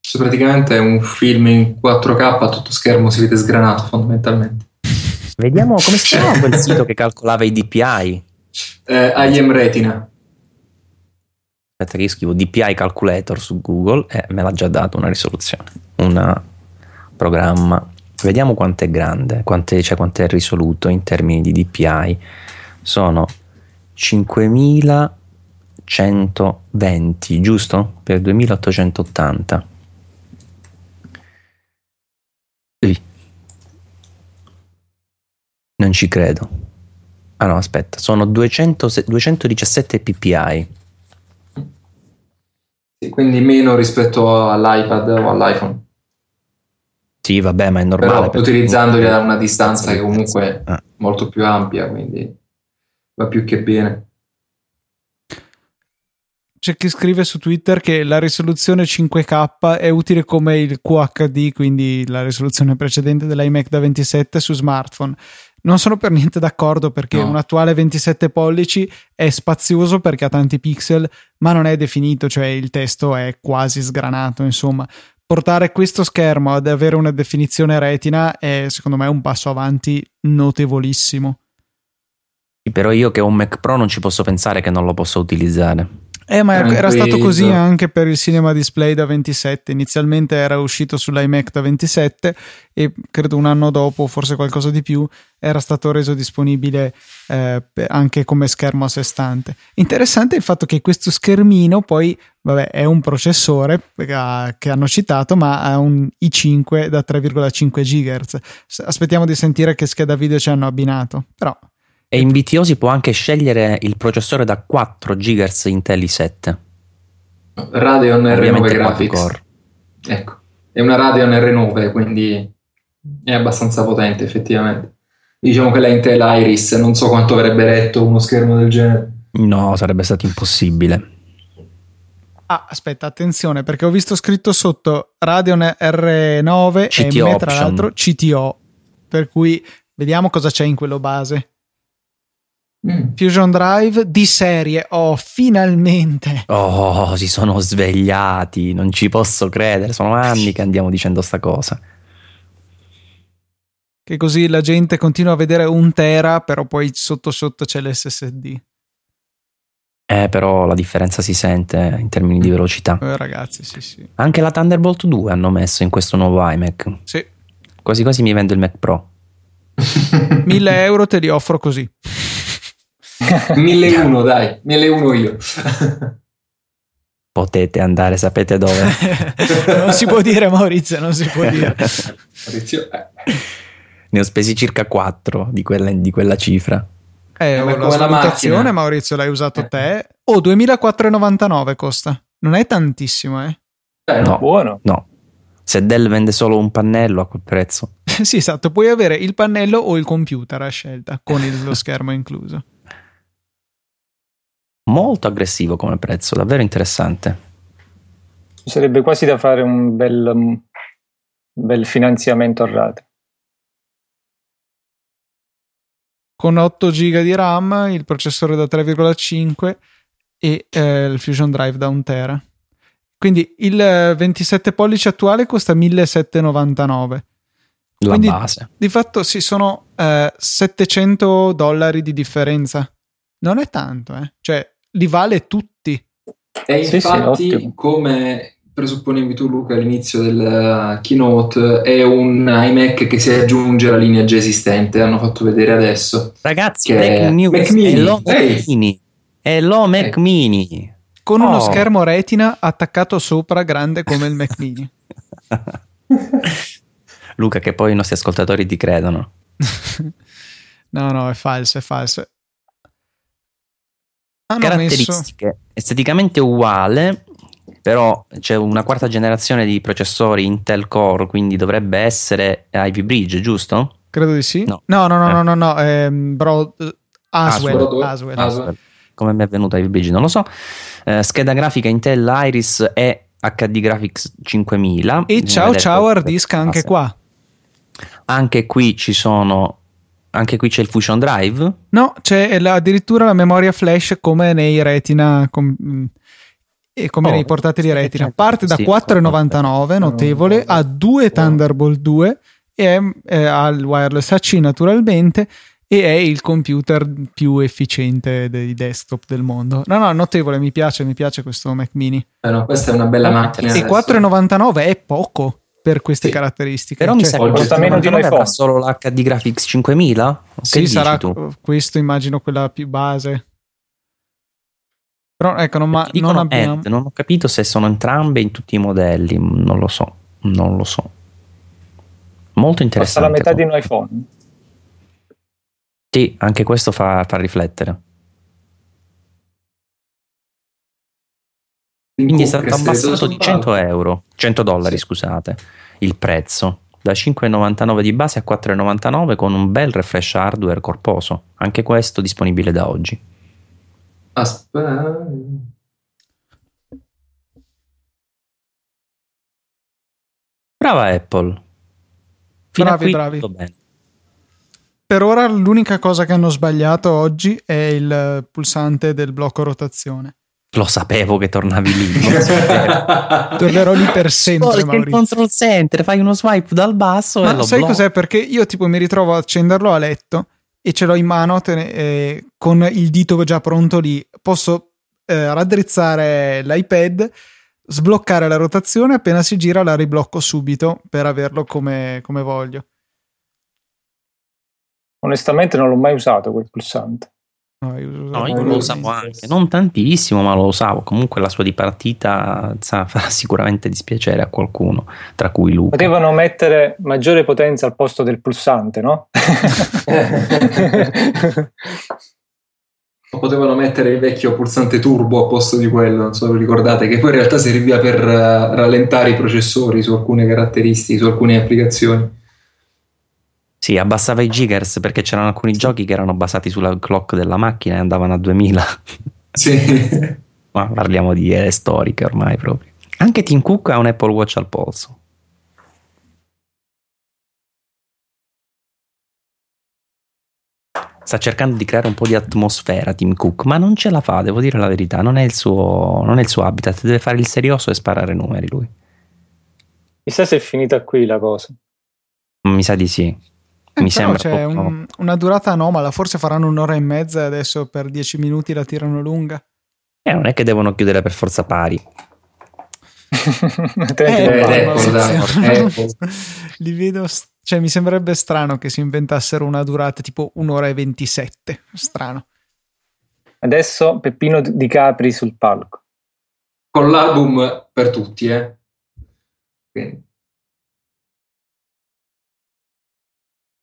Cioè, praticamente è un film in 4K a tutto schermo, si vede sgranato fondamentalmente. Vediamo come si chiama quel sito che calcolava i DPI. Eh, IM Retina. Aspetta che io scrivo DPI Calculator su Google e me l'ha già dato una risoluzione. Una programma. Vediamo quanto è grande, quanto è, cioè quanto è risoluto in termini di DPI. Sono 5120, giusto? Per 2880. Non ci credo. Ah no, aspetta, sono 200, 217 ppi. Quindi meno rispetto all'iPad o all'iPhone. Sì, vabbè, ma è normale. Però utilizzandoli a una distanza che comunque è molto più ampia, quindi va più che bene. C'è chi scrive su Twitter che la risoluzione 5K è utile come il QHD, quindi la risoluzione precedente dell'iMac da 27 su smartphone. Non sono per niente d'accordo perché no. un attuale 27 pollici è spazioso perché ha tanti pixel, ma non è definito, cioè il testo è quasi sgranato, insomma portare questo schermo ad avere una definizione retina è secondo me un passo avanti notevolissimo. Però io che ho un Mac Pro non ci posso pensare che non lo possa utilizzare. Eh, ma era stato così anche per il cinema display da 27. Inizialmente era uscito sull'iMac da 27 e credo un anno dopo, forse qualcosa di più, era stato reso disponibile eh, anche come schermo a sé stante. Interessante il fatto che questo schermino poi, vabbè, è un processore che hanno citato, ma ha un i5 da 3,5 GHz. Aspettiamo di sentire che scheda video ci hanno abbinato, però e in BTO si può anche scegliere il processore da 4 GHz Intel i7. Radeon R9 Graphics. Ecco, è una Radeon R9, quindi è abbastanza potente effettivamente. Diciamo che la Intel Iris non so quanto avrebbe retto uno schermo del genere. No, sarebbe stato impossibile. Ah, aspetta, attenzione, perché ho visto scritto sotto Radeon R9 CTO e me, tra l'altro CTO, per cui vediamo cosa c'è in quello base. Mm. Fusion Drive di serie. Oh, finalmente. Oh, si sono svegliati. Non ci posso credere. Sono anni che andiamo dicendo sta cosa. Che così la gente continua a vedere un tera, però poi sotto sotto c'è l'SSD. Eh, però la differenza si sente in termini di velocità. Eh, ragazzi, sì, sì. Anche la Thunderbolt 2 hanno messo in questo nuovo iMac. Sì. Quasi quasi mi vendo il Mac Pro. 1000 euro te li offro così. 1001 dai, 1001 io. Potete andare, sapete dove? non si può dire Maurizio, non si può dire. Maurizio, eh. Ne ho spesi circa 4 di quella, di quella cifra. Eh, eh la valutazione Maurizio l'hai usato eh. te. Oh, 2499 costa. Non è tantissimo, eh? eh no, buono. No. Se Dell vende solo un pannello a quel prezzo. sì, esatto, puoi avere il pannello o il computer a scelta con il, lo schermo incluso molto aggressivo come prezzo, davvero interessante. Ci sarebbe quasi da fare un bel, un bel finanziamento a rate. Con 8 GB di RAM, il processore da 3,5 e eh, il Fusion Drive da 1 tera. Quindi il 27 pollici attuale costa 1799. La Quindi, base. Di fatto si sono eh, 700 dollari di differenza. Non è tanto, eh. Cioè, li vale tutti. E infatti, sì, sì, come presupponevi tu Luca all'inizio del keynote, è un iMac che si aggiunge alla linea già esistente, hanno fatto vedere adesso. Ragazzi, Mac, News, Mac Mini. È lo Mac Mini. È lo Mac Ehi. Mini. Con oh. uno schermo retina attaccato sopra grande come il Mac Mini. Luca, che poi i nostri ascoltatori ti credono. no, no, è falso, è falso caratteristiche messo... esteticamente uguale però c'è una quarta generazione di processori Intel Core quindi dovrebbe essere Ivy Bridge giusto? credo di sì no no no no, eh. no, no, no ehm, bro, Aswell, Aswell. Aswell. Aswell. come mi è venuta Ivy Bridge non lo so eh, scheda grafica Intel Iris e HD Graphics 5000 e ciao ciao hard disk anche qua anche qui ci sono anche qui c'è il Fusion Drive? No, c'è addirittura la memoria flash come nei Retina. Com- mm, e come oh, nei portatili Retina. Parte da sì, 4,99, notevole, ha due Thunderbolt 2 e è, ha il wireless AC naturalmente e è il computer più efficiente dei desktop del mondo. No, no, notevole, mi piace, mi piace questo Mac mini. Eh no, questa è una bella macchina. E 4,99 è poco per queste sì. caratteristiche. Però cioè, mi sa che costa meno di un iPhone. solo l'HD Graphics 5000? Sì, sarà tu? questo immagino quella più base. Però ecco, non, ma, non abbiamo... Ed, non ho capito se sono entrambe in tutti i modelli, non lo so, non lo so. Molto interessante. Costa la metà di un iPhone. Sì, anche questo fa, fa riflettere. Quindi è stato abbassato di 100 euro, 100 dollari sì. scusate, il prezzo, da 5,99 di base a 4,99 con un bel refresh hardware corposo, anche questo disponibile da oggi. Aspetta. Brava Apple. Fino bravi, bravi. Per ora l'unica cosa che hanno sbagliato oggi è il pulsante del blocco rotazione. Lo sapevo che tornavi lì. Tornerò lì per sempre. Oh, il control center, fai uno swipe dal basso Ma e lo sai blocco. cos'è? Perché io tipo mi ritrovo a accenderlo a letto e ce l'ho in mano te, eh, con il dito già pronto lì. Posso eh, raddrizzare l'iPad, sbloccare la rotazione, appena si gira la riblocco subito per averlo come, come voglio. Onestamente non l'ho mai usato quel pulsante. No, io, no, io lo usavo anche, non tantissimo, ma lo usavo. Comunque la sua dipartita farà sicuramente dispiacere a qualcuno, tra cui Luca. Potevano mettere maggiore potenza al posto del pulsante, no? Potevano mettere il vecchio pulsante turbo a posto di quello, non so se ricordate, che poi in realtà serviva per uh, rallentare i processori su alcune caratteristiche, su alcune applicazioni. Sì, abbassava i gigahertz perché c'erano alcuni giochi che erano basati sulla clock della macchina e andavano a 2000. Sì. Ma parliamo di ere storiche ormai proprio. Anche Tim Cook ha un Apple Watch al polso. Sta cercando di creare un po' di atmosfera Tim Cook, ma non ce la fa, devo dire la verità, non è il suo, non è il suo habitat, deve fare il serioso e sparare numeri lui. Chissà se è finita qui la cosa. Mi sa di sì. Eh, Mi sembra c'è un, una durata anomala, forse faranno un'ora e mezza e adesso per dieci minuti la tirano lunga. Eh, non è che devono chiudere per forza pari. eh, eh, ecco, Li vedo, cioè mi sembrerebbe strano che si inventassero una durata tipo un'ora e ventisette. Strano. Adesso Peppino Di Capri sul palco. Con l'album per tutti, eh. Quindi.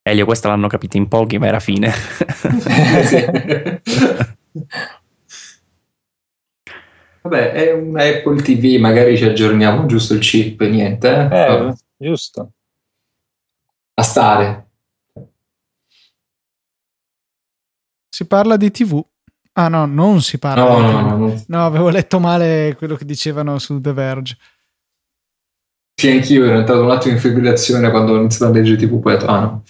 Elio, questo l'hanno capito in pochi, ma era fine. Vabbè, è un Apple TV, magari ci aggiorniamo giusto il chip, niente. Eh, eh giusto. A stare. Si parla di TV. Ah no, non si parla no, di no, no, no. No, avevo letto male quello che dicevano su The Verge. Sì, anch'io ero entrato un attimo in fibrillazione quando ho iniziato a leggere TV, poi ho detto, ah no.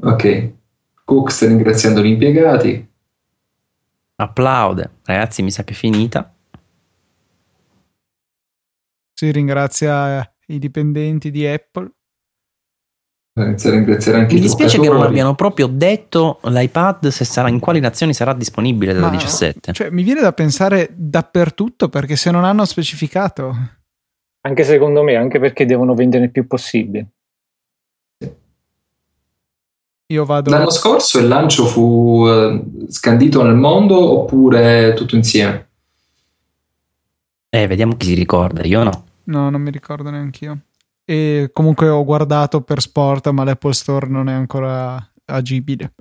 Ok. Cook sta ringraziando gli impiegati. Applaude. Ragazzi, mi sa che è finita. Si ringrazia i dipendenti di Apple. Ringraziare anche Mi dispiace che non abbiano proprio detto l'iPad se sarà, in quali nazioni sarà disponibile dalla 17. Cioè, mi viene da pensare dappertutto perché se non hanno specificato. Anche secondo me, anche perché devono vendere il più possibile. Io vado... L'anno scorso il lancio fu uh, scandito nel mondo oppure tutto insieme? Eh, vediamo chi si ricorda, io no. No, non mi ricordo neanche io. E comunque ho guardato per sport, ma l'Apple Store non è ancora agibile.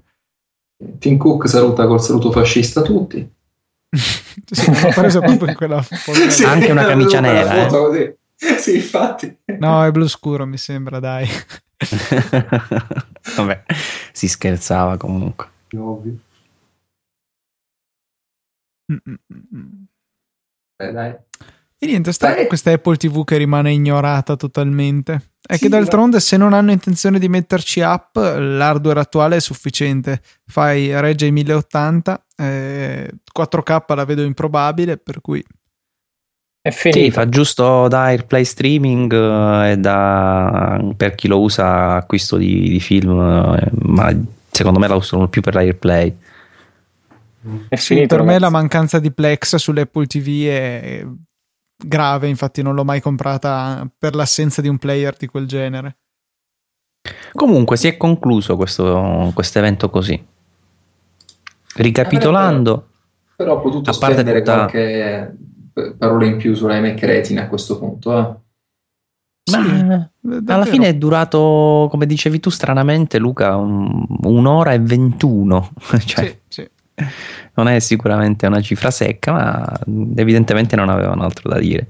Tim Cook saluta col saluto fascista tutti. sì, preso proprio in quella foto. sì, Anche una camicia nera. Eh. Sì, infatti. No, è blu scuro, mi sembra, dai. Vabbè, si scherzava comunque. Ovvio. Beh, dai. E niente, strano questa Apple TV che rimane ignorata totalmente. È sì, che d'altronde, se non hanno intenzione di metterci app, l'hardware attuale è sufficiente. Fai regge i 1080, eh, 4K la vedo improbabile, per cui è finito. Sì, fa giusto da AirPlay streaming eh, e da per chi lo usa acquisto di, di film, eh, ma secondo me la usano più per l'AirPlay. È sì, finito, per ragazzi. me la mancanza di Plex sull'Apple TV è grave, infatti non l'ho mai comprata per l'assenza di un player di quel genere. Comunque si è concluso questo quest evento così. Ricapitolando, però, però ho potuto a parte spendere tutta... qualche parole in più sull'iMac Retina a questo punto. Eh. Ma sì, alla fine è durato, come dicevi tu, stranamente, Luca, un, un'ora e ventuno. cioè, sì, sì. Non è sicuramente una cifra secca, ma evidentemente non avevano altro da dire.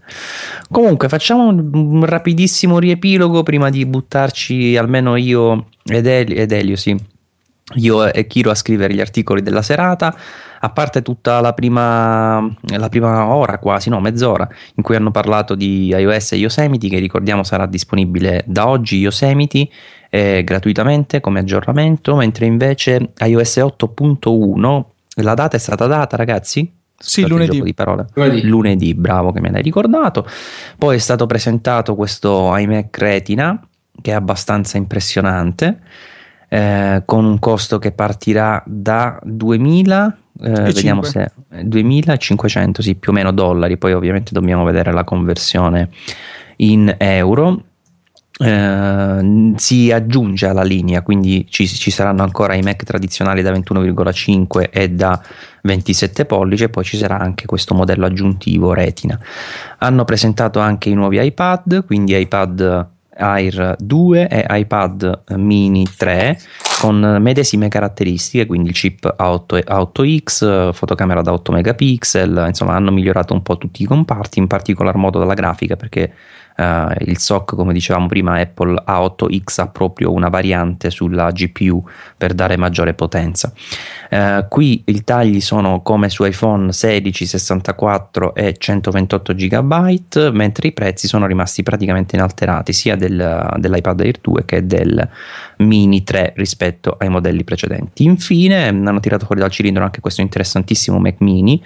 Comunque, facciamo un rapidissimo riepilogo prima di buttarci, almeno io ed Elio, ed Elio sì, io e Kiro a scrivere gli articoli della serata a parte tutta la prima, la prima ora quasi, no, mezz'ora, in cui hanno parlato di iOS e Yosemite, che ricordiamo sarà disponibile da oggi Yosemite eh, gratuitamente come aggiornamento, mentre invece iOS 8.1, la data è stata data ragazzi? Sì, lunedì. Di parole. lunedì. Lunedì, bravo che me l'hai ricordato. Poi è stato presentato questo iMac Retina, che è abbastanza impressionante, eh, con un costo che partirà da 2000 eh, vediamo se 2500 sì più o meno dollari poi ovviamente dobbiamo vedere la conversione in euro eh, si aggiunge alla linea, quindi ci, ci, saranno ancora i Mac tradizionali da 21,5 e da 27 pollici e poi ci sarà anche questo modello aggiuntivo Retina. Hanno presentato anche i nuovi iPad, quindi iPad Air 2 e iPad mini 3 con medesime caratteristiche, quindi il chip A8, A8X, fotocamera da 8 megapixel, insomma hanno migliorato un po' tutti i comparti, in particolar modo dalla grafica perché Uh, il SOC, come dicevamo prima, Apple A8X ha proprio una variante sulla GPU per dare maggiore potenza. Uh, qui i tagli sono come su iPhone 16, 64 e 128 GB, mentre i prezzi sono rimasti praticamente inalterati sia del, dell'iPad Air 2 che del Mini 3 rispetto ai modelli precedenti. Infine hanno tirato fuori dal cilindro anche questo interessantissimo Mac Mini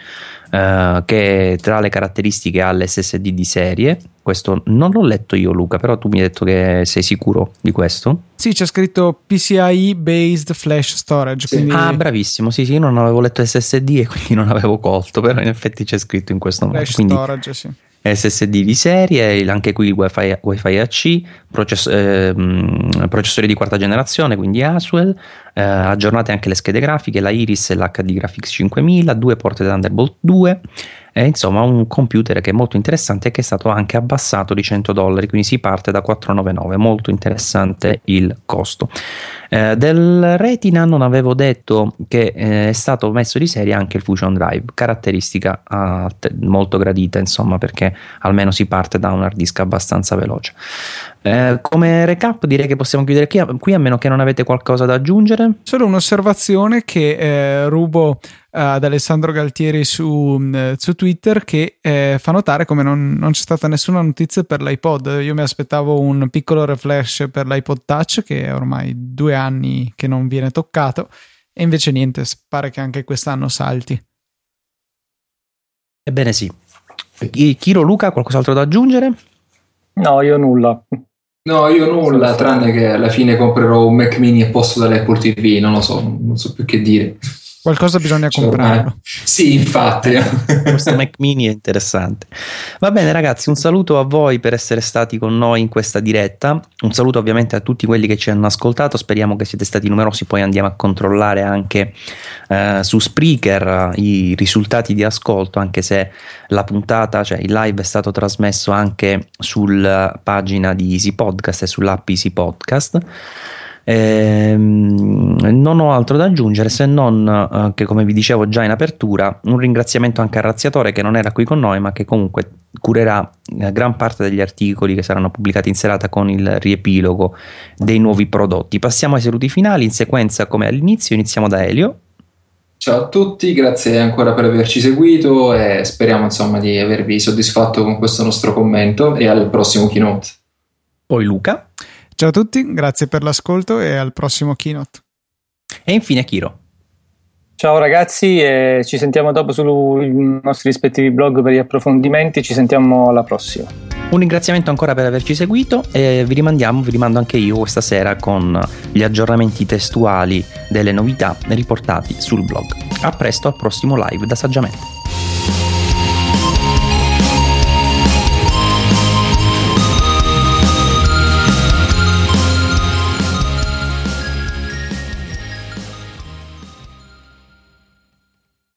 uh, che tra le caratteristiche ha l'SSD di serie questo non l'ho letto io, Luca, però tu mi hai detto che sei sicuro di questo? Sì, c'è scritto PCIe based flash storage. Sì. Quindi... Ah, bravissimo. Sì, sì, io non avevo letto SSD e quindi non avevo colto, però in effetti c'è scritto in questo modo. Flash quindi, storage, sì. SSD di serie, anche qui il WiFi, WiFi AC, process, eh, processori di quarta generazione, quindi Aswell, eh, aggiornate anche le schede grafiche, la Iris e l'HD Graphics 5000, due porte Thunderbolt 2 è insomma un computer che è molto interessante e che è stato anche abbassato di 100 dollari, quindi si parte da 499, molto interessante il costo. Eh, del Retina non avevo detto che eh, è stato messo di serie anche il Fusion Drive, caratteristica eh, molto gradita insomma perché almeno si parte da un hard disk abbastanza veloce. Eh, come recap direi che possiamo chiudere qui, qui, a meno che non avete qualcosa da aggiungere. Solo un'osservazione che eh, rubo ad Alessandro Galtieri su, mm, su Twitter che eh, fa notare come non, non, c'è stata nessuna notizia per l'iPod. Io mi aspettavo un piccolo refresh per l'iPod Touch che è ormai due anni che non viene toccato e invece niente, pare che anche quest'anno salti. Ebbene sì. Chiro Luca, qualcos'altro da aggiungere? No, io nulla. No, io nulla, tranne che alla fine comprerò un Mac mini a posto dell'Apple TV, non lo so, non so più che dire. Qualcosa bisogna cioè, comprarlo. Sì, infatti. Questo Mac mini è interessante. Va bene ragazzi, un saluto a voi per essere stati con noi in questa diretta. Un saluto ovviamente a tutti quelli che ci hanno ascoltato. Speriamo che siete stati numerosi. Poi andiamo a controllare anche eh, su Spreaker eh, i risultati di ascolto, anche se la puntata, cioè il live è stato trasmesso anche sulla pagina di Easy Podcast e sull'app Easy Podcast. Ehm, non ho altro da aggiungere se non eh, che, come vi dicevo già in apertura, un ringraziamento anche al razziatore che non era qui con noi, ma che comunque curerà eh, gran parte degli articoli che saranno pubblicati in serata con il riepilogo dei nuovi prodotti. Passiamo ai saluti finali in sequenza come all'inizio. Iniziamo da Elio. Ciao a tutti, grazie ancora per averci seguito e speriamo insomma di avervi soddisfatto con questo nostro commento e al prossimo keynote. Poi Luca. Ciao a tutti, grazie per l'ascolto e al prossimo keynote. E infine Kiro. Ciao ragazzi, e ci sentiamo dopo sui nostri rispettivi blog per gli approfondimenti. Ci sentiamo alla prossima. Un ringraziamento ancora per averci seguito e vi rimandiamo, vi rimando anche io questa sera con gli aggiornamenti testuali delle novità riportati sul blog. A presto al prossimo live da Saggiamente.